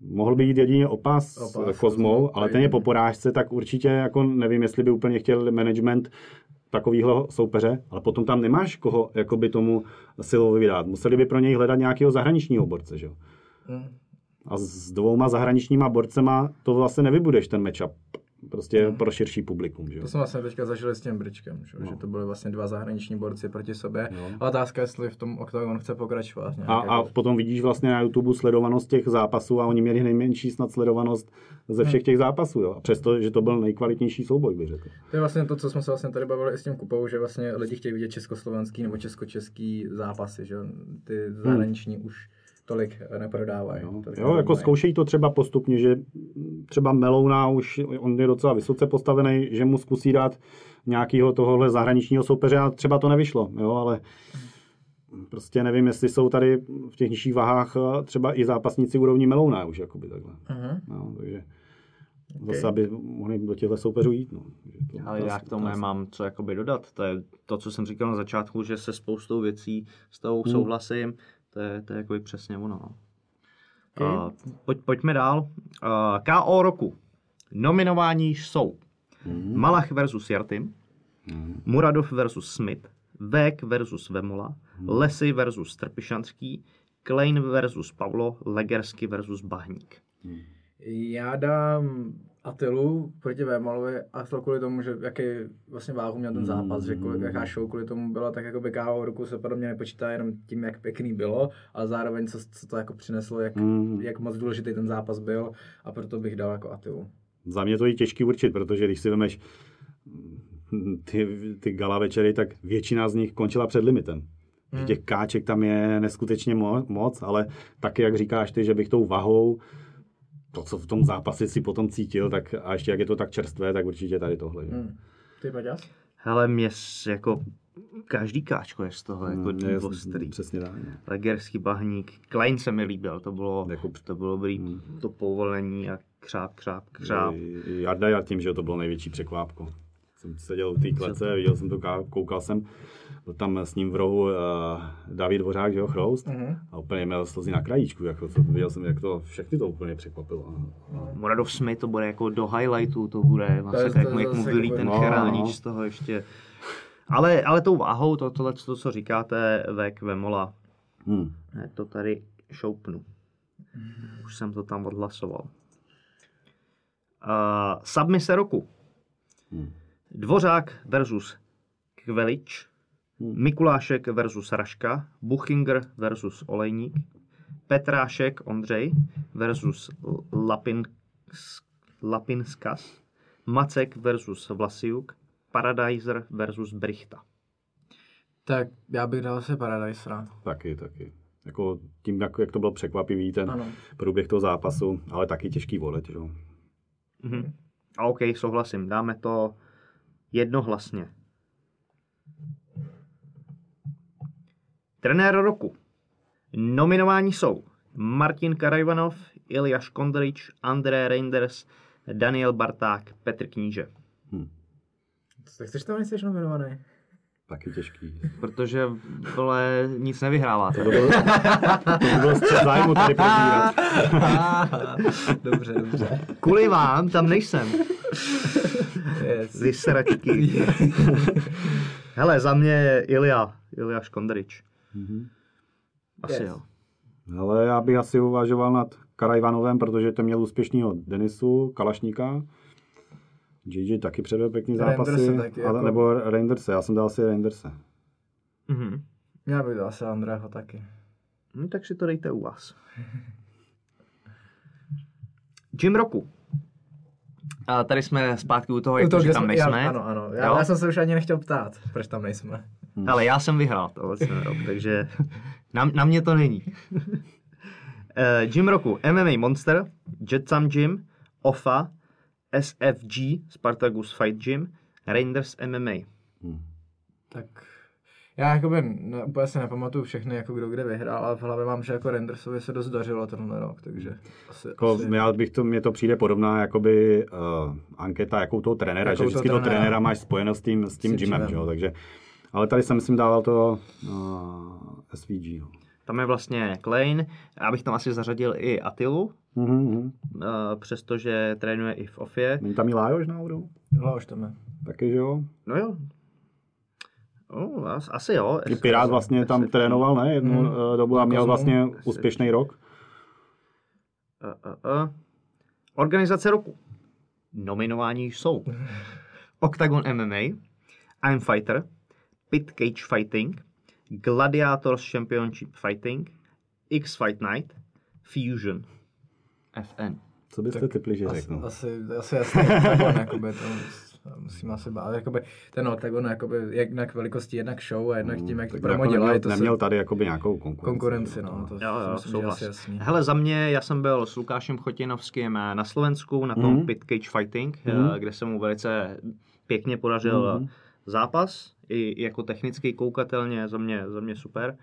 Mohl by jít jedině opas, Opas, opas Kozmou, ale ten je po porážce, tak určitě jako nevím, jestli by úplně chtěl management takovýhle soupeře, ale potom tam nemáš koho jakoby tomu silovi vydát. Museli by pro něj hledat nějakého zahraničního borce, že jo? Hmm. A s dvouma zahraničníma borcema to vlastně nevybudeš ten matchup. Prostě pro širší publikum, že jo? To jsme vlastně teďka zažili s tím Bričkem, že, No. že to byly vlastně dva zahraniční borci proti sobě. Jo. A otázka, jestli v tom Octagon chce pokračovat. A, a jako- potom vidíš vlastně na YouTube sledovanost těch zápasů a oni měli nejmenší snad sledovanost ze všech těch zápasů, jo? A přesto, že to byl nejkvalitnější souboj, bych řekl. To je vlastně to, co jsme se vlastně tady bavili i s tím kupou, že vlastně lidi chtějí vidět československý nebo českočeský zápasy, že ty zahraniční už tolik eh, neprodávají. Jo, tolik jo jako nezajímají. zkoušejí to třeba postupně, že třeba Melouna už, on je docela vysoce postavený, že mu zkusí dát nějakého tohohle zahraničního soupeře a třeba to nevyšlo, jo, ale prostě nevím, jestli jsou tady v těch nižších vahách eh, třeba i zápasníci úrovní Melouna už, jakoby takhle. Mhm. No, takže zase, aby mohli do těchto soupeřů jít. No. To- Ale to já k tomu to nemám co jakoby dodat. To je to, co jsem říkal na začátku, že se spoustou věcí s tou Hmm. souhlasím. To je, to je jakoby přesně ono. No. Okay. Uh, pojď, pojďme dál. Uh, KO roku. Nominování jsou Hmm. Malach versus Jartim, Muradov versus Smith, Vek versus Vemola, Hmm. Lesy versus Trpišanský, Klein versus Pavlo, Legersky versus Bahník. Já dám Atilu proti Vémalovi a to kvůli tomu, že jaký vlastně váhu měl ten zápas, že kvůli, jaká show kvůli tomu byla, tak jako by KO roku se podle mě nepočítá jenom tím, jak pěkný bylo, ale zároveň co, co to jako přineslo, jak, Mm. jak moc důležitý ten zápas byl a proto bych dal jako Atilu. Za mě to je těžký určit, protože když si vemeš mm, ty, ty gala večery, tak většina z nich končila před limitem. Že těch káček tam je neskutečně mo- moc, ale taky, jak říkáš ty, že bych tou vahou, to, co v tom zápase si potom cítil, tak a ještě jak je to tak čerstvé, tak určitě tady tohle. Že? Hmm. Ty Paťas? Hele, mě jako každý káčko je z toho jako Mm, je- ostrý. Přesně tak. no. Legerský bahník. Klein se mi líbil, to bylo, Jako- to bylo dobrý, to povolení a křáp, křáp, křáp. Jarda já tím, že to bylo největší překvápko. Jsem seděl u té klece, viděl jsem to, koukal jsem, byl tam s ním v rohu uh, David Dvořák, že jo, Chroust, Mhm. a úplně měl slzy na krajíčku, jako to, viděl jsem, jak to, všechny to úplně překvapilo. Muradov Smith to bude jako do highlightu, to bude vlastně je- to je jak mu vylí ten no, chránič no. z toho ještě. Ale, ale tou váhou, to, tohle, to, co říkáte, Vek Vemola, Hmm. to tady šoupnu. Už jsem to tam odhlasoval. Uh, submise roku. Hmm. Dvořák versus Kvelič. Mikulášek versus Raška, Buchinger versus Olejník, Petrášek Ondřej versus L- Lapin, Lapinskas, Macek versus Vlasiuk, Paradiser versus Brichta. Tak já bych dal asi Paradisera. Taky, taky. Jako tím, jak, jak to bylo překvapivý, ten Ano. průběh toho zápasu, ale taky těžký volet, jo. Mhm. A OK, souhlasím, dáme to jednohlasně. Trenér roku. Nominování jsou Martin Karajvanov, Ilja Škondrič, André Reinders, Daniel Barták, Petr Kníže. Tak chceš tam nejsi nominovaný? Taky těžký. Protože, vole, nic nevyhráváte. To, byl, to by bylo střed zájmu tady probírat. dobře, dobře. Kvůli vám tam nejsem. Yes. Vy sračky. Hele, za mě Ilja, Ilja Škondrič. Asi Yes. jo. Ale já bych asi uvažoval nad Karajvanovem, protože ten měl úspěšného Denisu, Kalašníka. JJ taky předvedl pěkný zápasy. Reinderse taky, ale, jako- Nebo Reinderse, já jsem dal asi Reinderse. Mhm. Já bych dal asi Andrého taky. No, tak si to dejte u vás. Jim roku. A tady jsme zpátky u toho, jak U toho, to, že tam jsme- nejsme. Já, ano, ano. Já, Jo? já, jsem se už ani nechtěl ptát, proč tam nejsme. Ale já jsem vyhrál tohle ten rok, takže na, na mě to není. Eh, Gym roku MMA Monster, Jetsam Gym, OFA, SFG, Spartacus Fight Gym, Rangers MMA. Tak já jakoby ne, úplně si nepamatuju všechny, jako kdo kde vyhrál, ale v hlavě mám, že jako Rendersovi se dost dařilo tenhle rok, takže asi, Jako, asi já bych to, mně to přijde podobná jakoby uh, anketa, jakou toho trenéra, Jakou že toho vždycky toho trenéra. máš spojeno s tím, s tím tím gymem, gymem. že jo, takže, ale tady jsem myslím dával to uh, SVG. No. Tam je vlastně Klein, já bych tam asi zařadil i Atilu, Mhm, eh, přestože trénuje i v OFě. Není tam i Lájoš náhodou? Už tam je. Taky, že jo? No jo. As- asi jo. I Pirát vlastně tam trénoval, ne, jednu Mhm. uh, dobu a měl vlastně úspěšný rok. Uh, uh, uh. Organizace roku. Nominování jsou Octagon MMA, I'm Fighter, Pit Cage Fighting, Gladiators Championship Fighting, X Fight Night, Fusion. FN. Co byste typli, že Asi, řeknu? asi, asi jasný Octagon, jakoby, to musím asi bát. Jakoby, ten Octagon, jakoby, jednak velikostí, jednak show a jednak tím, jak to promo jako dělají, neměl, to neměl se, tady jakoby nějakou konkurenci. konkurenci, no, to Jo, jo, myslím, souhlas. asi jasný. Hele, za mě, já jsem byl s Lukášem Chotinovským eh, na Slovensku na tom Mhm. Pit Cage Fighting, Mhm. eh, kde se mu velice pěkně podařil Mhm. zápas, i jako technicky koukatelně, za mě, za mě super.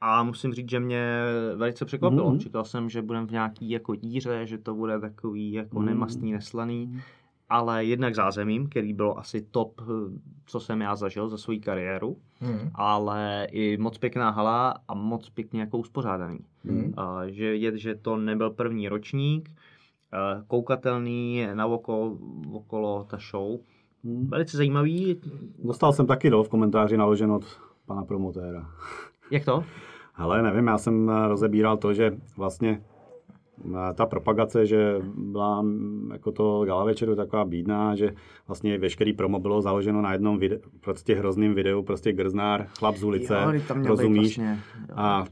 A musím říct, že mě velice překvapilo. Mhm. Čekal jsem, že budeme v nějaký jako díře, že to bude takový jako Mhm. nemastný, neslaný. Ale jednak zázemím, který bylo asi top, eh, co jsem já zažil za svou kariéru, Hmm. ale i moc pěkná hala a moc pěkně jako uspořádaný. Hmm. A že je, že to nebyl první ročník, eh, koukatelný na okolo, okolo ta show. Hmm. Velice zajímavý. Dostal jsem taky do v komentáři naložen od pana promotéra. Jak to? Ale nevím, já jsem rozebíral to, že vlastně ta propagace, že byla jako to gala večeru taková bídná, že vlastně veškerý promo bylo založeno na jednom videu, prostě hrozným videu, prostě grznár, chlap z ulice, Jo, tam rozumíš? vlastně, jo. a,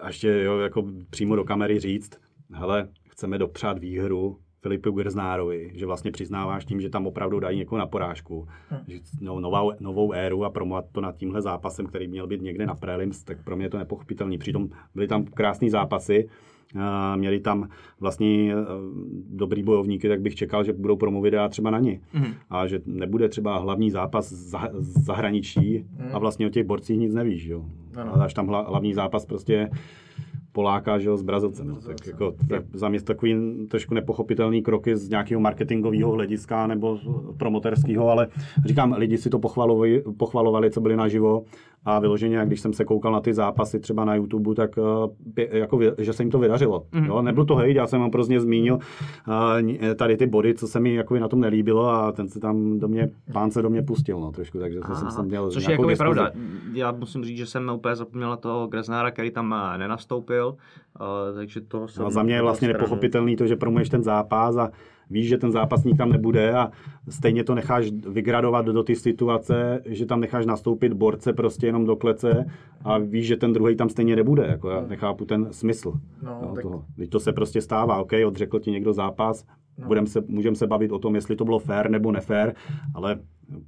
a ještě jo, jako přímo do kamery říct, hele, chceme dopřát výhru Filipu Grznárovi, že vlastně přiznáváš tím, že tam opravdu dají někoho na porážku, že no, novou, novou éru a promovat to nad tímhle zápasem, který měl být někde na prelims, tak pro mě je to nepochopitelný. Přitom byly tam krásné zápasy, a měli tam vlastně eh, dobrý bojovníky, tak bych čekal, že budou promo videa třeba na ně. Mhm. A že nebude třeba hlavní zápas za, zahraničí a vlastně o těch borcích nic nevíš. Jo. Ano. A dáš tam hla, hlavní zápas prostě Poláka že jo, s Brazilcem. No. Tak jako, tak za mě takový trošku nepochopitelný kroky z nějakého marketingového hlediska nebo promoterského, ale říkám, lidi si to pochvalovali, pochvalovali, co byli naživo a vyloženě, jak když jsem se koukal na ty zápasy třeba na YouTube, tak eh, jako, že se jim to vydařilo. Mhm. Jo? Nebyl to hejt, já jsem vám prostě zmínil eh, tady ty body, co se mi jako na tom nelíbilo a ten se tam do mě, pán se do mě pustil no, trošku, takže jsem, Aha, jsem měl Což je jako pravda. Já musím říct, že jsem úplně zapomněl na toho Greznára, který tam eh, nenastoupil, takže to jsem... No a za mě je vlastně nepochopitelný to, že promuješ ten zápas a víš, že ten zápasník tam nebude a stejně to necháš vygradovat do té situace, že tam necháš nastoupit borce prostě jenom do klece a víš, že ten druhý tam stejně nebude. Jako já nechápu ten smysl No, jo, tak- toho. Teď to se prostě stává, OK, odřekl ti někdo zápas, No. budem se, můžeme se bavit o tom, jestli to bylo fair nebo nefér, ale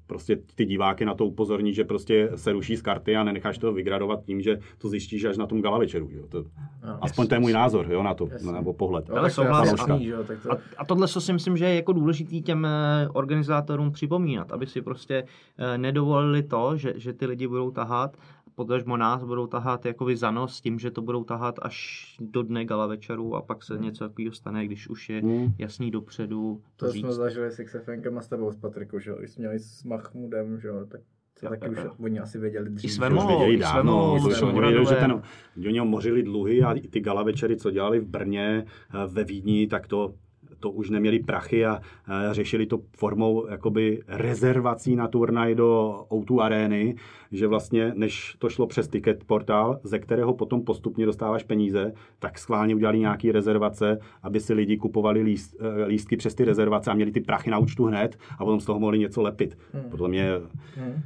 prostě ty diváky na to upozorní, že prostě se ruší z karty a nenecháš to vygradovat tím, že to zjistíš až na tom gala večeru. Jo. To, No, aspoň to je můj názor jo, na to, Jasně. nebo pohled. Ale tak to je souhlas, asi ale- jasný, že jo, tak to... A, a tohle co si myslím, že je jako důležitý těm eh, organizátorům připomínat, aby si prostě eh, nedovolili to, že, že ty lidi budou tahat, potažmo nás budou tahat jako za nos s tím, že to budou tahat až do dne gala večeru a pak se něco takového stane, když už je Hmm. jasný dopředu to, To říct. jsme zažili s XFNkem a s tebou s Patrikou, že jo, jsme měli s Mahmudem, že jo, tak to taky už oni asi věděli dřív. I že Svemo, už už věděli i věděli, že ten, oni ho mořili dluhy a i ty gala večery, co dělali v Brně, eh, ve Vídni, tak to, to už neměli prachy a eh, řešili to formou jakoby rezervací na turnaj do O2 arény, že vlastně než to šlo přes ticket portál, ze kterého potom postupně dostáváš peníze, tak schválně udělali nějaký rezervace, aby si lidi kupovali líst, eh, lístky přes ty rezervace a měli ty prachy na účtu hned a potom z toho mohli něco lepit. Hmm. Podle mě Hm.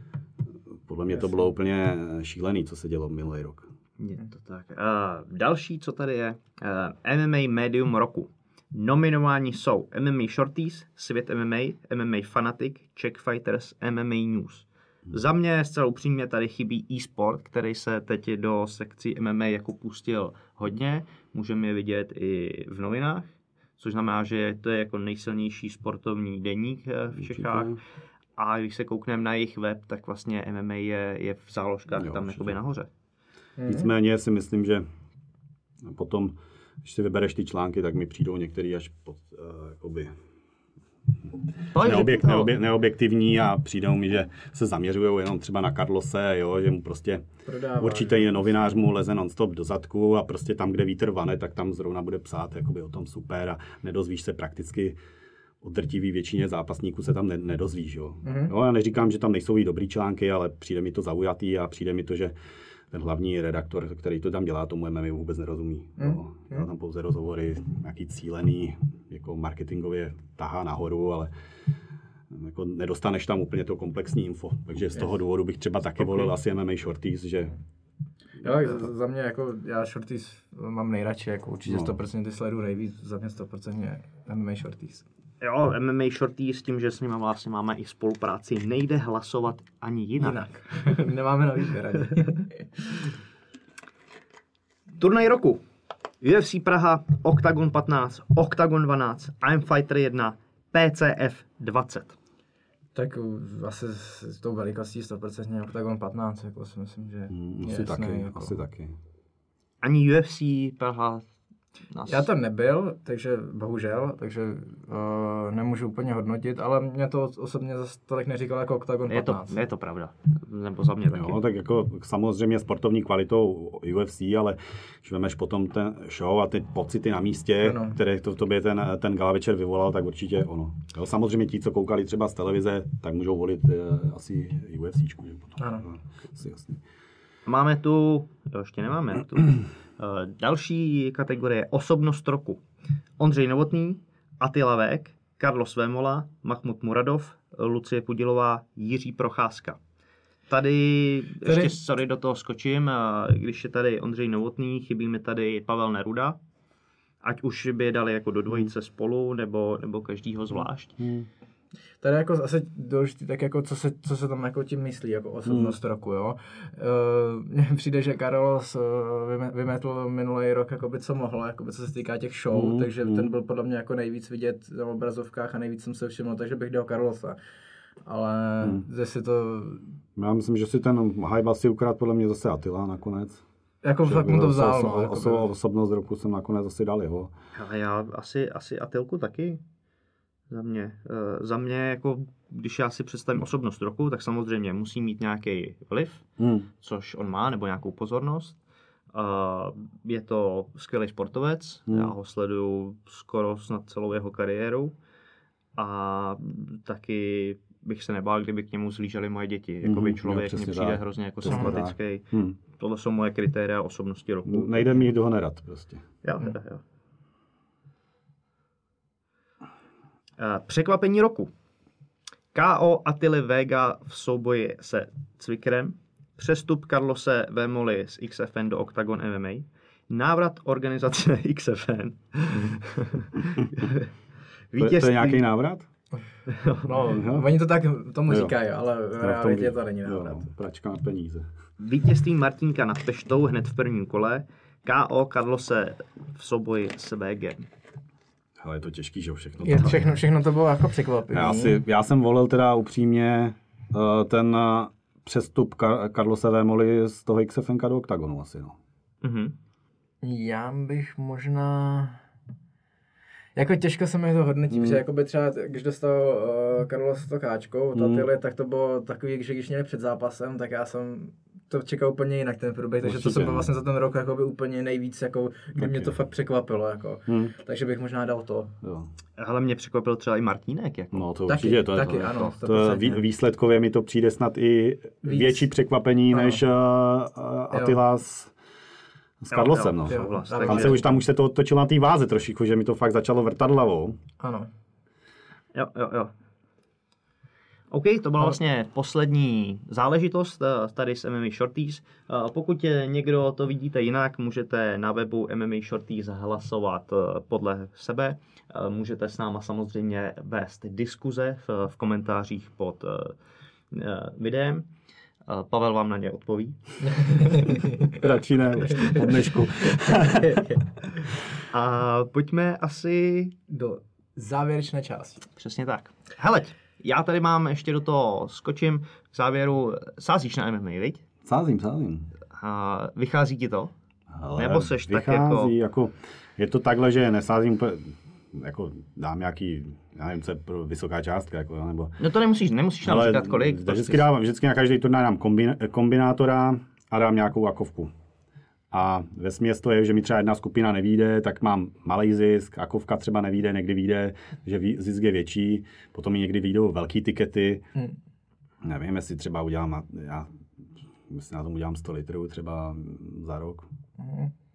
podle mě to bylo úplně šílený, co se dělo minulý rok. Je to tak. Uh, další, co tady je, uh, MMA Medium roku. Nominováni jsou MMA Shorties, Svět MMA, MMA Fanatic, Czech Fighters, MMA News. Za mě zcela upřímně tady chybí e-sport, který se teď do sekcí MMA jako pustil hodně. Můžeme je vidět i v novinách, což znamená, že to je jako nejsilnější sportovní deník eh, v Čechách. A když se koukneme na jejich web, tak vlastně MMA je, je v záložkách Jo, tam jakoby nahoře. Nicméně si myslím, že potom, když si vybereš ty články, tak mi přijdou některý až pod, uh, jakoby neobjek, neobjek, neobjektivní a přijdou mi, že se zaměřují jenom třeba na Carlose, jo, že mu prostě Prodává, určitý novinář mu leze non-stop do zadku a prostě tam, kde vítr vane, tak tam zrovna bude psát jakoby o tom super a nedozvíš se prakticky o drtivý většině zápasníků se tam ne- nedozvíš. Jo. Mm-hmm. jo. Já neříkám, že tam nejsou i dobrý články, ale přijde mi to zaujatý a přijde mi to, že ten hlavní redaktor, který to tam dělá, tomu MMA vůbec nerozumí. Mm. Jo. Dělá tam pouze rozhovory, nějaký cílený, jako marketingově tahá nahoru, ale jako nedostaneš tam úplně to komplexní info. Takže z toho důvodu bych třeba taky volil asi MMA Shorties, že Jo, za- za mě jako, já shorties mám nejradši, jako určitě No. 100% ty sleduju nejvíc, za mě 100% MMA shorties. Jo, MMA Shorties s tím, že s nimi vlastně máme i spolupráci, nejde hlasovat ani jinak. Jinak. Nemáme na výběr ani. Turnaj roku. UFC Praha, Octagon 15, Octagon 12, I'm Fighter 1, PCF 20. tak asi s s tou velikostí 100% Octagon 15, jako si myslím, že mm, je asi jasný, taky, jako. asi taky. Ani UFC Praha nás... Já tam nebyl, takže bohužel, takže uh, nemůžu úplně hodnotit, ale mě to osobně zase tolik neříkal jako Octagon je to, 15. je to pravda. Nebo za mě taky. Jo, tak jako samozřejmě sportovní kvalitou UFC, ale když vemeš potom ten show a ty pocity na místě, Ano. které to v tobě ten, ten gala večer vyvolal, tak určitě ono. Jo, samozřejmě ti, co koukali třeba z televize, tak můžou volit eh, asi UFCčku. Že potom. Ano. No, asi jasný. Máme tu, jo, ještě nemáme tu, uh, další kategorie osobnost roku. Ondřej Novotný, Attila Vek, Carlos Vémola, Mahmud Muradov, Lucie Pudilová, Jiří Procházka. Tady, Tady- ještě sorry, do toho skočím, když je tady Ondřej Novotný, chybí mi tady Pavel Neruda, ať už by je dali jako do dvojice spolu, nebo, nebo každýho zvlášť. Tady jako asi důležitý, tak jako co se, co se tam jako tím myslí, jako osobnost Hmm. roku, jo. Uh, Mně přijde, že Carlos vyme- vymetl minulý rok, jakoby, co mohl, jakoby, co se týká těch show, Hmm, takže hmm. ten byl podle mě jako nejvíc vidět na obrazovkách a nejvíc jsem se všiml, takže bych dal Carlosa. Ale Hmm. zase to, Já myslím, že si ten hype asi ukrát podle mě zase Attila nakonec. jako Že fakt mu to oso- vzal, oso- no, jakoby. oso- osobnost roku jsem nakonec asi dal jeho. Ale já asi, asi Atilku taky. Za mě. Uh, za mě, jako, když já si představím osobnost roku, tak samozřejmě musí mít nějaký vliv, Hmm. což on má, nebo nějakou pozornost. Uh, je to skvělý sportovec, Hmm. já ho sleduju skoro snad celou jeho kariéru a taky bych se nebál, kdyby k němu zlíželi moje děti. Jakoby Mhm, jo, člověk mi přijde tak. hrozně jako sympatický. Hmm. Tohle jsou moje kritéria osobnosti roku. Nejde mi ho nerad prostě. Jo, jo, jo. Překvapení roku. KO Attily Vega v souboji se Cvikrem, přestup Carlose Vémoli z XFN do Octagon MMA, návrat organizace XFN, To je, to je nějaký návrat? No, Jo. oni to tak tomu Jo. říkají, ale v To realitě to není jo, návrat. Pračka na peníze. vítězství Martinka nad Peštou hned v prvním kole, KO Carlose v souboji s VG. Ale je to těžký, že jo, všechno. Je, to- všechno, všechno to bylo jako překvapivé. Já, si, já jsem volil teda upřímně uh, ten uh, přestup Kar- Carlose Vémoli z toho XFN do OKTAGONu asi, no. Mhm. Já bych možná... Jako těžko se mi to hodnotí, mm. protože jakoby třeba, když dostal uh, Carlos to káčkou. Tatily, tak to bylo takový, že když měli před zápasem, tak já jsem to čekal úplně jinak ten průběh, takže to Určitě, jsem byl no. vlastně za ten rok jakoby úplně nejvíc, jako, kdy mě Taky. to fakt překvapilo, jako. Hmm. takže bych možná dal to. Jo. Ale mě překvapil třeba i Martínek. Jako. No to Taky, určitě, to je taky, to, ano, to, to je 100%. vý, výsledkově mi to přijde snad i Víc. větší překvapení Ano. než uh, Attila s, s Carlosem, no. jo. Tam se už, tam už se to točilo na té váze trošičku, že mi to fakt začalo vrtat hlavou. Ano. Jo, jo, jo. OK, to byla vlastně poslední záležitost eh, tady s MMA Shorties. Eh, Pokud je někdo to vidíte jinak, můžete na webu MMA Shorties hlasovat eh, podle sebe. Můžete s náma samozřejmě vést diskuze v, komentářích pod videem. Pavel vám na ně odpoví. Radši ne, už po dnešku. A pojďme asi Do závěrečné části. Přesně tak. Hele, já tady mám ještě do toho skočím k závěru. Sázíš na MMA, viď? Sázím, sázím. A vychází ti to? Ale Nebo seš tak vychází, jako... Je to takhle, že nesázím jako dám nějaký, já nevím, co je pro vysoká částka, jako, nebo... No to nemusíš, nemusíš nám říkat kolik. prostě vždycky dávám, vždycky na každý turnaj dám kombin, kombinátora a dám nějakou akovku. A ve směs to je, že mi třeba jedna skupina nevíde, tak mám malý zisk, akovka třeba nevíde, někdy vyjde, že zisk je větší, potom mi někdy vyjdou velký tikety. Hmm. Nevím, jestli třeba udělám, já myslím, na tom udělám 100 litrů třeba za rok.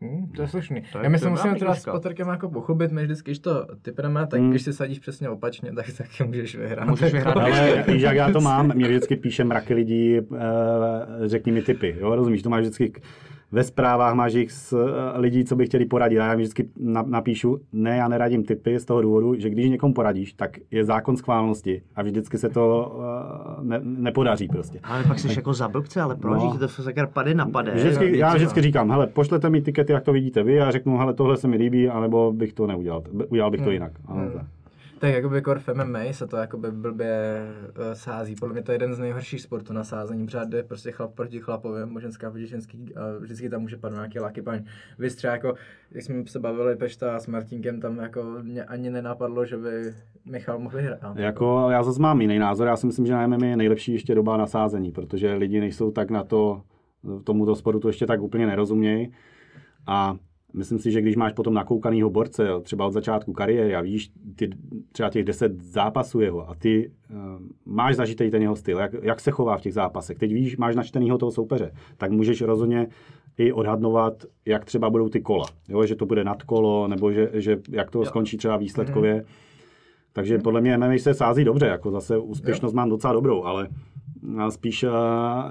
Hmm, to je slušný. To je- Já my se musíme teda s. Patrkem jako pochopit, my vždycky, když to typneme, tak Hmm. když si sadíš přesně opačně, tak taky můžeš vyhrát. Můžeš vyhrát. Ale víš, jak já to mám, mě vždycky píše mraky lidí, eh, řekni mi typy, jo, rozumíš, to máš vždycky ve zprávách máš jich z eh, lidí, co by chtěli poradit. A já jim vždycky na- napíšu, ne, já neradím typy z toho důvodu, že když někomu poradíš, tak je zákon schválnosti a vždycky se to eh, ne, nepodaří prostě. Ale pak jsi jako za blbce, ale proč? No. To se sakra pade na pade. Vždycky, já vždycky říkám, hele, pošlete mi tikety, jak to vidíte vy, a řeknu, hele, tohle se mi líbí, anebo bych to neudělal, udělal bych to jinak. Ano, tak. Jakoby kor v MMA se to jakoby blbě uh, sází. Podle mě to je jeden z nejhorších sportů na sázení. Pořád jde prostě chlap proti chlapovi, nebo ženská proti ženský a vždycky tam může padnout nějaký laky paň. Třeba jako, když jsme se bavili Pešta s Martinkem, tam jako mě ani nenapadlo, že by Michal mohl vyhrát. Jako, já zase mám jiný názor, já si myslím, že na MMA je nejlepší ještě doba na sázení, protože lidi nejsou tak na to, tomuto sportu ještě tak úplně nerozumějí. A myslím si, že když máš potom nakoukanýho borce, jo, třeba od začátku kariéry a víš ty, třeba těch 10 zápasů jeho a ty uh, máš zažitý ten jeho styl, jak, jak se chová v těch zápasech, teď víš, máš načtenýho toho soupeře, tak můžeš rozhodně i odhadnovat, jak třeba budou ty kola. Jo, že to bude nadkolo, nebo že, že jak to skončí třeba výsledkově. Takže podle mě MMA se sází dobře, jako zase úspěšnost mám docela dobrou, ale a spíš eh,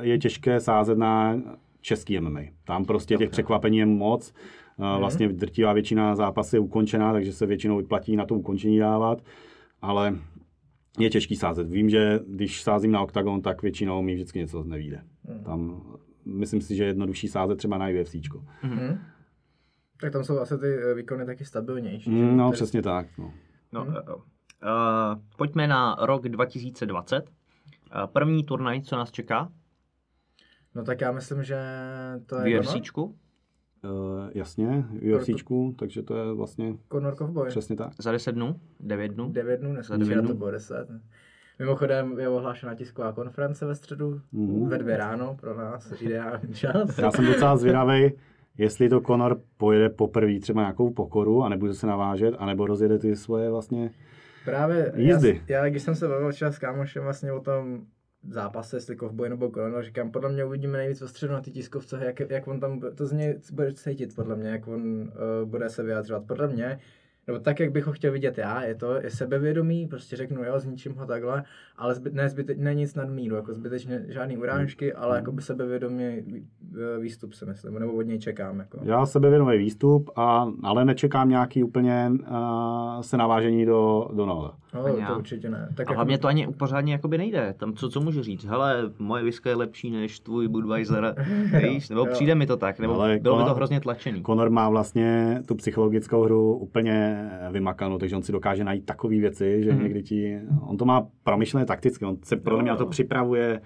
je těžké sázet na český MMA. Tam prostě těch překvapení je moc. Eh, Vlastně drtivá většina zápasů je ukončená, takže se většinou vyplatí na to ukončení dávat, ale je těžký sázet. Vím, že když sázím na OKTAGON, tak většinou mi vždycky něco nevíde. Tam myslím si, že je jednodušší sázet třeba na UFCčko. Mhm. Tak tam jsou asi ty eh, výkony taky stabilnější. Mm, No, Tady- přesně tak. No. No, jo, jo. Uh, pojďme na rok 2020. Uh, první turnaj, co nás čeká No tak já myslím, že to v je UFCčku. Uh, jasně, UFCčku, takže to je vlastně Conor Kovboj. přesně tak. Za 10 dnů? 9 dnů? 9 dnů, devět včera to dnů. bylo 10. Mimochodem je ohlášena tisková konference ve středu Mhm. ve dvě ráno pro nás ideální čas. Já jsem docela zvědavý, jestli to Conor pojede poprvé třeba nějakou pokoru a nebude se navážet, anebo rozjede ty svoje vlastně... Právě Jízdy. Já, já, když jsem se bavil včera s kámošem vlastně o tom zápase, jestli Kovboj nebo Conor, říkám, podle mě uvidíme nejvíc ve středu na ty tiskovce, jak, jak on tam, to z něj bude cítit, podle mě, jak on uh, bude se vyjadřovat. Podle mě, nebo tak, jak bych ho chtěl vidět já, je to je sebevědomý, prostě řeknu, jo, zničím ho takhle, ale zbyt, ne, zbyte, ne nic nad míru, jako zbytečně žádný urážky, ale jako by sebevědomý vý- výstup si myslím, nebo od něj čekám. Jako. Já sebevědomý výstup, a, ale nečekám nějaký úplně uh, se navážení do, do Nola. No, Ani já. to určitě ne. Tak A hlavně to ani pořádně jakoby nejde. Tam co, co můžu říct? Hele, moje whisky je lepší než tvůj Budweiser, víš? Nebo jo. přijde mi to tak, nebo Ale bylo by Conor- to hrozně tlačený. Conor má vlastně tu psychologickou hru úplně vymakanou, takže on si dokáže najít takové věci, že Mhm. někdy ti... On to má promyšlené takticky, on se podle mě na to připravuje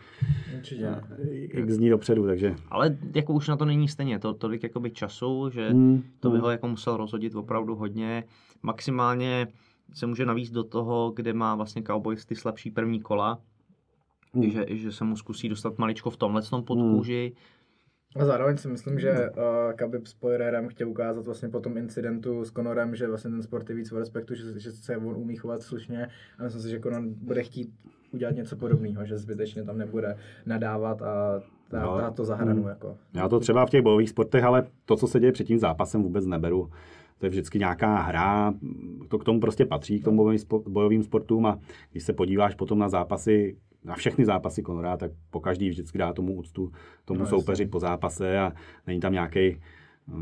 Určitě ne. x dní dopředu, takže... Ale jako už na to není stejně to, tolik jakoby času, že Mm, to by mm. ho jako musel rozhodit opravdu hodně. Maximálně se může navíc do toho, kde má vlastně Cowboys ty slabší první kola, Mm. že, že se mu zkusí dostat maličko v tomhle tom pod kůži. A zároveň si myslím, že uh, Khabib s Poirierem chtěl ukázat vlastně po tom incidentu s Conorem, že vlastně ten sport je víc o respektu, že, že se on umí chovat slušně a myslím si, že Conor bude chtít udělat něco podobného, že zbytečně tam nebude nadávat a ta, No, ta to zahranu mm. jako. Já to třeba v těch bojových sportech, ale to, co se děje před tím zápasem, vůbec neberu. To je vždycky nějaká hra, to k tomu prostě patří, k tomu spo- bojovým sportům a když se podíváš potom na zápasy na všechny zápasy Konora, tak po každý vždycky dá tomu úctu tomu no, soupeři po zápase a není tam nějaký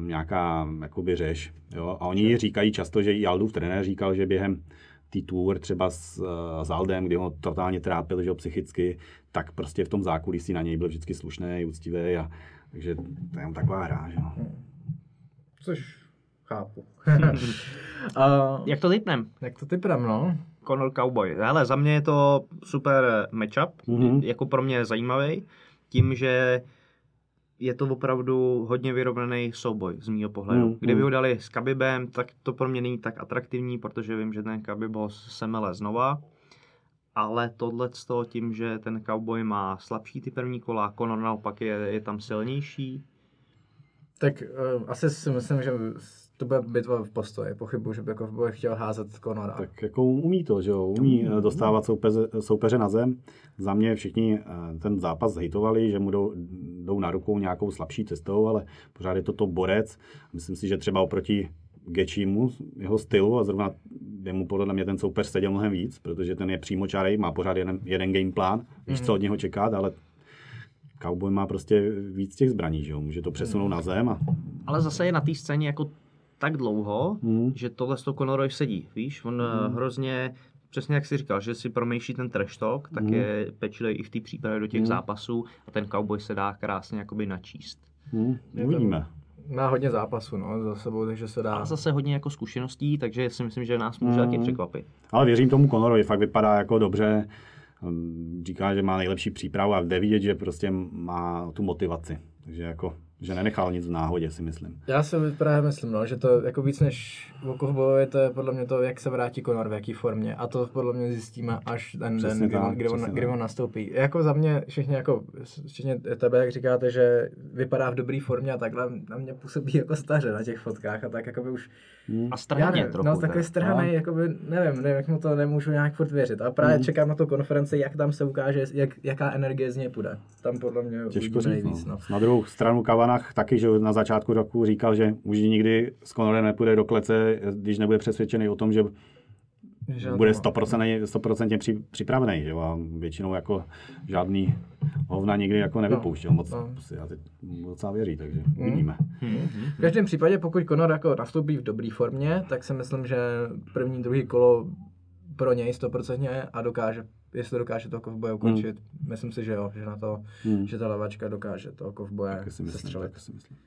nějaká jakoby řeš. Jo? A oni říkají často, že i Aldův trenér říkal, že během té tour třeba s, s Aldem, kdy ho totálně trápil, že ho psychicky, tak prostě v tom zákulisí na něj byl vždycky slušný, úctivý a takže to je taková hra, že no. Což chápu. a, jak to typnem? Jak to typnem, no? Conor Cowboy. Ale za mě je to super matchup, mm-hmm. jako pro mě zajímavý, tím, že je to opravdu hodně vyrovnaný souboj z mýho pohledu. Mm, Kdyby ho dali s Kabibem, tak to pro mě není tak atraktivní, protože vím, že ten Kabib ho semele znova. Ale tohle toho tím, že ten Cowboy má slabší ty první kola, Conor naopak je, je tam silnější. Tak uh, asi si myslím, že to bude bitva v postoji. Pochybuji, že by jako bude chtěl házet Conora. Tak jako umí to, že jo, umí mm. dostávat soupeře, soupeře na zem. Za mě všichni eh, ten zápas zhejtovali, že mu jdou, jdou na rukou nějakou slabší cestou, ale pořád je to to borec. Myslím si, že třeba oproti Gečimu, jeho stylu a zrovna mu podle mě ten soupeř seděl mnohem víc, protože ten je přímo čarej, má pořád jeden, jeden game plán, víš, mm. co od něho čekat, ale Cowboy má prostě víc těch zbraní, že jo? může to přesunout na zem. A... Ale zase je na té scéně jako tak dlouho, hmm. že tohle s Conoroy sedí, víš, on hmm. hrozně, přesně jak jsi říkal, že si promýšlí ten trash talk, tak hmm. je pečlivý i v té přípravě do těch hmm. zápasů a ten cowboy se dá krásně jakoby načíst. Hmm. Uvidíme. Má hodně zápasů no, za sebou, takže se dá. A zase hodně jako zkušeností, takže si myslím, že nás může hmm. taky překvapit. Ale věřím tomu Conorovi, fakt vypadá jako dobře. Říká, že má nejlepší přípravu a jde vidět, že prostě má tu motivaci. Takže jako že nenechal nic v náhodě, si myslím. Já si právě myslím, no, že to jako víc než o kovboje, to je podle mě to, jak se vrátí Conor, v jaký formě. A to podle mě zjistíme až ten přesně den, kdy, on, kdy, on, kdy on nastoupí. Jako za mě všichni, jako, všichni tebe, jak říkáte, že vypadá v dobré formě a takhle na mě působí jako staře na těch fotkách a tak jako by už... Hmm. A strhaně trochu. No, takový strhaný, no. jako by, nevím, nevím, jak mu to nemůžu nějak furt věřit. A právě hmm. čekám na tu konferenci, jak tam se ukáže, jak, jaká energie z něj půjde. Tam podle mě Těžko říct, nejvíc. No. No. Na druhou stranu Kavanach taky, že na začátku roku říkal, že už nikdy s Conorem nepůjde do klece, když nebude přesvědčený o tom, že bude 100%, 100% při, připravený, že a většinou jako žádný hovna nikdy jako nevypouštěl, no, moc no. si já teď docela věří, takže hmm. uvidíme. Hmm. V každém případě, pokud Conor jako nastoupí v dobré formě, tak si myslím, že první, druhý kolo pro něj 100% a dokáže, jestli dokáže toho kovboje ukončit, hmm. myslím si, že jo, že na to, hmm. že ta levačka dokáže toho kovboje se střelit. si myslím.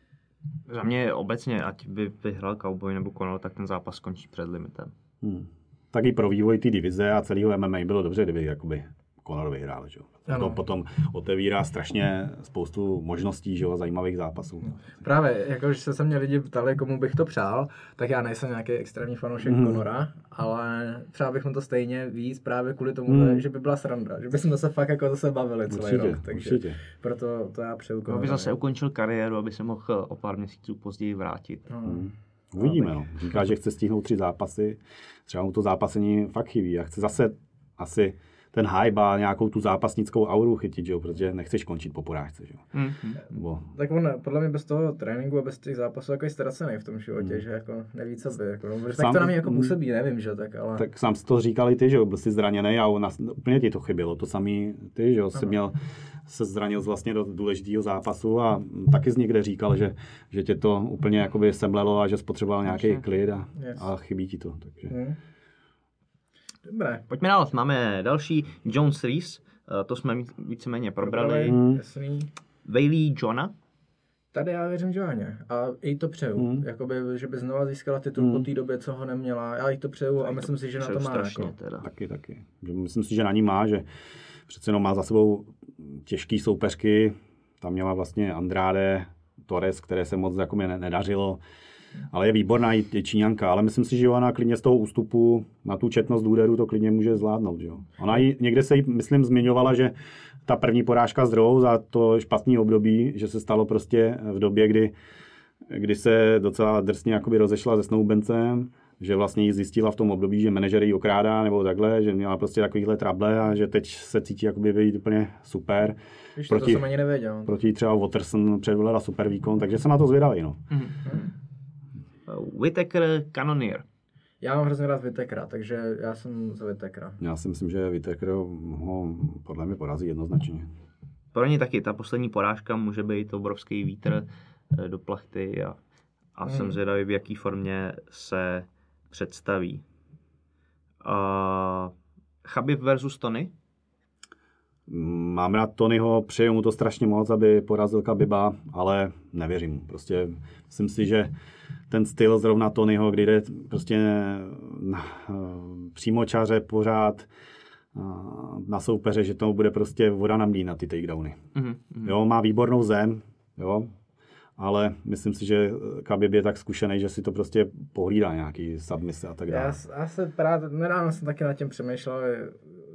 Za mě obecně, ať by vyhrál Cowboy nebo Conor, tak ten zápas skončí před limitem. Hmm. Tak i pro vývoj té divize a celého MMA bylo dobře, kdyby jakoby Conor vyhrál. Že? To potom otevírá strašně spoustu možností, že? zajímavých zápasů. Právě, jako když se mě lidi ptali, komu bych to přál, tak já nejsem nějaký extrémní fanoušek mm. Conora, ale přál bych mu to stejně víc právě kvůli tomu, mm. že by byla sranda, že bychom se fakt jako zase bavili celý určitě, rok. Takže určitě. proto to já přeju Conora. Aby zase ukončil kariéru, aby se mohl o pár měsíců později vrátit. Mm. Uvidíme. No. Říká, že chce stihnout tři zápasy. Třeba mu to zápasení fakt chybí a chce zase asi ten hype a nějakou tu zápasnickou auru chytit, jo, protože nechceš končit po porážce. Jo. Mm-hmm. Bo... Tak on podle mě bez toho tréninku a bez těch zápasů jako je ztracený v tom životě, mm. že jako neví, co by. Jako, no, sám, tak to na mě jako působí, nevím, že tak, ale... Tak sám si to říkali ty, že jo, byl jsi zraněný a ona, úplně ti to chybělo, to samý ty, že jo, jsi měl se zranil vlastně do důležitého zápasu a taky z někde říkal, že, že tě to úplně jakoby semlelo a že spotřeboval nějaký klid a, yes. a chybí ti to. Takže. Mm. Dobré. Pojďme dál, máme další Jones Reese, eh, to jsme víceméně probrali. Mm. Bailey Johna. Tady já věřím Joanně a i to přeju. Mm. Jakoby, že by znova získala titul mm. po té době, co ho neměla. Já i to přeju a myslím si, že na to má. Strašně, jako. teda. Taky, taky. Myslím si, že na ní má, že přece jenom má za sebou těžký soupeřky. Tam měla vlastně Andrade, Torres, které se moc jako nedařilo ale je výborná i Číňanka, ale myslím si, že ona klidně z toho ústupu na tu četnost úderu to klidně může zvládnout. Jo. Ona jí, někde se jí, myslím, zmiňovala, že ta první porážka s druhou za to špatný období, že se stalo prostě v době, kdy, kdy se docela drsně jakoby rozešla se Snowbencem, že vlastně ji zjistila v tom období, že manažer ji okrádá nebo takhle, že měla prostě takovýhle trable a že teď se cítí jakoby být úplně super. Víš, proti, to jsem ani nevěděl. Proti třeba Waterson předvedla super výkon, takže jsem na to zvědavý. No. Mm-hmm. Whitaker Cannoneer. Já mám hrozně rád Vitekra, takže já jsem za Vitekra. Já si myslím, že Vitekr ho podle mě porazí jednoznačně. Pro ně taky ta poslední porážka může být obrovský vítr eh, do plachty a, a Hmm. jsem zvědavý, v jaký formě se představí. Uh, Chabib versus Tony? Mám rád Tonyho, přeju mu to strašně moc, aby porazil Kabiba, ale nevěřím mu. Prostě myslím si, že ten styl zrovna Tonyho, kdy jde prostě na, přímočaře pořád na soupeře, že to bude prostě voda na mlín na ty takedowny. Mhm, Jo, má výbornou zem, jo, ale myslím si, že Khabib je tak zkušený, že si to prostě pohlídá nějaký submise a tak Já, dále. s- já se právě, nedávno jsem taky nad tím přemýšlel,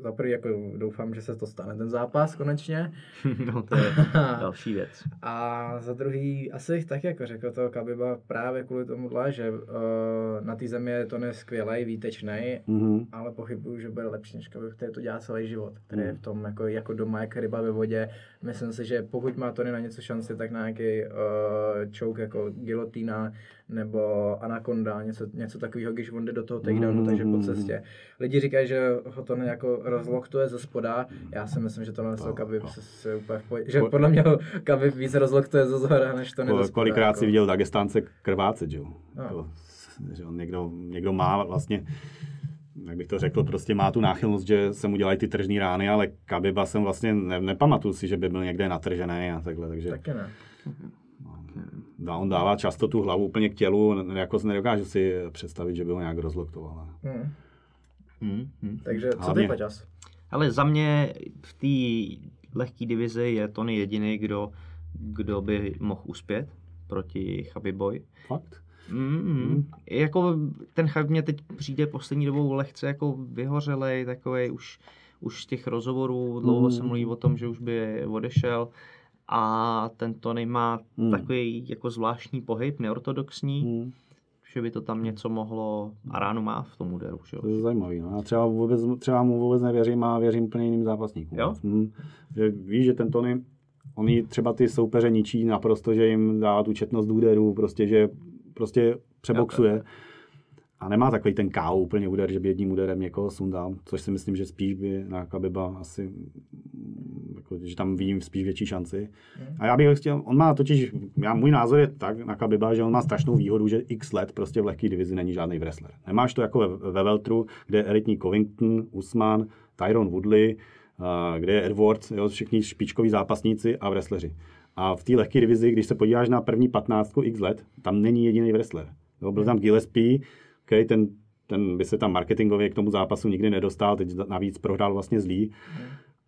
za prvý jako doufám, že se to stane ten zápas konečně. no to je další věc. A za druhý, asi bych tak jako řekl toho Kabiba právě kvůli tomuhle, že uh, na té zemi je to neskvělej, výtečný, Mhm. ale pochybuju, že bude lepší než Khabib, který to dělá celý život, který Hmm. je v tom jako, jako doma, jak ryba ve vodě. Myslím si, že pokud má Tony na něco šanci, tak na nějaký uh, choke jako gilotína nebo anakonda, něco, něco takového, když on jde do toho takedownu, Hmm, takže po cestě. Lidi říkají, že ho to jako rozloktuje ze spoda, já si myslím, že tohle to Khabib se, se úplně v pohodě, že podle mě Khabib víc rozloktuje ze zhora, než to spoda. Kolikrát jako. si viděl Dagestánce krvácet, že jo? No. Jako, že on někdo, někdo má vlastně, jak bych to řekl, prostě má tu náchylnost, že se mu dělají ty tržní rány, ale Kabiba jsem vlastně ne, nepamatuju si, že by byl někde natržený a takhle, takže Taky ne. Dá, on dává často tu hlavu úplně k tělu, jako nedokážu si představit, že by ho nějak rozloktoval. Hmm. Hmm, hmm. Takže co Hlavně- ty, Paťas? Ale za mě v té lehké divizi je Tony jediný, kdo, kdo by mohl uspět proti Chabibovi. Fakt? Mm, jako ten Chabib mě teď přijde poslední dobou lehce jako vyhořelej, takový už, už z těch rozhovorů dlouho Mm. se mluví o tom, že už by odešel a ten Tony má Mm. takový jako zvláštní pohyb, neortodoxní, Hmm. že by to tam něco mohlo a ráno má v tom úderu, že jo. To je zajímavý. No. Já třeba, vůbec, třeba mu vůbec nevěřím a věřím úplně jiným zápasníkům. Jo? Hmm. Že víš, že ten Tony, on jí třeba ty soupeře ničí naprosto, že jim dá tu četnost úderů, prostě, že prostě přeboxuje. A nemá takový ten KO úplně úder, že by jedním úderem někoho sundal, což si myslím, že spíš by na Kabiba asi, mm, jako, že tam vidím spíš větší šanci. A já bych ho chtěl, on má totiž, já, můj názor je tak na Kabiba, že on má strašnou výhodu, že x let prostě v lehké divizi není žádný wrestler. Nemáš to jako ve, ve Veltru, kde je elitní Covington, Usman, Tyron Woodley, uh, kde je Edwards, jo, všichni špičkoví zápasníci a wrestleri. A v té lehké divizi, když se podíváš na první 15 x let, tam není jediný wrestler. Jo, byl tam Gillespie, okay, ten, ten by se tam marketingově k tomu zápasu nikdy nedostal, teď navíc prohrál vlastně zlý.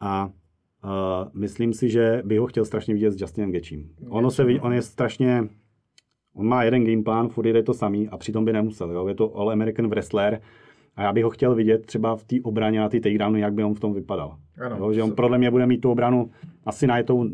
A uh, myslím si, že by ho chtěl strašně vidět s Justinem Gečím. Ono se on je strašně, on má jeden game plan, furt jde to samý a přitom by nemusel. Jo? Je to All-American wrestler a já bych ho chtěl vidět třeba v té obraně na ty takedowny, jak by on v tom vypadal. Ano, jo? Že on podle mě bude mít tu obranu asi najetou,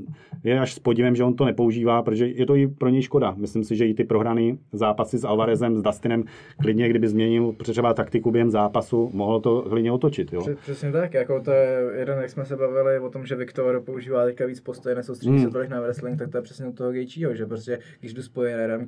je až s podivem, že on to nepoužívá, protože je to i pro něj škoda. Myslím si, že i ty prohrané zápasy s Alvarezem, s Dustinem, klidně, kdyby změnil třeba taktiku během zápasu, mohl to klidně otočit. Jo? Pře- Přesně tak, jako to je jeden, jak jsme se bavili o tom, že Viktor používá teďka víc postoje, nesoustředí Hmm. se tolik na wrestling, tak to je přesně toho Gejčího, že prostě když jdu s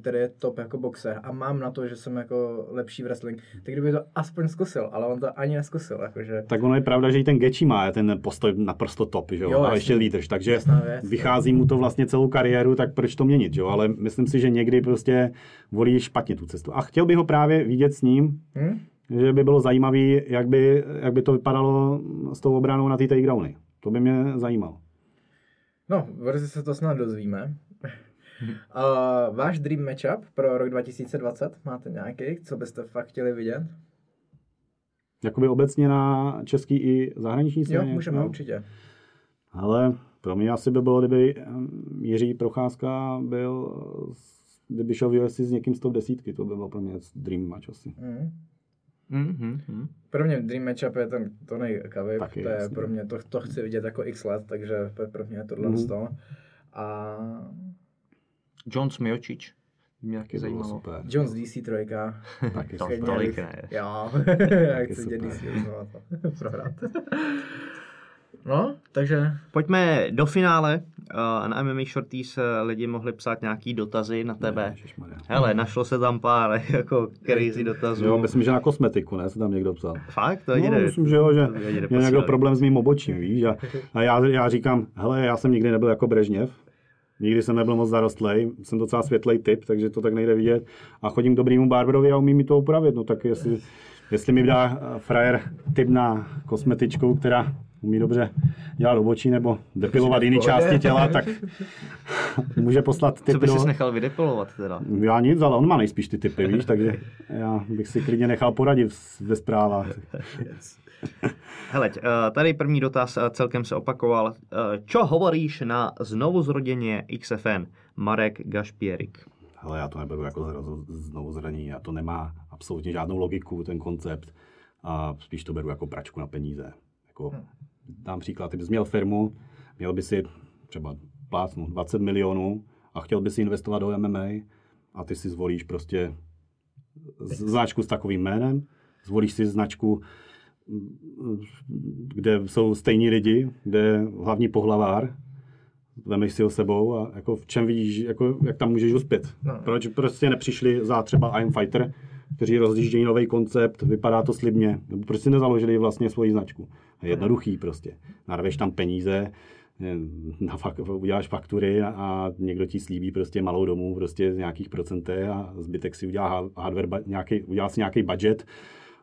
který je top jako boxer a mám na to, že jsem jako lepší wrestling, tak kdyby to aspoň zkusil, ale on to ani neskusil, jakože Tak ono je pravda, že i ten Gechi má ten postoj naprosto top, že jo? Jo, a ještě výdrž, takže Jasná věc. vychází mu to vlastně celou kariéru, tak proč to měnit, že jo? Ale myslím si, že někdy prostě volí špatně tu cestu. A chtěl bych ho právě vidět s ním, hm? že by bylo zajímavé, jak by, jak by to vypadalo s tou obranou na ty takedowny. To by mě zajímalo. No, brzy se to snad dozvíme. Uh, váš dream matchup pro rok 2020 máte nějaký, co byste fakt chtěli vidět? Jakoby obecně na český i zahraniční Jo, scéně. můžeme no. určitě. Ale pro mě asi by bylo, kdyby Jiří Procházka byl, kdyby šel v UFC s někým z top desítky, to by bylo pro mě dream match asi. Mm. Mm, mm, mm. Pro mě dream matchup je ten Tony Taky, to je jasně. pro mě, to, to chci vidět jako x let, takže to je pro mě tohle Mhm. mm. A John Smiočič. Mě taky zajímalo. super. Jones DC trojka. Taky To super. tolik ne. Jo, super. dět DC prohrát. No, takže Pojďme do finále. Uh, na MMA Shorties eh, lidi mohli psát nějaký dotazy na tebe. Ježišmarja. Hele, našlo se tam pár jako crazy dotazů. Jo, myslím, že na kosmetiku, ne, se tam někdo psal. Fakt? To No, myslím, že jo, že měl někdo problém s mým obočím, víš, a, a já, já říkám, hele, já jsem nikdy nebyl jako Brežněv, nikdy jsem nebyl moc zarostlej, jsem docela světlej typ, takže to tak nejde vidět. A chodím k dobrýmu barberovi a umí mi to upravit, no tak jestli, jestli mi dá eh, frajer tip na kosmetičku, která umí dobře dělat obočí nebo depilovat jiné části těla, tak může poslat tip Co by do... si nechal vydepilovat teda? Já nic, ale on má nejspíš ty typy, víš, takže já bych si klidně nechal poradit ve zprávách. Hele, eh, tady první dotaz eh, celkem se opakoval. Eh, Čo hovoríš na znovu zrodeně XFN? Marek Gašpierik. Ale já to neberu jako znovu zranění, a to nemá absolutně žádnou logiku, ten koncept. A spíš to beru jako pračku na peníze. Jako, dám příklad, ty bys měl firmu, měl by si třeba plácnu 20 milionů a chtěl bys investovat do MMA a ty si zvolíš prostě značku s takovým jménem, zvolíš si značku, kde jsou stejní lidi, kde je hlavní pohlavár, vemeš si ho sebou a jako v čem vidíš, jako, jak tam můžeš uspět. No. Proč prostě nepřišli za třeba I'm Fighter, kteří rozjíždějí nový koncept, vypadá to slibně, nebo proč si nezaložili vlastně svoji značku. Je jednoduchý prostě. Narveš tam peníze, eh, na fak, uděláš faktury a, někdo ti slíbí prostě malou domů prostě z nějakých procentech a zbytek si udělá ha- hardware, nějaký, udělá si nějaký budget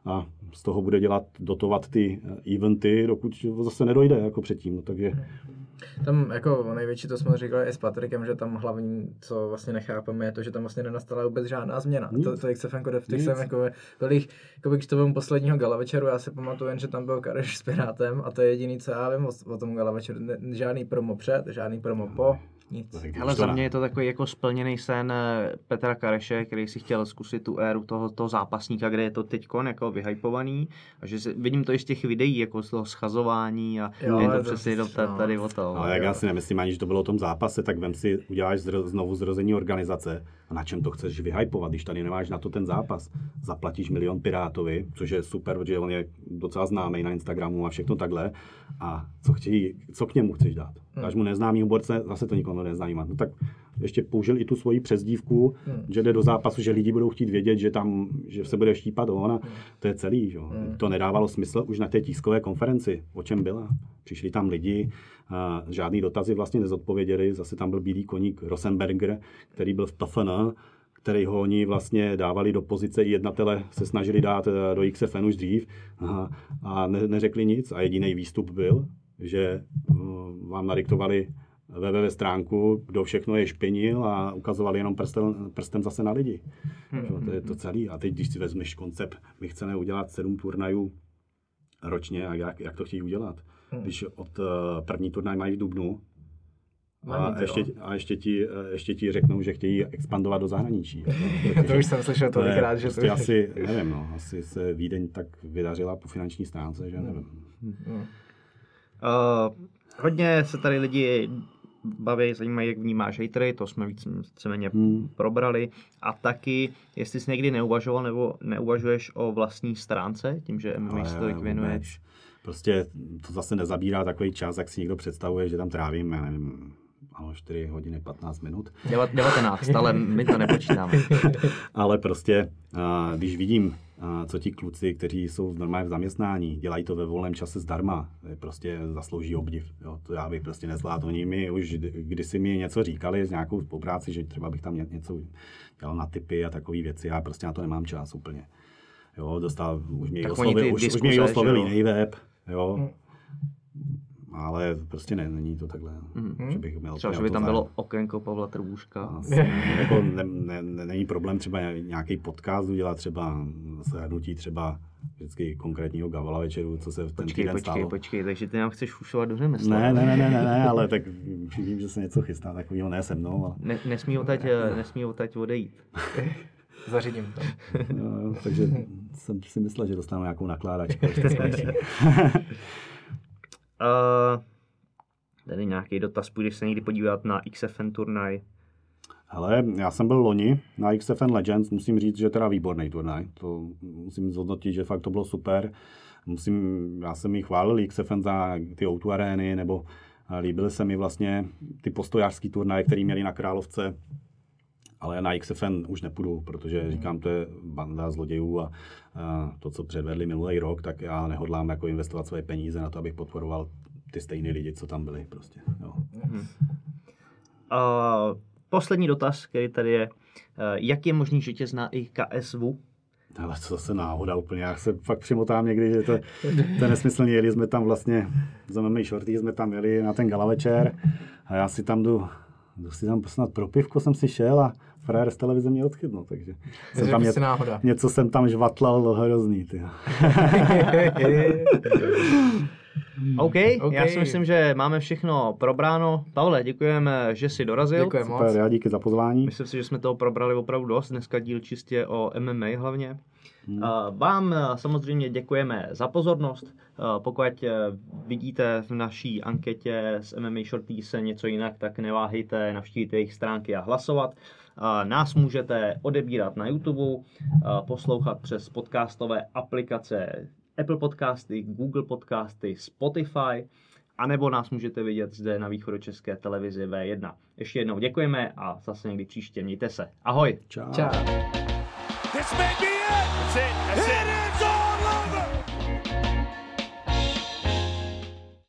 a z toho bude dělat, dotovat ty eh, eventy, dokud zase nedojde jako předtím. No, takže Tam jako největší, to jsme říkali i s Patrikem, že tam hlavní, co vlastně nechápeme, je to, že tam vlastně nenastala vůbec žádná změna. Nic. To, to jak se v těch jsem jako kolik, jako když to vemu posledního gala večeru, já si pamatuju jen, že tam byl Kareš s Pirátem a to je jediný, co já vím o, o tom gala večeru. Ne, žádný promo před, žádný promo po, nic. Ale za mě je to takový jako splněný sen eh, Petra Kareše, který si chtěl zkusit tu éru toho, toho zápasníka, kde je to teď jako vyhypovaný. A že si, vidím to i z těch videí, jako z toho schazování a Jo, je to přesně jenom ta- no. tady o to. Ale jak já si nemyslím ani, že to bylo o tom zápase, tak vem si, uděláš zro, znovu zrození organizace a na čem to chceš vyhypovat, když tady nemáš na to ten zápas. Zaplatíš milion Pirátovi, což je super, protože on je docela známý na Instagramu a všechno takhle. A co, chtějí, co k němu chceš dát? Dáš mu neznámý borce, zase to nikomu neznámý. No tak ještě použil i tu svoji přezdívku, Hmm. že jde do zápasu, že lidi budou chtít vědět, že tam že se bude štípat on a to je celý. Že? jo. To nedávalo smysl už na té tiskové konferenci, o čem byla. Přišli tam lidi, a žádný dotazy vlastně nezodpověděli, zase tam byl bílý koník Rosenberger, který byl v TFN, který ho oni vlastně dávali do pozice i jednatele, se snažili dát eh, do XFN už dřív a, a ne, neřekli nic a jediný výstup byl, že uh, vám nadiktovali www stránku, kdo všechno je špinil a ukazovali jenom prstem, prstem zase na lidi. Hmm. To je to celý. A teď, když si vezmeš koncept, my chceme udělat sedm turnajů ročně a jak, jak to chtějí udělat. Hmm. Když od uh, první turnaj mají v Dubnu a to, ještě, a ještě, ti, eh, ještě ti řeknou, že chtějí expandovat do zahraničí. to už jsem slyšel To tolikrát, že to prostě asi, nevím, no, asi se Vídeň tak vydařila po finanční stránce, že nevím. Uh, hodně se tady lidi baví, zajímají, jak vnímáš hatery, to jsme víceméně Hmm. probrali. A taky, jestli jsi někdy neuvažoval nebo neuvažuješ o vlastní stránce, tím, že MMA se tolik věnuje. vůbec. Prostě to zase nezabírá takový čas, jak si někdo představuje, že tam trávím, já nevím, ano, 4 hodiny 15 minut. Deva- 19, ale my to nepočítáme. Ale prostě, a, když vidím, co ti kluci, kteří jsou normálně v zaměstnání, dělají to ve volném čase zdarma, je prostě zaslouží obdiv. Jo. To já bych prostě nezvládl. Oni mi už kdysi mi něco říkali z nějakou spolupráci, že třeba bych tam ně- něco dělal na typy a takové věci. Já prostě na to nemám čas úplně. Jo, dostal, už mě Tak oslovil, už, už mě oslovil jiný web. Jo. Ale prostě ne, není to takhle, Mhm. že bych měl Třeba, že by tam zájem. bylo okénko Pavla Trbuška. Asi, jako ne, ne, ne, není problém třeba nějaký podcast udělat, třeba shrnutí třeba vždycky konkrétního Gavala večeru, co se v ten Počkej, týden počkej, stalo. počkej, takže ty nám chceš fušovat do řemesla. Ne, ne, ne, ne, ne, ne, ale tak vím, že se něco chystá takového, ne se mnou, ale Ne, nesmí odtať, eh, nesmí odtať odejít. Zařídím to. jo, takže jsem si myslel, že dostanu nějakou nakládačku. Uh, tady nějaký dotaz, půjdeš se někdy podívat na XFN turnaj. Hele, já jsem byl loni na XFN Legends, musím říct, že teda výborný turnaj. To musím zhodnotit, že fakt to bylo super. musím, já jsem jí chválil XFN za ty o arény, nebo líbily se mi vlastně ty postojářský turnaje, které měli na Královce, ale na XFN už nepůjdu, protože říkám, to je banda zlodějů a, a to, co předvedli minulý rok, tak já nehodlám jako investovat své peníze na to, abych podporoval ty stejné lidi, co tam byli prostě. Jo. Uh, poslední dotaz, který tady je, uh, jak je možný, že tě zná i KSV? Ale to zase náhoda úplně, já se fakt přimotám někdy, že to, to je nesmyslně, jeli jsme tam vlastně, za mými shorty jsme tam jeli na ten gala večer a já si tam jdu, jdu si tam snad pro pivko jsem si šel a frajer z televize mě odchytnul, takže jsem tam něco, náhoda. něco jsem tam žvatlal hrozný. Ty. OK, okay, já si myslím, že máme všechno probráno. Pavle, děkujeme, že jsi dorazil. Děkujeme Super, já díky za pozvání. Myslím si, že jsme toho probrali opravdu dost. Dneska díl čistě o MMA hlavně. Hmm. Vám samozřejmě děkujeme za pozornost. Pokud vidíte v naší anketě s MMA Shorty se něco jinak, tak neváhejte navštívit jejich stránky a hlasovat. Nás můžete odebírat na YouTube, poslouchat přes podcastové aplikace Apple Podcasty, Google Podcasty, Spotify, anebo nás můžete vidět zde na východočeské televizi V1. Ještě jednou děkujeme a zase někdy příště. Mějte se. Ahoj. Čau. Čau.